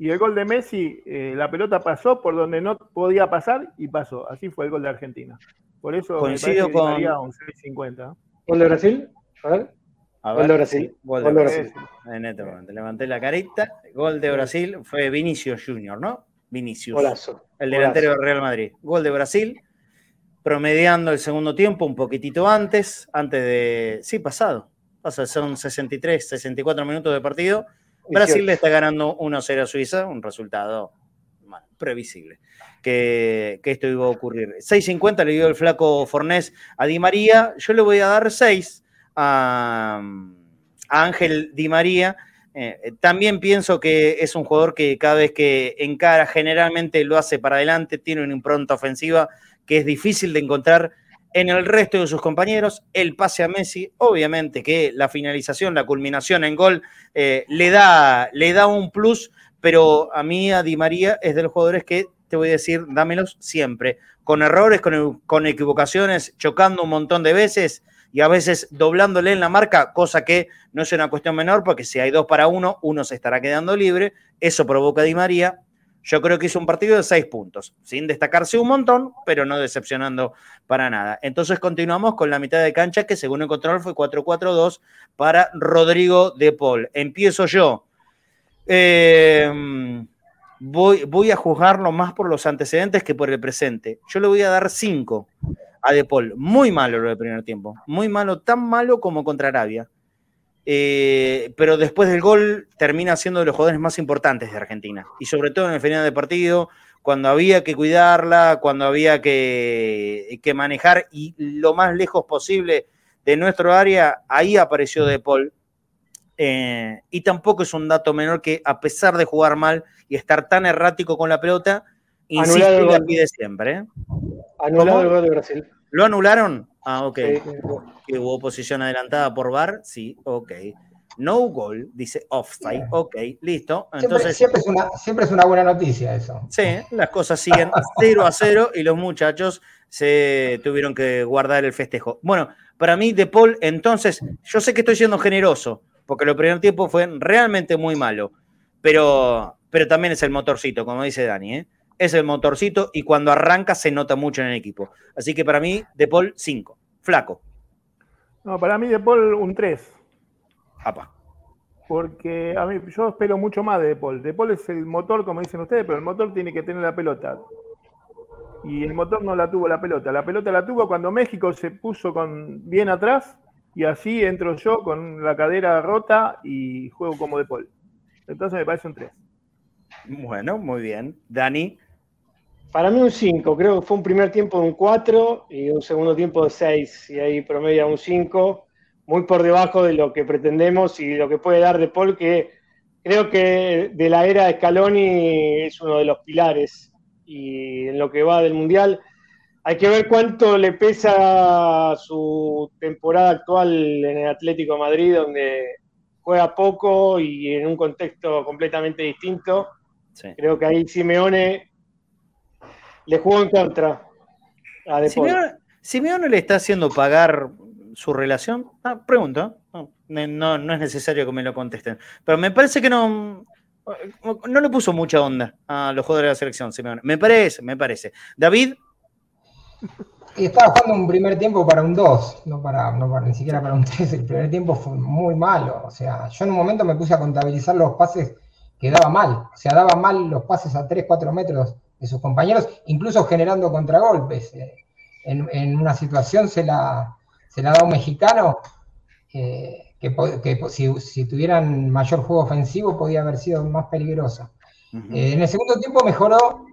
Y el gol de Messi, eh, la pelota pasó por donde no podía pasar y pasó. Así fue el gol de Argentina. Por eso coincido me con un 6.50. ¿Gol de Brasil? A ver. Gol de Brasil. Gol de Brasil. En este momento. Levanté la carita. Gol de Brasil fue Vinicius Junior, ¿no? Vinicius. Golazo. El delantero del Real Madrid. Gol de Brasil. Promediando el segundo tiempo un poquitito antes. Antes de. Sí, pasado. Pasa, son 63, 64 minutos de partido. Brasil le está ganando 1-0 a Suiza. Un resultado previsible que, que, esto iba a ocurrir. 6.50 le dio el flaco Fornés a Di María. Yo le voy a dar 6 a, Ángel Di María. Eh, también pienso que es un jugador que cada vez que encara generalmente lo hace para adelante, tiene una impronta ofensiva que es difícil de encontrar en el resto de sus compañeros. El pase a Messi, obviamente que la finalización, la culminación en gol eh, le, da, le da un plus, pero a mí a Di María es de los jugadores que te voy a decir, dámelos siempre, con errores, con, con equivocaciones, chocando un montón de veces y a veces doblándole en la marca, cosa que no es una cuestión menor, porque si hay dos para uno, uno se estará quedando libre. Eso provoca a Di María. Yo creo que hizo un partido de seis puntos, sin destacarse un montón, pero no decepcionando para nada. Entonces continuamos con la mitad de cancha, que según el control fue 4-4-2 para Rodrigo de Paul. Empiezo yo. Eh, voy, voy a juzgarlo más por los antecedentes que por el presente. Yo le voy a dar cinco a De Paul. Muy malo lo del primer tiempo. Muy malo, tan malo como contra Arabia. Eh, pero después del gol termina siendo de los jugadores más importantes de Argentina. Y sobre todo en el final del partido, cuando había que cuidarla, cuando había que, que manejar y lo más lejos posible de nuestro área, ahí apareció De Paul. Eh, y tampoco es un dato menor que a pesar de jugar mal y estar tan errático con la pelota, insiste y la pide siempre. ¿eh? Anulado el gol de Brasil. ¿Lo anularon? Ah, ok. ¿Que hubo posición adelantada por VAR? Sí, ok. No gol, dice offside, ok, listo. Entonces, siempre, es una, siempre es una buena noticia eso. Sí, las cosas siguen 0 a 0 y los muchachos se tuvieron que guardar el festejo. Bueno, para mí, De Paul, entonces, yo sé que estoy siendo generoso, porque el primer tiempo fue realmente muy malo, pero, pero también es el motorcito, como dice Dani, ¿eh? Es el motorcito y cuando arranca se nota mucho en el equipo. Así que para mí, De Paul, 5. Flaco. No, para mí, De Paul, un 3. Apa. Porque a mí, yo espero mucho más de De Paul. De Paul es el motor, como dicen ustedes, pero el motor tiene que tener la pelota. Y el motor no la tuvo la pelota. La pelota la tuvo cuando México se puso con bien atrás y así entro yo con la cadera rota y juego como De Paul. Entonces me parece un 3. Bueno, muy bien. Dani. Para mí un 5, creo que fue un primer tiempo de un 4 y un segundo tiempo de 6, y ahí promedia un 5, muy por debajo de lo que pretendemos y lo que puede dar De Paul, que creo que de la era de Scaloni es uno de los pilares, y en lo que va del Mundial, hay que ver cuánto le pesa su temporada actual en el Atlético de Madrid, donde juega poco y en un contexto completamente distinto. Creo que ahí Simeone le jugó en contra a De Simeone, le está haciendo pagar su relación. Ah, pregunta. No, no, es necesario que me lo contesten. Pero me parece que no. No le puso mucha onda a los jugadores de la selección, Simeone. Me parece, me parece. David. Y estaba jugando un primer tiempo para un 2, no para, no para, ni siquiera para un 3. El primer tiempo fue muy malo. O sea, yo en un momento me puse a contabilizar los pases que daba mal. O sea, daba mal los pases a 3, 4 metros de sus compañeros, incluso generando contragolpes. Eh, en, una situación se la, se la da un mexicano eh, que, si, tuvieran mayor juego ofensivo podía haber sido más peligroso. Eh, en el segundo tiempo mejoró,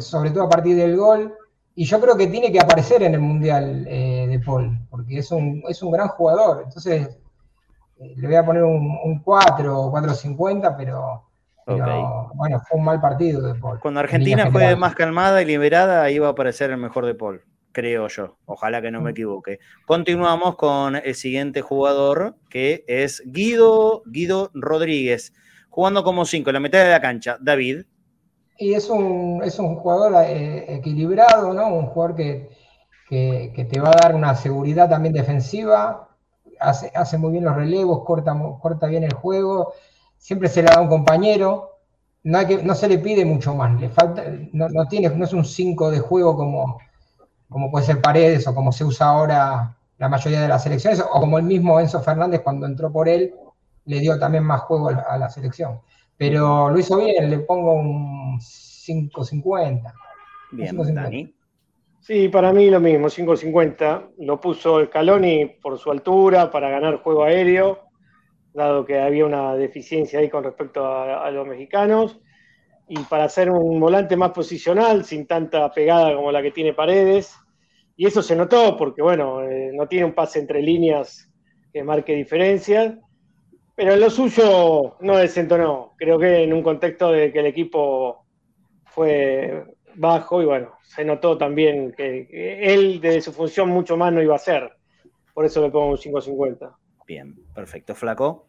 sobre todo a partir del gol, y yo creo que tiene que aparecer en el Mundial de Paul, porque es un, es un gran jugador. Entonces, le voy a poner un, un 4 o 4.50, pero bueno, fue un mal partido de Paul. Cuando Argentina fue más calmada y liberada, ahí va a aparecer el mejor de Paul, creo yo. Ojalá que no me mm. equivoque. Continuamos con el siguiente jugador, que es Guido, Guido Rodríguez. jugando como cinco en la mitad de la cancha. David. Y es un, es un jugador eh, equilibrado, ¿no? Un jugador que, que, te va a dar una seguridad también defensiva, hace, hace muy bien los relevos, corta, corta bien el juego, siempre se le da un compañero, no, hay que, no se le pide mucho más, le falta, no, no, tiene, no es un 5 de juego como, como puede ser Paredes o como se usa ahora la mayoría de las selecciones, o como el mismo Enzo Fernández cuando entró por él, le dio también más juego a la selección. Pero lo hizo bien, le pongo un 5.50. Bien, Dani. Sí, para mí lo mismo, 5.50. Lo puso Scaloni por su altura para ganar juego aéreo, dado que había una deficiencia ahí con respecto a, los mexicanos. Y para hacer un volante más posicional, sin tanta pegada como la que tiene Paredes. Y eso se notó porque, bueno, eh, no tiene un pase entre líneas que marque diferencias. Pero lo suyo no desentonó. Creo que en un contexto de que el equipo fue bajo y bueno, se notó también que, él de su función mucho más no iba a hacer. Por eso le pongo un 5.50. Bien, perfecto. Flaco.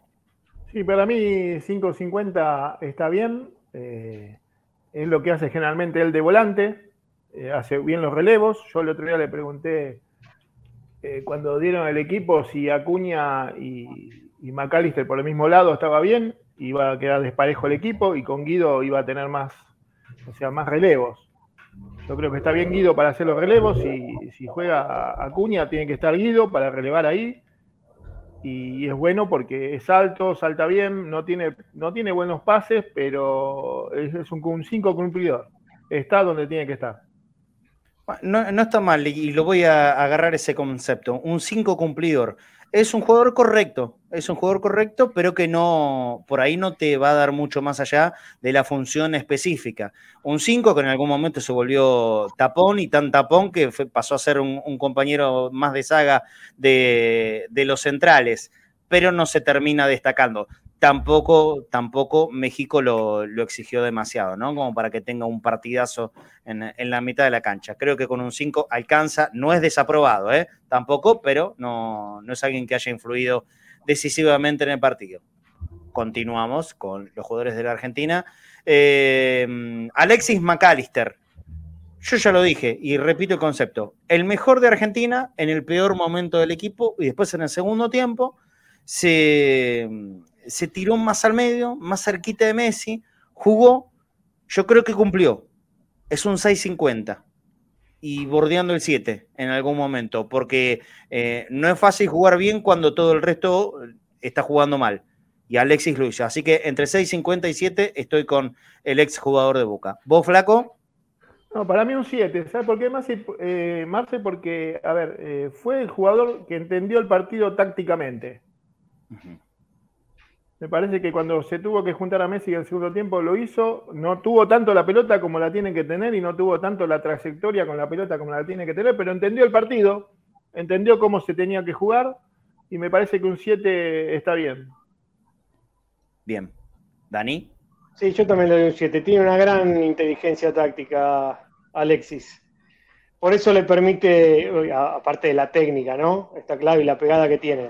Sí, para mí 5.50 está bien. Eh, es lo que hace generalmente él de volante. Eh, hace bien los relevos. Yo el otro día le pregunté eh, cuando dieron el equipo si Acuña y, y McAllister por el mismo lado estaba bien, iba a quedar desparejo el equipo y con Guido iba a tener más, o sea, más relevos. Yo creo que está bien Guido para hacer los relevos. y si juega Acuña, tiene que estar Guido para relevar ahí. Y es bueno porque es alto, salta bien, no tiene, no tiene buenos pases, pero es, un 5 cumplidor. Está donde tiene que estar. No, no, está mal y lo voy a agarrar ese concepto. Un 5 cumplidor es un jugador correcto, es un jugador correcto, pero que no, por ahí no te va a dar mucho más allá de la función específica. Un 5 que en algún momento se volvió tapón y tan tapón que pasó a ser un, compañero más de saga de, de los centrales, pero no se termina destacando tampoco, tampoco México lo, exigió demasiado, ¿no? Como para que tenga un partidazo en, la mitad de la cancha. Creo que con un 5 alcanza, no es desaprobado, ¿eh? Tampoco, pero no, no es alguien que haya influido decisivamente en el partido. Continuamos con los jugadores de la Argentina. Eh, Alexis McAllister. Yo ya lo dije y repito el concepto. El mejor de Argentina en el peor momento del equipo y después en el segundo tiempo se, se tiró más al medio, más cerquita de Messi, jugó, yo creo que cumplió. Es un 6.50 y bordeando el 7 en algún momento, porque eh, no es fácil jugar bien cuando todo el resto está jugando mal. Y Alexis hizo. Así que entre 6.50 y 7 estoy con el ex jugador de Boca. ¿Vos, Flaco? No, para mí un 7. ¿Sabes por qué, Marce? Eh, Marce porque, a ver, eh, fue el jugador que entendió el partido tácticamente. Me parece que cuando se tuvo que juntar a Messi en el segundo tiempo lo hizo, no tuvo tanto la pelota como la tiene que tener y no tuvo tanto la trayectoria con la pelota como la tiene que tener, pero entendió el partido, entendió cómo se tenía que jugar y me parece que un 7 está bien. Bien. ¿Dani? Sí, yo también le doy un 7. Tiene una gran inteligencia táctica, Alexis. Por eso le permite, aparte de la técnica, ¿no? Está clave y la pegada que tiene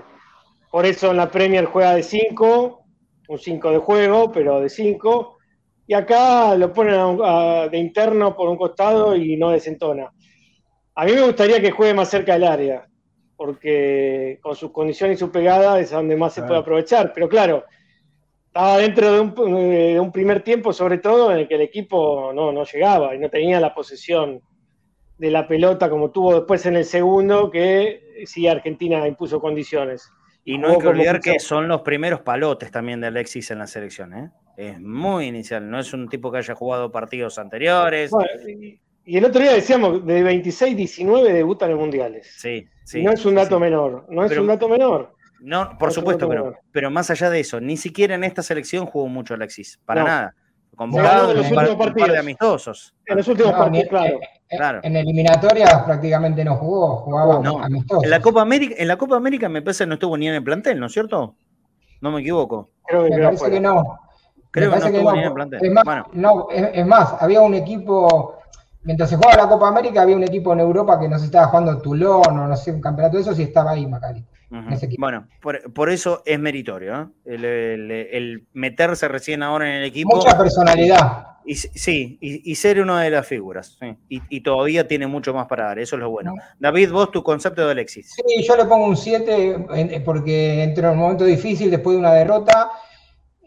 por eso en la Premier juega de 5, un 5 de juego, pero de 5. Y acá lo ponen de interno por un costado y no desentona. A mí me gustaría que juegue más cerca del área, porque con sus condiciones y su pegada es donde más se puede aprovechar. Pero claro, estaba dentro de un, primer tiempo, sobre todo, en el que el equipo no, no llegaba y no tenía la posesión de la pelota como tuvo después en el segundo, que sí Argentina impuso condiciones. Y no hay que olvidar que son los primeros palotes también de Alexis en la selección. ¿eh? Es muy inicial, no es un tipo que haya jugado partidos anteriores. y, el otro día decíamos, de 26-19 debutan en mundiales. Sí, sí. no es un dato menor, no es un dato menor. No, por supuesto, pero, pero más allá de eso, ni siquiera en esta selección jugó mucho Alexis, para nada convocado en los un par de amistosos. En los últimos partidos, claro. Claro. En eliminatoria prácticamente no jugó, jugaba no, amistosos. En la Copa América, en la Copa América me parece que no estuvo ni en el plantel, ¿no es cierto? No me equivoco. Creo que me parece que no. Creo que no estuvo ni en el plantel. Es más, no, es, más, había un equipo mientras se jugaba la Copa América había un equipo en Europa que no se estaba jugando Toulon o no sé, un campeonato de esos y estaba ahí Macali. Bueno, por, eso es meritorio, ¿eh? el, meterse recién ahora en el equipo. Mucha personalidad. Y, sí, y, ser una de las figuras. Y, todavía tiene mucho más para dar, eso es lo bueno. David, vos tu concepto de Alexis. Sí, yo le pongo un 7 porque entró en un momento difícil después de una derrota.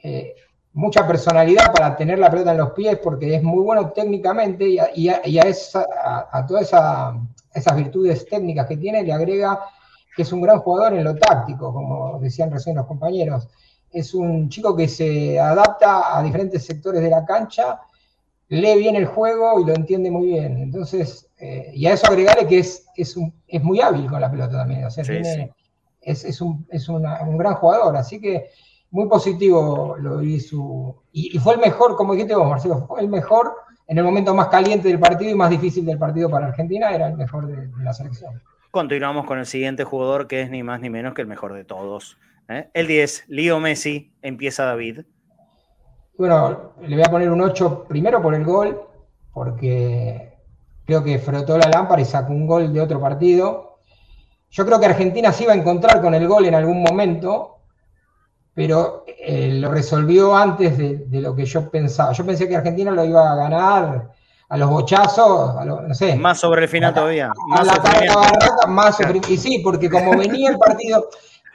Eh, mucha personalidad para tener la pelota en los pies porque es muy bueno técnicamente y a, esa, a todas esas virtudes técnicas que tiene le agrega que es un gran jugador en lo táctico, como decían recién los compañeros. Es un chico que se adapta a diferentes sectores de la cancha, lee bien el juego y lo entiende muy bien. Entonces, eh, y a eso agregarle que es, es, es, muy hábil con la pelota también. O sea, Es, es, un, es un gran jugador. Así que muy positivo lo vi su. Y, fue el mejor, como dijiste vos, Marcelo, fue el mejor en el momento más caliente del partido y más difícil del partido para Argentina, era el mejor de la selección. Continuamos con el siguiente jugador que es ni más ni menos que el mejor de todos. ¿eh? El 10, Leo Messi, empieza David. Bueno, le voy a poner un 8 primero por el gol, porque creo que frotó la lámpara y sacó un gol de otro partido. Yo creo que Argentina se iba a encontrar con el gol en algún momento, pero eh, lo resolvió antes de, de, lo que yo pensaba. Yo pensé que Argentina lo iba a ganar a los bochazos, no sé. Más sobre el final todavía. Más a la barraca, más sobre, Y sí, porque como venía el partido,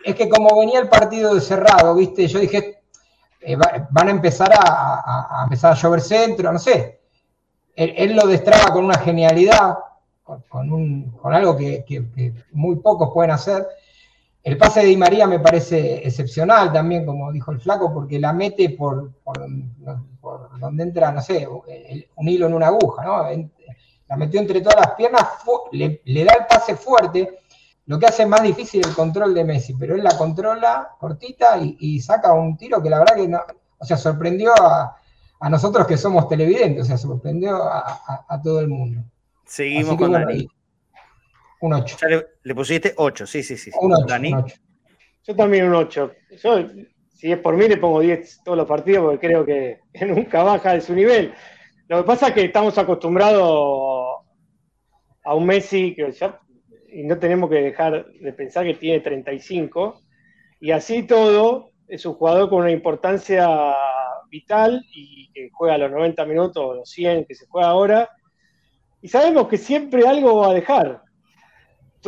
es que como venía el partido cerrado, ¿viste? Yo dije, eh, van a empezar a, empezar a llover centro, no sé. Él, lo destraba con una genialidad, con, un, con algo que, muy pocos pueden hacer. El pase de Di María me parece excepcional también, como dijo el flaco, porque la mete por, por donde entra, no sé, un hilo en una aguja, ¿no? La metió entre todas las piernas, le, da el pase fuerte, lo que hace más difícil el control de Messi, pero él la controla cortita y, saca un tiro que la verdad que no, o sea, sorprendió a, nosotros que somos televidentes, o sea, sorprendió a, todo el mundo. Seguimos con Dani. Un 8. Le, pusiste 8, sí, sí, sí. Un 8. Yo también un 8. Yo si es por mí, le pongo 10 todos los partidos porque creo que, nunca baja de su nivel. Lo que pasa es que estamos acostumbrados a un Messi que ya, y no tenemos que dejar de pensar que tiene 35 y así todo es un jugador con una importancia vital y que juega los 90 minutos los 100 que se juega ahora y sabemos que siempre algo va a dejar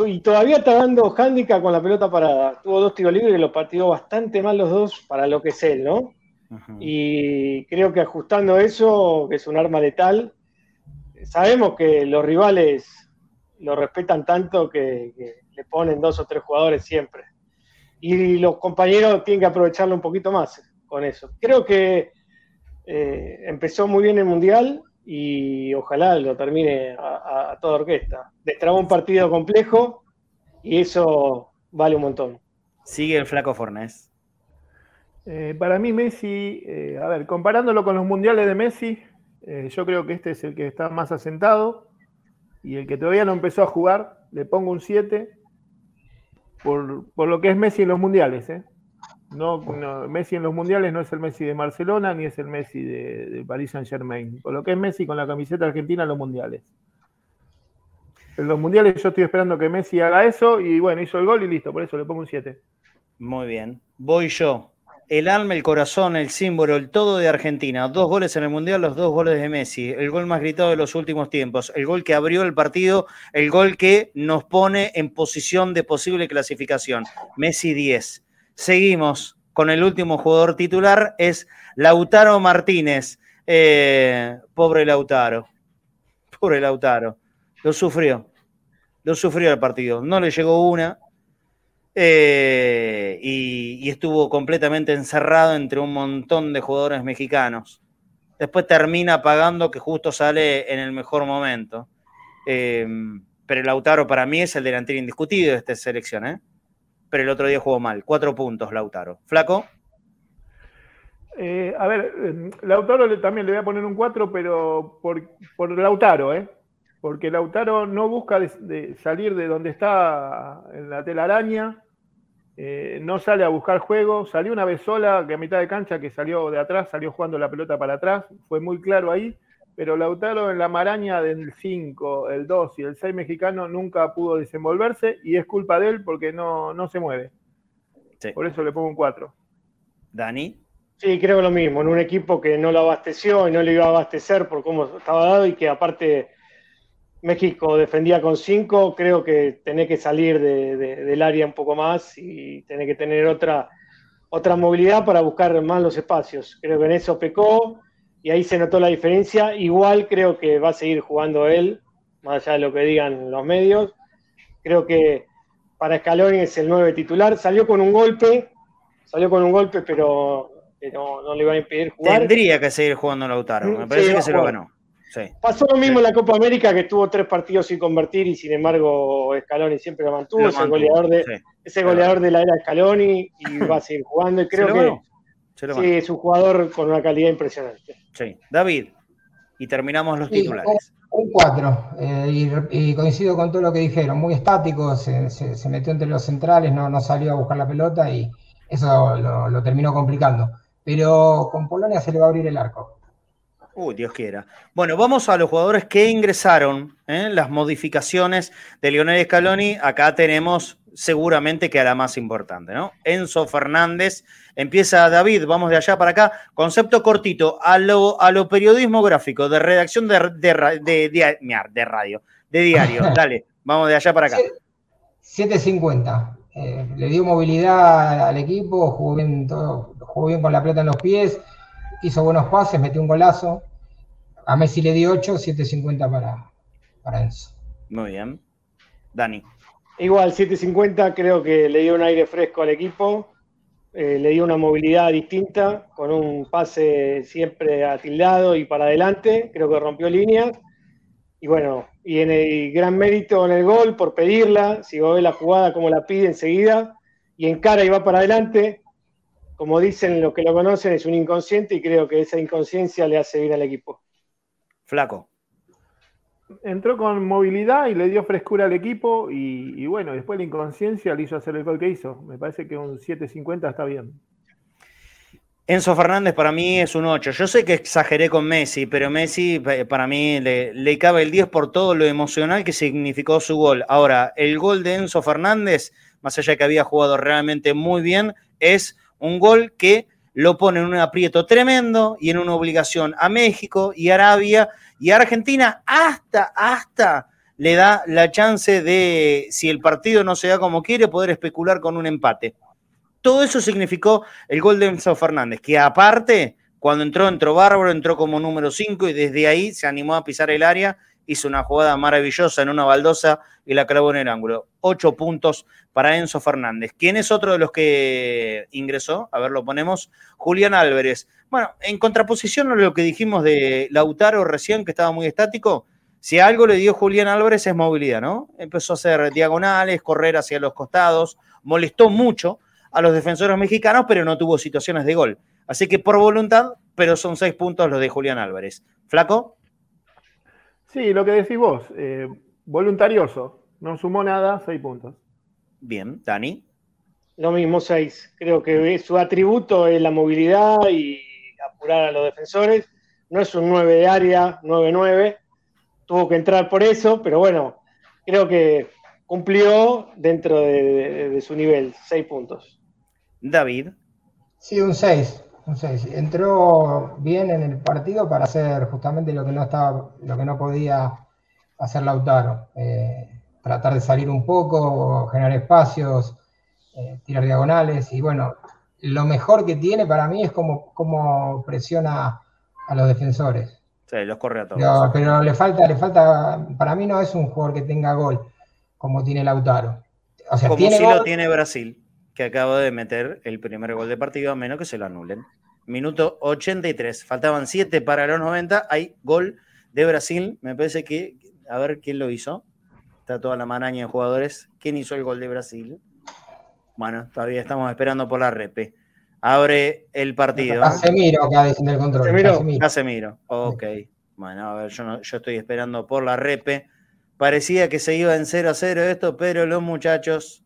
y todavía está dando handicap con la pelota parada. Tuvo dos tiros libres y lo partió bastante mal los dos para lo que es él, ¿no? Y creo que ajustando eso, que es un arma letal, sabemos que los rivales lo respetan tanto que, le ponen dos o tres jugadores siempre. Y los compañeros tienen que aprovecharlo un poquito más con eso. Creo que eh, empezó muy bien el Mundial, y ojalá lo termine a, toda orquesta. Destrabó un partido complejo y eso vale un montón. Sigue el flaco Fornés. Eh, para mí Messi, eh, a ver, comparándolo con los mundiales de Messi, eh, yo creo que este es el que está más asentado y el que todavía no empezó a jugar, le pongo un 7 por, por, lo que es Messi en los mundiales. ¿eh? No, Messi en los mundiales no es el Messi de Barcelona ni es el Messi de, Paris Saint Germain. Por lo que es Messi con la camiseta argentina en los mundiales. En los mundiales yo estoy esperando que Messi haga eso y bueno, hizo el gol y listo, por eso le pongo un 7. Muy bien. Voy yo. El alma, el corazón, el símbolo, el todo de Argentina. Dos goles en el Mundial, los dos goles de Messi. El gol más gritado de los últimos tiempos. El gol que abrió el partido, el gol que nos pone en posición de posible clasificación. Messi 10 Seguimos con el último jugador titular, es Lautaro Martínez. Eh, pobre Lautaro. Pobre Lautaro. Lo sufrió. Lo sufrió el partido. No le llegó una. Eh, y, estuvo completamente encerrado entre un montón de jugadores mexicanos. Después termina pagando que justo sale en el mejor momento. Eh, pero Lautaro para mí es el delantero indiscutido de esta selección. ¿eh? Pero el otro día jugó mal. Cuatro puntos, Lautaro. ¿Flaco? Eh, a ver, eh, Lautaro también le voy a poner un 4, pero por, Lautaro, ¿eh? Porque Lautaro no busca salir de donde está en la telaraña, eh, no sale a buscar juego, salió una vez sola, que a mitad de cancha, que salió de atrás, salió jugando la pelota para atrás, fue muy claro ahí, pero Lautaro en la maraña del 5, el 2 y el 6 mexicano nunca pudo desenvolverse y es culpa de él porque no, no se mueve. Por eso le pongo un 4. Dani. Sí, creo lo mismo, en un equipo que no lo abasteció y no le iba a abastecer por cómo estaba dado y que aparte México defendía con 5, creo que tenés que salir del área un poco más y tenés que tener otra, otra movilidad para buscar más los espacios. Creo que en eso pecó y ahí se notó la diferencia. Igual creo que va a seguir jugando él, más allá de lo que digan los medios. Creo que para Scaloni es el 9 titular. Salió con un golpe, salió con un golpe, pero no, le va a impedir jugar. Tendría que seguir jugando Lautaro, me parece que se lo ganó. Pasó lo mismo en la Copa América, que tuvo tres partidos sin convertir y sin embargo Scaloni siempre lo mantuvo. es el goleador, de, ese goleador de la era Scaloni y va a seguir jugando. Y creo que sí, es un jugador con una calidad impresionante. Sí. David, y terminamos los titulares. Un 4, eh, y, coincido con todo lo que dijeron, muy estático, se, metió entre los centrales, no, no, salió a buscar la pelota y eso lo terminó complicando pero con Polonia se le va a abrir el arco. Uy, Dios quiera. Bueno, vamos a los jugadores que ingresaron, ¿eh? las modificaciones de Lionel Scaloni. Acá tenemos seguramente que a la más importante, ¿no? Enzo Fernández. Empieza David, vamos de allá para acá. Concepto cortito, a lo, a lo periodismo gráfico, de redacción de, de, de, de radio, de diario. Dale, vamos de allá para acá. 750. Eh, le dio movilidad al equipo, jugó bien, todo, jugó bien con la pelota en los pies, hizo buenos pases, metió un golazo. A Messi le dio 8, 7.50 para, para Enzo. Muy bien. Dani. Igual, 7.50 creo que le dio un aire fresco al equipo, eh, le dio una movilidad distinta, con un pase siempre atildado y para adelante, creo que rompió líneas. Y bueno, y en el gran mérito en el gol por pedirla, si vos ves la jugada como la pide enseguida, y encara y va para adelante, como dicen los que lo conocen, es un inconsciente y creo que esa inconsciencia le hace bien al equipo. Flaco. Entró con movilidad y le dio frescura al equipo y, bueno, después la inconsciencia le hizo hacer el gol que hizo. Me parece que un 7.50 está bien. Enzo Fernández para mí es un 8. Yo sé que exageré con Messi, pero Messi para mí le, cabe el 10 por todo lo emocional que significó su gol. Ahora, el gol de Enzo Fernández, más allá de que había jugado realmente muy bien, es un gol que lo pone en un aprieto tremendo y en una obligación a México y Arabia y Argentina hasta, hasta le da la chance de, si el partido no se da como quiere, poder especular con un empate. Todo eso significó el gol de Enzo Fernández, que aparte, cuando entró, entró bárbaro, entró como número 5 y desde ahí se animó a pisar el área, hizo una jugada maravillosa en una baldosa y la clavó en el ángulo. Ocho puntos para Enzo Fernández. ¿Quién es otro de los que ingresó? A ver, lo ponemos. Julián Álvarez. Bueno, en contraposición a lo que dijimos de Lautaro recién, que estaba muy estático, si algo le dio Julián Álvarez es movilidad, ¿no? Empezó a hacer diagonales, correr hacia los costados, molestó mucho a los defensores mexicanos, pero no tuvo situaciones de gol. Así que por voluntad, pero son seis puntos los de Julián Álvarez. ¿Flaco? Sí, lo que decís vos, eh, voluntarioso, no sumó nada, seis puntos. Bien, Dani. Lo mismo, seis. Creo que su atributo es la movilidad y apurar a los defensores. No es un 9 de área, 9-9. Tuvo que entrar por eso, pero bueno, creo que cumplió dentro de su nivel, seis puntos. David. Sí, un 6. 6. Entró bien en el partido para hacer justamente lo que no estaba, lo que no podía hacer Lautaro. Eh, tratar de salir un poco, generar espacios, eh, tirar diagonales. Y bueno, lo mejor que tiene para mí es como, como presiona a los defensores. Sí, los corre a todos. Pero, le falta, le falta, para mí no es un jugador que tenga gol, como tiene Lautaro. O sea, como tiene si lo tiene Brasil que acaba de meter el primer gol de partido, a menos que se lo anulen. Minuto 83, faltaban 7 para los 90, hay gol de Brasil, me parece que, a ver quién lo hizo, está toda la maraña de jugadores, ¿quién hizo el gol de Brasil? Bueno, todavía estamos esperando por la repe. Abre el partido. Casemiro acá diciendo el control. Casemiro. Casemiro, ok. Bueno, a ver, yo, yo estoy esperando por la repe. Parecía que se iba en 0 a 0 esto, pero los muchachos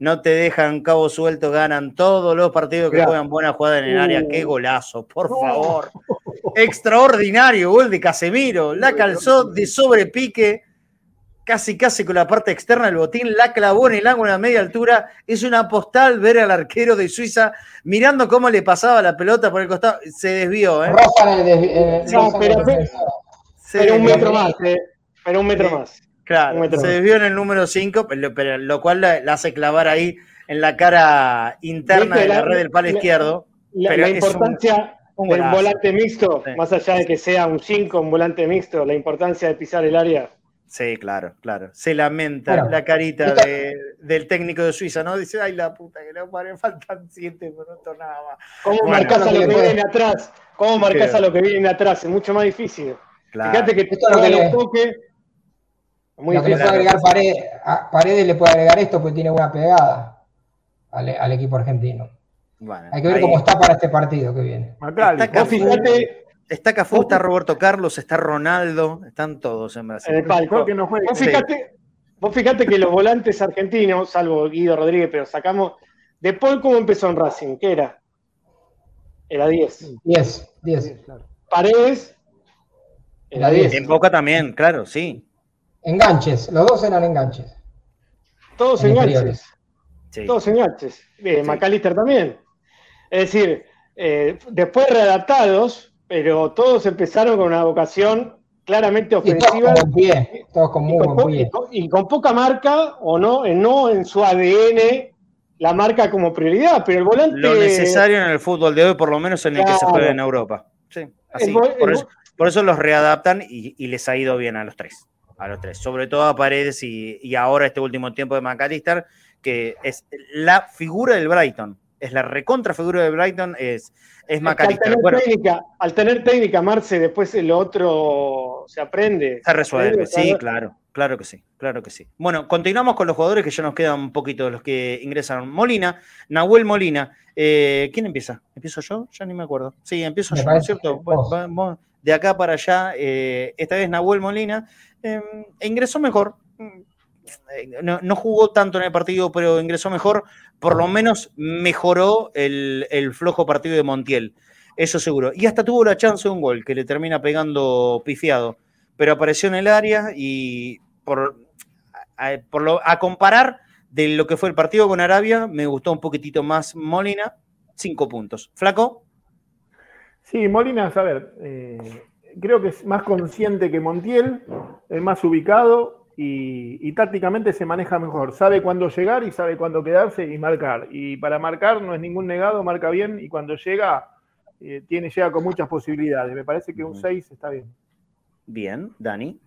no te dejan cabo suelto, ganan todos los partidos que juegan buena jugada en el área. Qué golazo, por favor. Extraordinario gol de Casemiro. La calzó de sobrepique, casi casi con la parte externa del botín, la clavó en el ángulo a media altura. Es una postal ver al arquero de Suiza mirando cómo le pasaba la pelota por el costado. Se desvió, ¿eh? no, pero, pero un metro más, eh, pero un metro más. Claro, se desvió en el número 5, pero, lo cual la, hace clavar ahí en la cara interna de la, red del palo izquierdo. La, importancia del volante mixto, más allá de que sea un 5, un volante mixto, la importancia de pisar el área. Sí, claro, claro. Se lamenta la carita del técnico de Suiza, ¿no? Dice, ay, la puta que no pare, faltan 7 minutos nada más. ¿Cómo marcas a lo que viene atrás? ¿Cómo marcas a lo que viene atrás? Es mucho más difícil. Fíjate que esto lo que toque. Muy lo que le puede agregar Paredes, le puede agregar esto porque tiene buena pegada al equipo argentino. Hay que ver cómo está para este partido que viene. Está Cafú, está, Cafú, está Roberto Carlos, está Ronaldo, están todos en Brasil. En el palco. Que no vos, fíjate, vos fíjate que los volantes argentinos, salvo Guido Rodríguez, pero sacamos. De Paul, ¿cómo empezó en Racing? ¿Qué era? Era 10. 10, 10. Paredes. Era 10. En Boca también, claro, sí. Enganches, los dos eran enganches. Todos enganches. Todos enganches. Eh, McAllister también. Es decir, eh, después readaptados, pero todos empezaron con una vocación claramente ofensiva. todos con, muy y, con, poca marca, o no, no en su ADN la marca como prioridad, pero el volante. Lo necesario en el fútbol de hoy, por lo menos en el que se juega en Europa. Sí, así. por, eso, los readaptan y, les ha ido bien a los tres. A los tres. Sobre todo a Paredes y, y ahora este último tiempo de McAllister, que es la figura del Brighton es la recontra figura de Brighton, es, es Al tener, técnica, al tener técnica, Marce, después el otro se aprende. Se resuelve, sí, claro, claro que sí, claro que sí. Bueno, continuamos con los jugadores que ya nos quedan un poquito de los que ingresaron. Molina, Nahuel Molina. Eh, ¿Quién empieza? ¿Empiezo yo? Ya ni me acuerdo. Sí, empiezo yo, ¿no es cierto? De acá para allá, eh, esta vez Nahuel Molina, eh, ingresó mejor, no, jugó tanto en el partido, pero ingresó mejor. Por lo menos mejoró el, flojo partido de Montiel. Eso seguro. Y hasta tuvo la chance de un gol que le termina pegando pifiado. Pero apareció en el área y por, a, por lo, a comparar de lo que fue el partido con Arabia, me gustó un poquitito más Molina. Cinco puntos. ¿Flaco? Sí, Molina, a ver, eh, creo que es más consciente que Montiel, es más ubicado, y, tácticamente se maneja mejor. Sabe cuándo llegar y sabe cuándo quedarse y marcar. Y para marcar no es ningún negado, marca bien y cuando llega, eh, tiene, llega con muchas posibilidades. Me parece que un 6 está bien. Bien, Dani.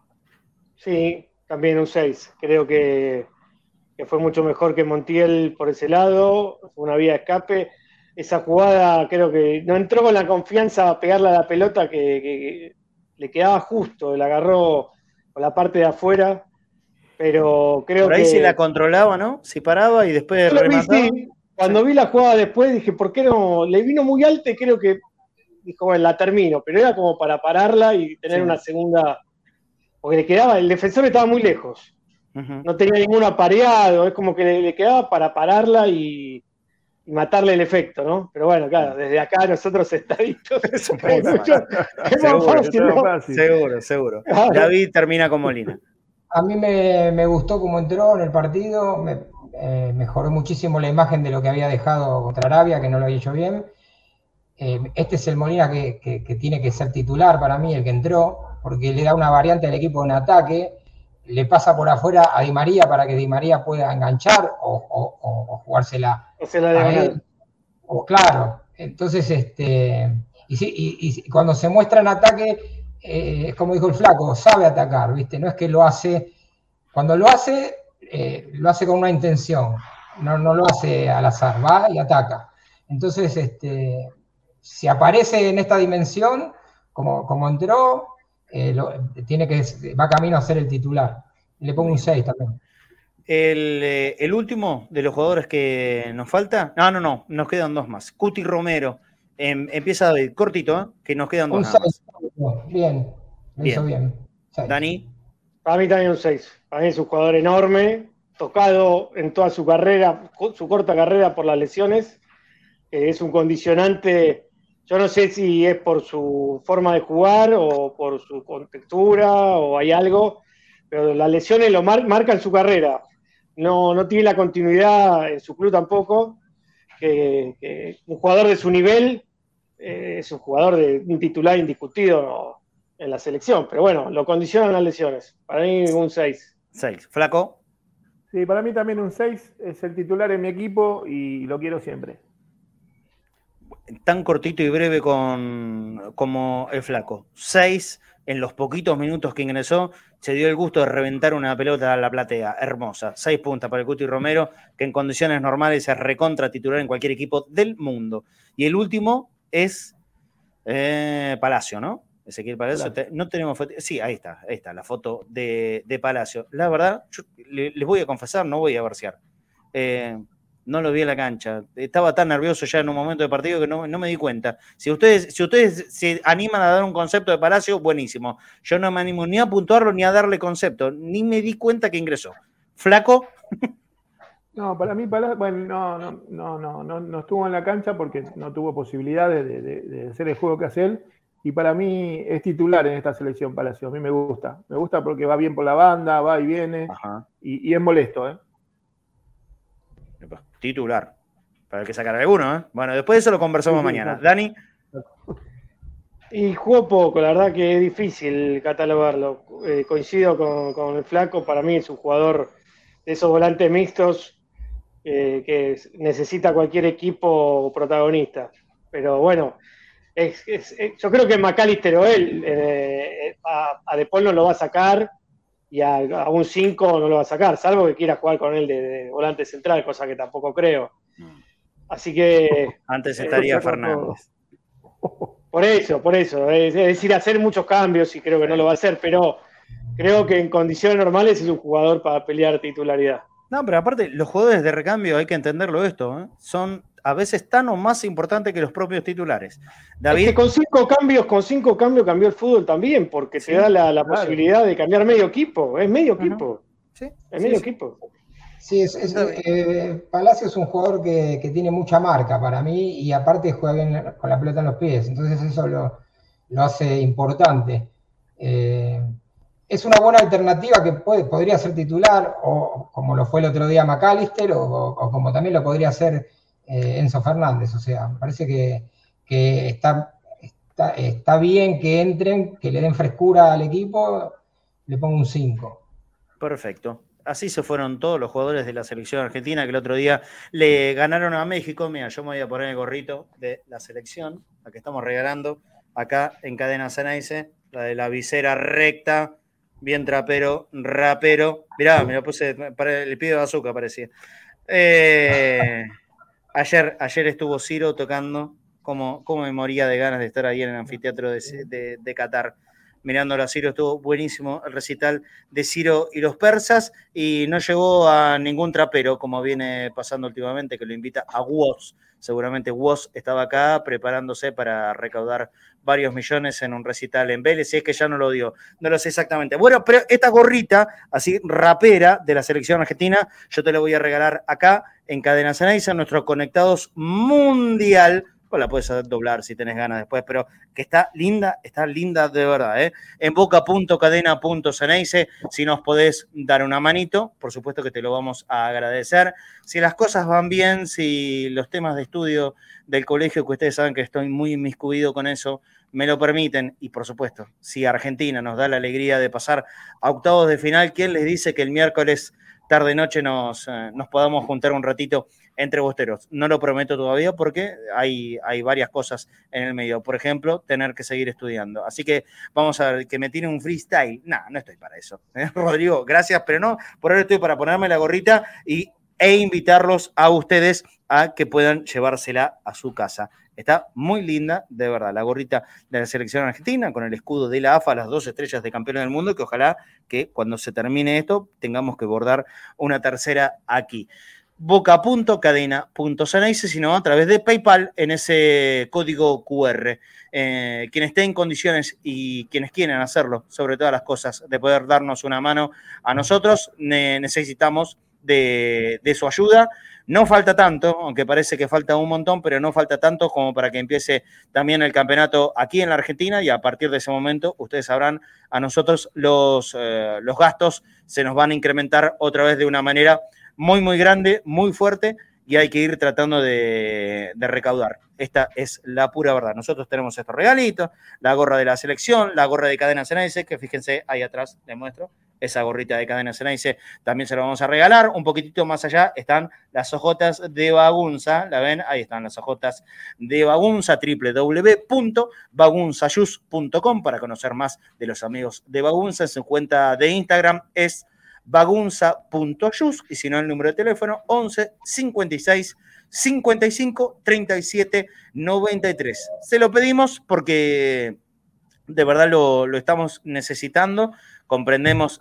Sí, también un 6. Creo que, fue mucho mejor que Montiel por ese lado. Fue una vía de escape. Esa jugada creo que no entró con la confianza a pegarle a la pelota que, que le quedaba justo. Le agarró con la parte de afuera pero creo Por ahí que... la controlaba, ¿no? Si paraba y después remataba. Cuando vi la jugada después dije, ¿por qué no? Le vino muy alta y creo que dijo, bueno, la termino, pero era como para pararla y tener una segunda. Porque le quedaba, el defensor estaba muy lejos. No tenía ningún apareado, es como que le, quedaba para pararla y, matarle el efecto, ¿no? Pero bueno, claro, desde acá nosotros estaditos. es, más fácil, ¿no? Seguro, seguro. David termina con Molina. A mí me, gustó cómo entró en el partido, me, eh, mejoró muchísimo la imagen de lo que había dejado contra Arabia, que no lo había hecho bien. Eh, este es el Molina que, tiene que ser titular para mí, el que entró, porque le da una variante al equipo en ataque, le pasa por afuera a Di María para que Di María pueda enganchar o, jugársela a él. O, claro, entonces, este, y cuando se muestra en ataque, eh, como dijo el flaco, sabe atacar, ¿viste? No es que lo hace, cuando lo hace, eh, lo hace con una intención, no, no, lo hace al azar, va y ataca. Entonces, este, si aparece en esta dimensión, como, como entró, eh, tiene que, va camino a ser el titular. Le pongo un 6 también. El, último de los jugadores que nos falta, no, no, no, nos quedan dos más. Cuti Romero, em, empieza David, cortito, que nos quedan dos más. Bien, lo hizo bien. Dani. Para mí también un 6. Para mí es un jugador enorme, tocado en toda su carrera, su corta carrera por las lesiones. es un condicionante Yo no sé si es por su forma de jugar o por su contextura o hay algo, pero las lesiones lo marcan su carrera. No, no tiene la continuidad en su club tampoco. Que, un jugador de su nivel eh, es un jugador de un titular indiscutido en la selección, pero bueno, lo condicionan las lesiones. Para mí un 6. 6. Flaco. Sí, para mí también un 6 es el titular en mi equipo y lo quiero siempre. Tan cortito y breve con, como el flaco. 6 en los poquitos minutos que ingresó, se dio el gusto de reventar una pelota a la platea. Hermosa. 6 puntas para el Cuti Romero, que en condiciones normales es recontra titular en cualquier equipo del mundo. Y el último es eh, Palacio, ¿no? Ezequiel Palacio, no tenemos foto. Sí, ahí está, ahí está, la foto de, Palacio. La verdad, les voy a confesar, no voy a versear. Eh, no lo vi en la cancha. Estaba tan nervioso ya en un momento de partido que no, me di cuenta. Si ustedes, si ustedes se animan a dar un concepto de Palacio, buenísimo. Yo no me animo ni a puntuarlo ni a darle concepto. Ni me di cuenta que ingresó. ¿Flaco? No, para mí, Palacio, bueno, no, no, no, no, no, estuvo en la cancha porque no tuvo posibilidad de, de hacer el juego que hace él y para mí es titular en esta selección Palacio. A mí me gusta. Me gusta porque va bien por la banda, va y viene. Y, es molesto. ¿eh? Titular. Para que sacar alguno. ¿eh? Bueno, después de eso lo conversamos mañana. Dani. Y jugó poco, la verdad que es difícil catalogarlo. Eh, coincido con, el Flaco, para mí es un jugador de esos volantes mixtos eh, que necesita cualquier equipo protagonista. Pero bueno, yo creo que McAllister o él eh, a, a De Paul no lo va a sacar y a, un 5 no lo va a sacar, salvo que quiera jugar con él de, volante central, cosa que tampoco creo. Así que. Antes eh, estaría Fernández. Por eso, por eso. Es, decir, hacer muchos cambios y creo que no lo va a hacer, pero creo que en condiciones normales es un jugador para pelear titularidad. No, pero aparte, los jugadores de recambio, hay que entenderlo esto, ¿eh? son a veces tan o más importante que los propios titulares. David. con cinco cambios, con cinco cambios cambió el fútbol también, porque se da la, posibilidad de cambiar medio equipo. Es medio equipo. Sí. Es medio equipo. Sí, es, eh, Palacio es un jugador que, tiene mucha marca para mí y aparte juega bien con la pelota en los pies, entonces eso lo, hace importante. Eh, es una buena alternativa que puede, podría ser titular, o como lo fue el otro día McAllister, o como también lo podría ser eh, Enzo Fernández. O sea, me parece que, está, bien que entren, que le den frescura al equipo, le pongo un 5. Perfecto. Así se fueron todos los jugadores de la selección argentina que el otro día le ganaron a México. Mira, yo me voy a poner el gorrito de la selección, la que estamos regalando acá en Cadena Ceneice, la de la visera recta, bien trapero, rapero. Mirá, me lo puse, el pido azúcar parecía. Eh, Ayer, ayer estuvo Ciro tocando, como, como me moría de ganas de estar ahí en el anfiteatro de, de, Qatar. Mirándolo a Ciro, estuvo buenísimo el recital de Ciro y los persas y no llegó a ningún trapero, como viene pasando últimamente, que lo invita a Woz. Seguramente Woz estaba acá preparándose para recaudar varios millones en un recital en Vélez, y es que ya no lo dio, no lo sé exactamente. Bueno, pero esta gorrita, así rapera de la selección argentina, yo te la voy a regalar acá en Cadena Ceneiza, nuestros conectados mundial. La puedes doblar si tenés ganas después, pero que está linda, está linda de verdad. ¿eh? En boca.cadena.ceneice, si nos podés dar una manito, por supuesto que te lo vamos a agradecer. Si las cosas van bien, si los temas de estudio del colegio, que ustedes saben que estoy muy inmiscuido con eso, me lo permiten, y por supuesto, si Argentina nos da la alegría de pasar a octavos de final, ¿quién les dice que el miércoles tarde-noche nos, eh, nos podamos juntar un ratito entre bosteros. No lo prometo todavía porque hay, hay varias cosas en el medio. Por ejemplo, tener que seguir estudiando. Así que vamos a ver, que me tiene un freestyle. No, no estoy para eso. Rodrigo, gracias, pero no, por ahora estoy para ponerme la gorrita y, e invitarlos a ustedes a que puedan llevársela a su casa. Está muy linda, de verdad, la gorrita de la selección argentina con el escudo de la AFA, las dos estrellas de campeón del mundo, que ojalá que cuando se termine esto tengamos que bordar una tercera aquí. Boca.cadena.ceneice, sino a través de PayPal en ese código QR. Eh, quien esté en condiciones y quienes quieren hacerlo, sobre todas las cosas, de poder darnos una mano a nosotros, necesitamos de, de su ayuda. No falta tanto, aunque parece que falta un montón, pero no falta tanto como para que empiece también el campeonato aquí en la Argentina y a partir de ese momento ustedes sabrán, a nosotros los, eh, los gastos se nos van a incrementar otra vez de una manera muy, muy grande, muy fuerte y hay que ir tratando de, recaudar. Esta es la pura verdad. Nosotros tenemos estos regalitos, la gorra de la selección, la gorra de cadena Ceneice, que fíjense ahí atrás, les muestro, esa gorrita de cadena Ceneice también se la vamos a regalar. Un poquitito más allá están las ojotas de Bagunza, ¿la ven? Ahí están las ojotas de Bagunza, www.bagunzayus.com para conocer más de los amigos de Bagunza. En su cuenta de Instagram es bagunza.yus y si no el número de teléfono 11 56 55 37 93. Se lo pedimos porque de verdad lo, lo estamos necesitando comprendemos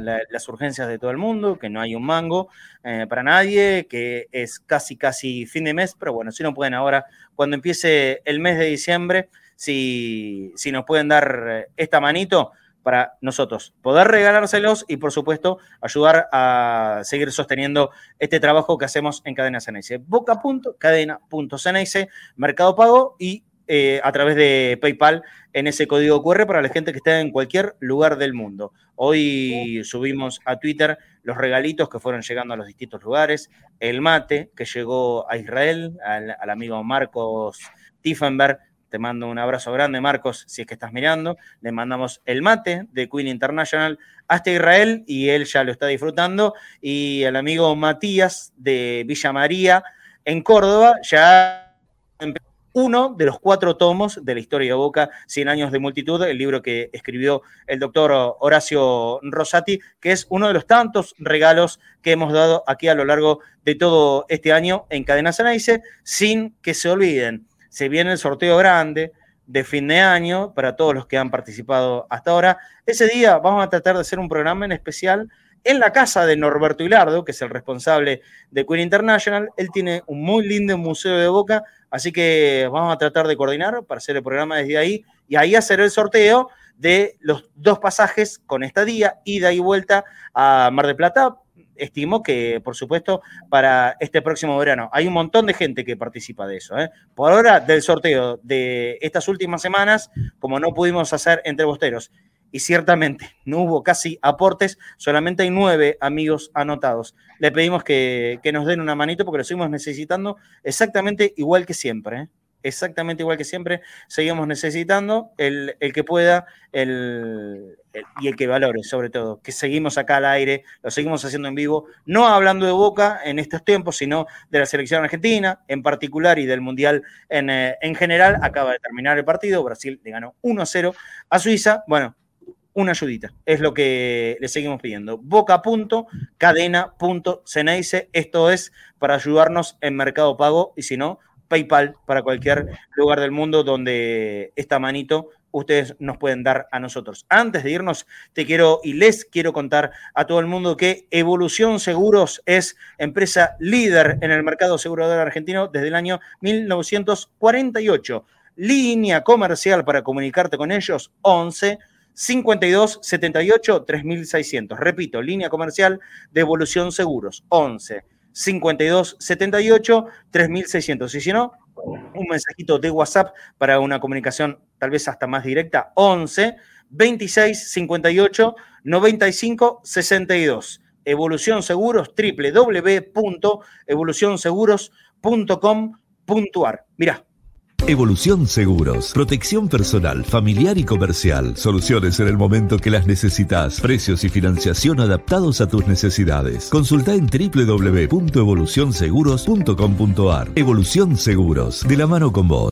las urgencias de todo el mundo, que no hay un mango eh, para nadie, que es casi, casi fin de mes, pero bueno, si no pueden ahora, cuando empiece el mes de diciembre, si, si nos pueden dar eh, esta manito para nosotros poder regalárselos y por supuesto ayudar a seguir sosteniendo este trabajo que hacemos en Cadena Ceneice. Boca.cadena.ceneice, Mercado Pago y eh, a través de PayPal en ese código QR para la gente que esté en cualquier lugar del mundo. Hoy subimos a Twitter los regalitos que fueron llegando a los distintos lugares, el mate que llegó a Israel, al, al amigo Marcos Tiffenberg. Te mando un abrazo grande, Marcos, si es que estás mirando. Le mandamos el mate de Queen International hasta Israel y él ya lo está disfrutando. Y el amigo Matías de Villa María en Córdoba ya uno de los cuatro tomos de la historia de Boca, 100 años de multitud, el libro que escribió el doctor Horacio Rosati, que es uno de los tantos regalos que hemos dado aquí a lo largo de todo este año en Cadena Ceneice, sin que se olviden, se viene el sorteo grande de fin de año para todos los que han participado hasta ahora. Ese día vamos a tratar de hacer un programa en especial en la casa de Norberto Hilardo, que es el responsable de Queen International. Él tiene un muy lindo museo de Boca Así que vamos a tratar de coordinar para hacer el programa desde ahí y ahí hacer el sorteo de los dos pasajes con estadía, ida y vuelta a Mar del Plata. Estimo que, por supuesto, para este próximo verano hay un montón de gente que participa de eso. ¿eh? Por ahora, del sorteo de estas últimas semanas, como no pudimos hacer entre bosteros y ciertamente no hubo casi aportes, solamente hay nueve amigos anotados. Le pedimos que, que nos den una manito porque lo seguimos necesitando exactamente igual que siempre. ¿eh? Exactamente igual que siempre, seguimos necesitando el, el que pueda el, y el que valore, sobre todo, que seguimos acá al aire, lo seguimos haciendo en vivo, no hablando de Boca en estos tiempos, sino de la selección argentina en particular y del Mundial en, eh, en general. Acaba de terminar el partido, Brasil le ganó 1-0 a Suiza. Bueno, una ayudita. Es lo que le seguimos pidiendo. Boca.cadena.ceneice. Esto es para ayudarnos en Mercado Pago y si no, PayPal para cualquier lugar del mundo donde esta manito ustedes nos pueden dar a nosotros. Antes de irnos, te quiero y les quiero contar a todo el mundo que Evolución Seguros es empresa líder en el mercado asegurador argentino desde el año 1948. Línea comercial para comunicarte con ellos 11 52 78 3600. Repito, línea comercial de Evolución Seguros 11 52 78 3600. Y si no, un mensajito de WhatsApp para una comunicación tal vez hasta más directa 11 26 58 95 62. Evolución Seguros, www.evolucionseguros.com.ar. Mirá, Evolución Seguros, protección personal, familiar y comercial, soluciones en el momento que las necesitas, precios y financiación adaptados a tus necesidades. Consulta en www.evolucionseguros.com.ar. Evolución Seguros, de la mano con vos.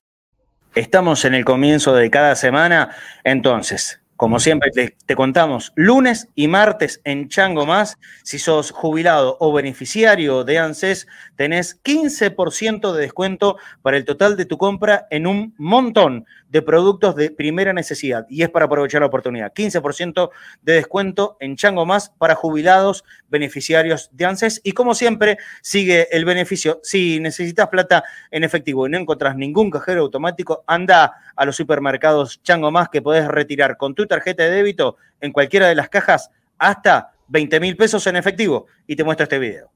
Estamos en el comienzo de cada semana, entonces, como siempre te, te, contamos, lunes y martes en Chango Más, si sos jubilado o beneficiario de ANSES, tenés 15% de descuento para el total de tu compra en un montón de productos de primera necesidad. Y es para aprovechar la oportunidad. 15% de descuento en Chango Más para jubilados, beneficiarios de ANSES. Y como siempre, sigue el beneficio. Si necesitas plata en efectivo y no encontrás ningún cajero automático, anda a los supermercados Chango Más que podés retirar con tu tarjeta de débito en cualquiera de las cajas hasta 20 mil pesos en efectivo y te muestro este video.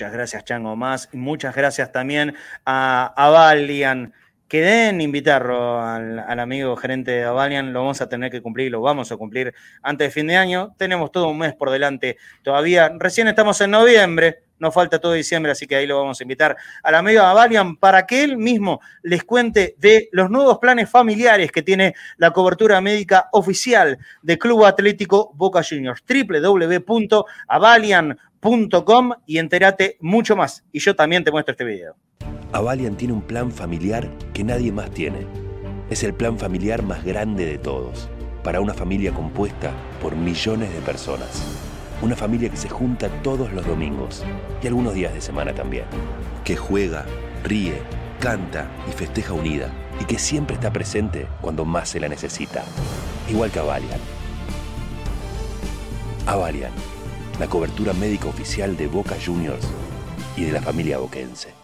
Muchas gracias, Chango Más. Muchas gracias también a, a Valian. Queden invitarlo al, al, amigo gerente de Avalian, lo vamos a tener que cumplir, lo vamos a cumplir antes de fin de año. Tenemos todo un mes por delante todavía. Recién estamos en noviembre, nos falta todo diciembre, así que ahí lo vamos a invitar al amigo Avalian para que él mismo les cuente de los nuevos planes familiares que tiene la cobertura médica oficial de Club Atlético Boca Juniors. www.avalian.com .com y entérate mucho más. Y yo también te muestro este video. Avalian tiene un plan familiar que nadie más tiene. Es el plan familiar más grande de todos, para una familia compuesta por millones de personas. Una familia que se junta todos los domingos y algunos días de semana también. Que juega, ríe, canta y festeja unida y que siempre está presente cuando más se la necesita. Igual que Avalian. Avalian la cobertura médica oficial de Boca Juniors y de la familia boquense.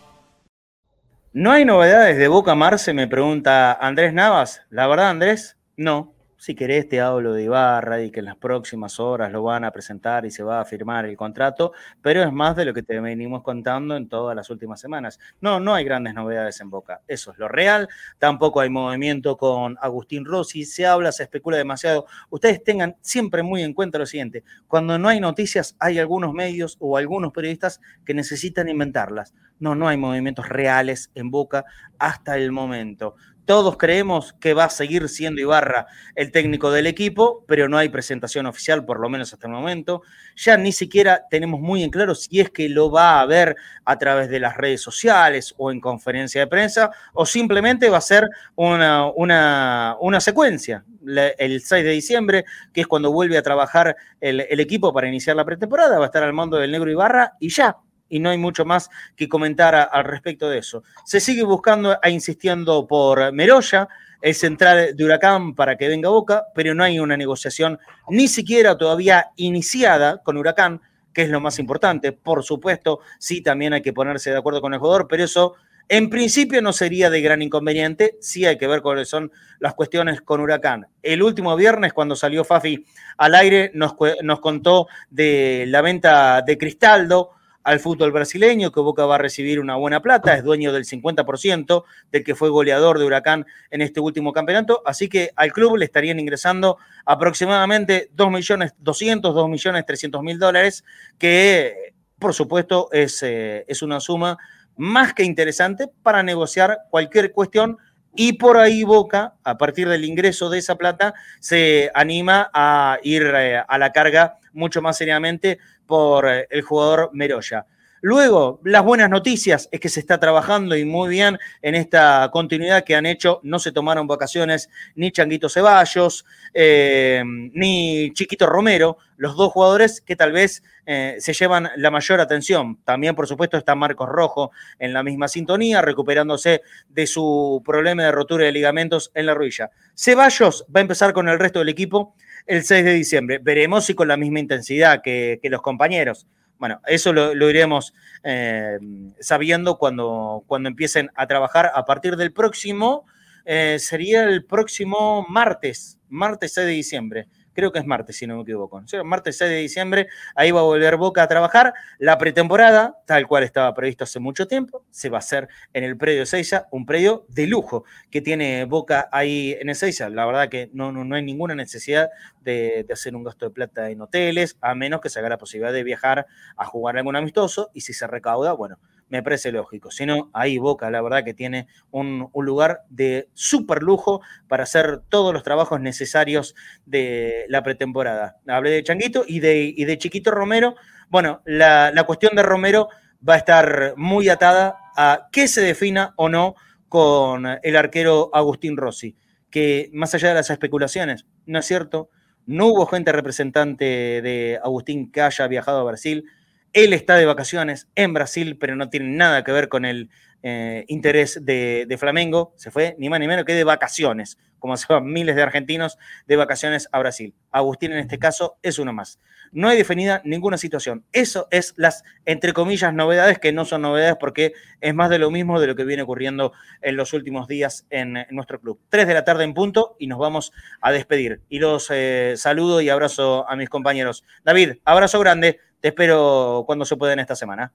¿No hay novedades de Boca Marce? Me pregunta Andrés Navas. La verdad, Andrés, no. Si querés, te hablo de Ibarra y que en las próximas horas lo van a presentar y se va a firmar el contrato, pero es más de lo que te venimos contando en todas las últimas semanas. No, no hay grandes novedades en Boca. Eso es lo real. Tampoco hay movimiento con Agustín Rossi. Se habla, se especula demasiado. Ustedes tengan siempre muy en cuenta lo siguiente: cuando no hay noticias, hay algunos medios o algunos periodistas que necesitan inventarlas. No, no hay movimientos reales en Boca hasta el momento. Todos creemos que va a seguir siendo Ibarra el técnico del equipo, pero no hay presentación oficial, por lo menos hasta el momento. Ya ni siquiera tenemos muy en claro si es que lo va a ver a través de las redes sociales o en conferencia de prensa, o simplemente va a ser una, una, una secuencia. El 6 de diciembre, que es cuando vuelve a trabajar el, el equipo para iniciar la pretemporada, va a estar al mando del negro Ibarra y ya, y no hay mucho más que comentar al respecto de eso. Se sigue buscando e insistiendo por Meroya, el central de Huracán, para que venga Boca, pero no hay una negociación ni siquiera todavía iniciada con Huracán, que es lo más importante. Por supuesto, sí, también hay que ponerse de acuerdo con el jugador, pero eso en principio no sería de gran inconveniente, sí hay que ver cuáles son las cuestiones con Huracán. El último viernes, cuando salió Fafi al aire, nos, nos contó de la venta de Cristaldo, al fútbol brasileño, que Boca va a recibir una buena plata, es dueño del 50% del que fue goleador de Huracán en este último campeonato, así que al club le estarían ingresando aproximadamente 2 millones 200, 2 millones 300 mil dólares, que por supuesto es, eh, es una suma más que interesante para negociar cualquier cuestión y por ahí Boca, a partir del ingreso de esa plata, se anima a ir eh, a la carga mucho más seriamente por eh, el jugador Meroya. Luego, las buenas noticias es que se está trabajando y muy bien en esta continuidad que han hecho. No se tomaron vacaciones ni Changuito Ceballos, eh, ni Chiquito Romero, los dos jugadores que tal vez eh, se llevan la mayor atención. También, por supuesto, está Marcos Rojo en la misma sintonía, recuperándose de su problema de rotura de ligamentos en la rodilla. Ceballos va a empezar con el resto del equipo el 6 de diciembre. Veremos si con la misma intensidad que, que los compañeros. Bueno, eso lo, iremos eh, sabiendo cuando, cuando empiecen a trabajar. A partir del próximo, eh, sería el próximo martes, martes 6 de diciembre creo que es martes, si no me equivoco. Martes 6 de diciembre, ahí va a volver Boca a trabajar. La pretemporada, tal cual estaba previsto hace mucho tiempo, se va a hacer en el predio Seiza, un predio de lujo que tiene Boca ahí en el Seiza. La verdad que no, no, no hay ninguna necesidad de, de, hacer un gasto de plata en hoteles, a menos que se haga la posibilidad de viajar a jugar algún amistoso y si se recauda, bueno, me parece lógico. Si no, ahí Boca, la verdad que tiene un, un lugar de súper lujo para hacer todos los trabajos necesarios de la pretemporada. Hablé de Changuito y de, y de Chiquito Romero. Bueno, la, la cuestión de Romero va a estar muy atada a qué se defina o no con el arquero Agustín Rossi, que más allá de las especulaciones, ¿no es cierto? No hubo gente representante de Agustín que haya viajado a Brasil, él está de vacaciones en Brasil, pero no tiene nada que ver con el eh, interés de, Flamengo. Se fue ni más ni menos que de vacaciones, como se van miles de argentinos de vacaciones a Brasil. Agustín en este caso es uno más. No hay definida ninguna situación. Eso es las, entre comillas, novedades que no son novedades porque es más de lo mismo de lo que viene ocurriendo en los últimos días en, nuestro club. Tres de la tarde en punto y nos vamos a despedir. Y los eh, saludo y abrazo a mis compañeros. David, abrazo grande. Te espero cuando se pueda en esta semana.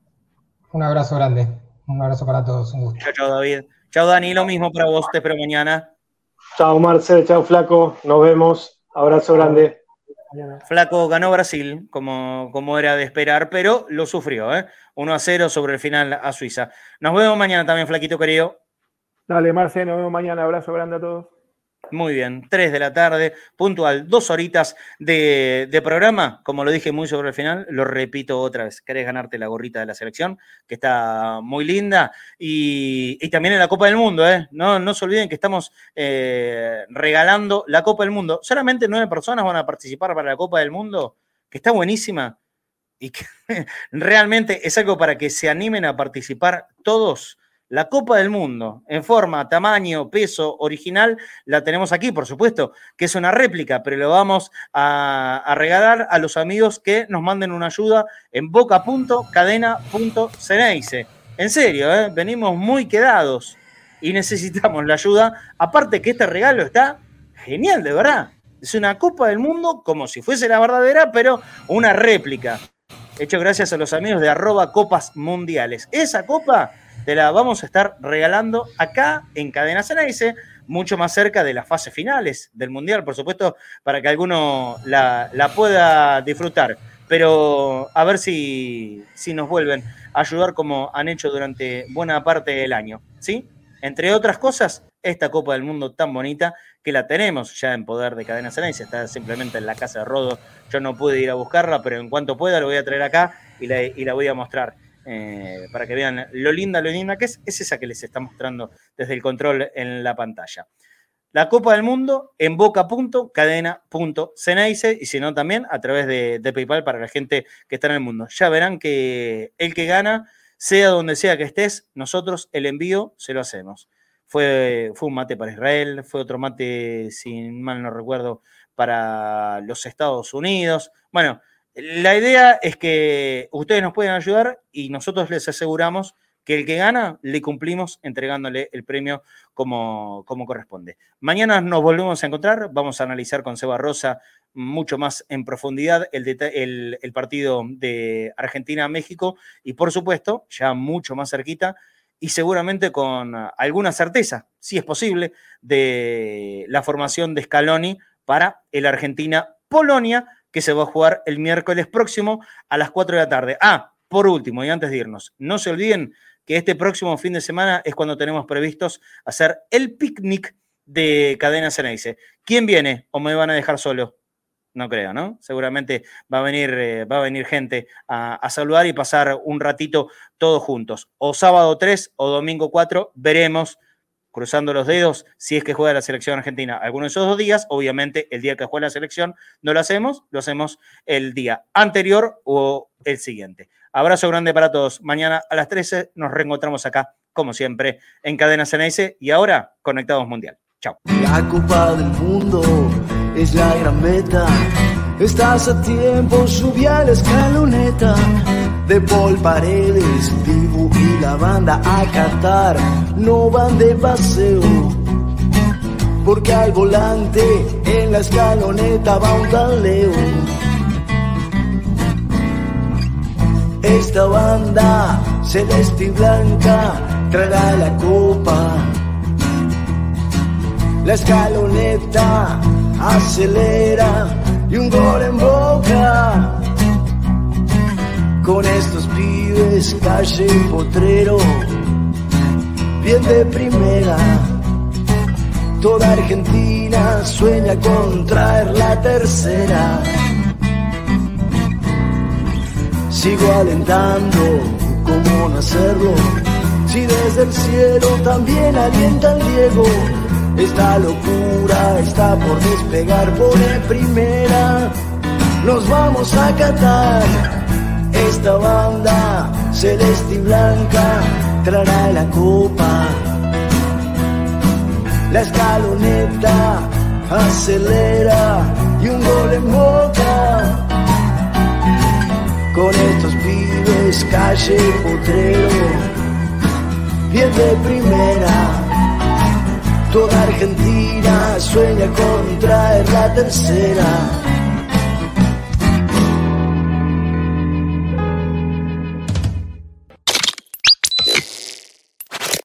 Un abrazo grande. Un abrazo para todos. Un gusto. Chao, chao, David. Chao, Dani. Lo mismo para vos. Te espero mañana. Chao, Marcel. Chao, Flaco. Nos vemos. Abrazo grande. Flaco ganó Brasil, como, como era de esperar, pero lo sufrió, ¿eh? 1 a 0 sobre el final a Suiza. Nos vemos mañana también, Flaquito querido. Dale, Marcel, nos vemos mañana. Abrazo grande a todos. Muy bien, 3 de la tarde, puntual, dos horitas de, programa. Como lo dije muy sobre el final, lo repito otra vez. Querés ganarte la gorrita de la selección, que está muy linda. Y, también en la Copa del Mundo, ¿eh? No, no se olviden que estamos eh, regalando la Copa del Mundo. Solamente nueve personas van a participar para la Copa del Mundo, que está buenísima. Y que realmente es algo para que se animen a participar todos la Copa del Mundo, en forma, tamaño, peso, original, la tenemos aquí, por supuesto, que es una réplica, pero lo vamos a, regalar a los amigos que nos manden una ayuda en boca.cadena.ceneice. En serio, ¿eh? venimos muy quedados y necesitamos la ayuda. Aparte que este regalo está genial, de verdad. Es una Copa del Mundo como si fuese la verdadera, pero una réplica. Hecho gracias a los amigos de arroba copas mundiales. Esa copa te la vamos a estar regalando acá en Cadena Ceneice, mucho más cerca de las fases finales del Mundial, por supuesto, para que alguno la, pueda disfrutar. Pero a ver si, si nos vuelven a ayudar como han hecho durante buena parte del año. ¿Sí? Entre otras cosas, esta Copa del Mundo tan bonita que la tenemos ya en poder de Cadena Ceneice, está simplemente en la casa de Rodo. Yo no pude ir a buscarla, pero en cuanto pueda lo voy a traer acá y y la voy a mostrar. Eh, para que vean lo linda, lo linda que es, es esa que les está mostrando desde el control en la pantalla. La Copa del Mundo en boca.cadena.ceneice y si no también a través de, PayPal para la gente que está en el mundo. Ya verán que el que gana, sea donde sea que estés, nosotros el envío se lo hacemos. Fue, fue un mate para Israel, fue otro mate, si mal no recuerdo, para los Estados Unidos. Bueno, la idea es que ustedes nos pueden ayudar y nosotros les aseguramos que el que gana le cumplimos entregándole el premio como, como corresponde. Mañana nos volvemos a encontrar, vamos a analizar con Seba Rosa mucho más en profundidad el, el partido de Argentina-México y por supuesto, ya mucho más cerquita y seguramente con alguna certeza, si es posible, de la formación de Scaloni para el Argentina-Polonia que se va a jugar el miércoles próximo a las 4 de la tarde. Ah, por último, y antes de irnos, no se olviden que este próximo fin de semana es cuando tenemos previstos hacer el picnic de Cadena Ceneice. ¿Quién viene o me van a dejar solo? No creo, ¿no? Seguramente va a venir, eh, va a venir gente a, a, saludar y pasar un ratito todos juntos. O sábado 3 o domingo 4, veremos cruzando los dedos, si es que juega la selección argentina alguno de esos dos días, obviamente el día que juega la selección no lo hacemos, lo hacemos el día anterior o el siguiente. Abrazo grande para todos. Mañana a las 13 nos reencontramos acá, como siempre, en Cadena CNS y ahora Conectados Mundial. Chao. La Copa del Mundo es la gran meta. Estás a tiempo, subí a la escaloneta de Paul Paredes, Dibu y la banda a cantar, no van de paseo. Porque al volante en la escaloneta va un tal Esta banda celeste y blanca traerá la copa. La escaloneta acelera y un gol en boca con estos pibes, calle y potrero, bien de primera. Toda Argentina sueña con traer la tercera. Sigo alentando, ¿cómo no hacerlo? Si desde el cielo también alienta el Diego. Esta locura está por despegar, por primera. Nos vamos a catar esta banda celeste y blanca traerá la copa. la escaloneta acelera y un gol en boca. Con estos pibes, calle potrero, bien de primera. Toda Argentina sueña con traer la tercera.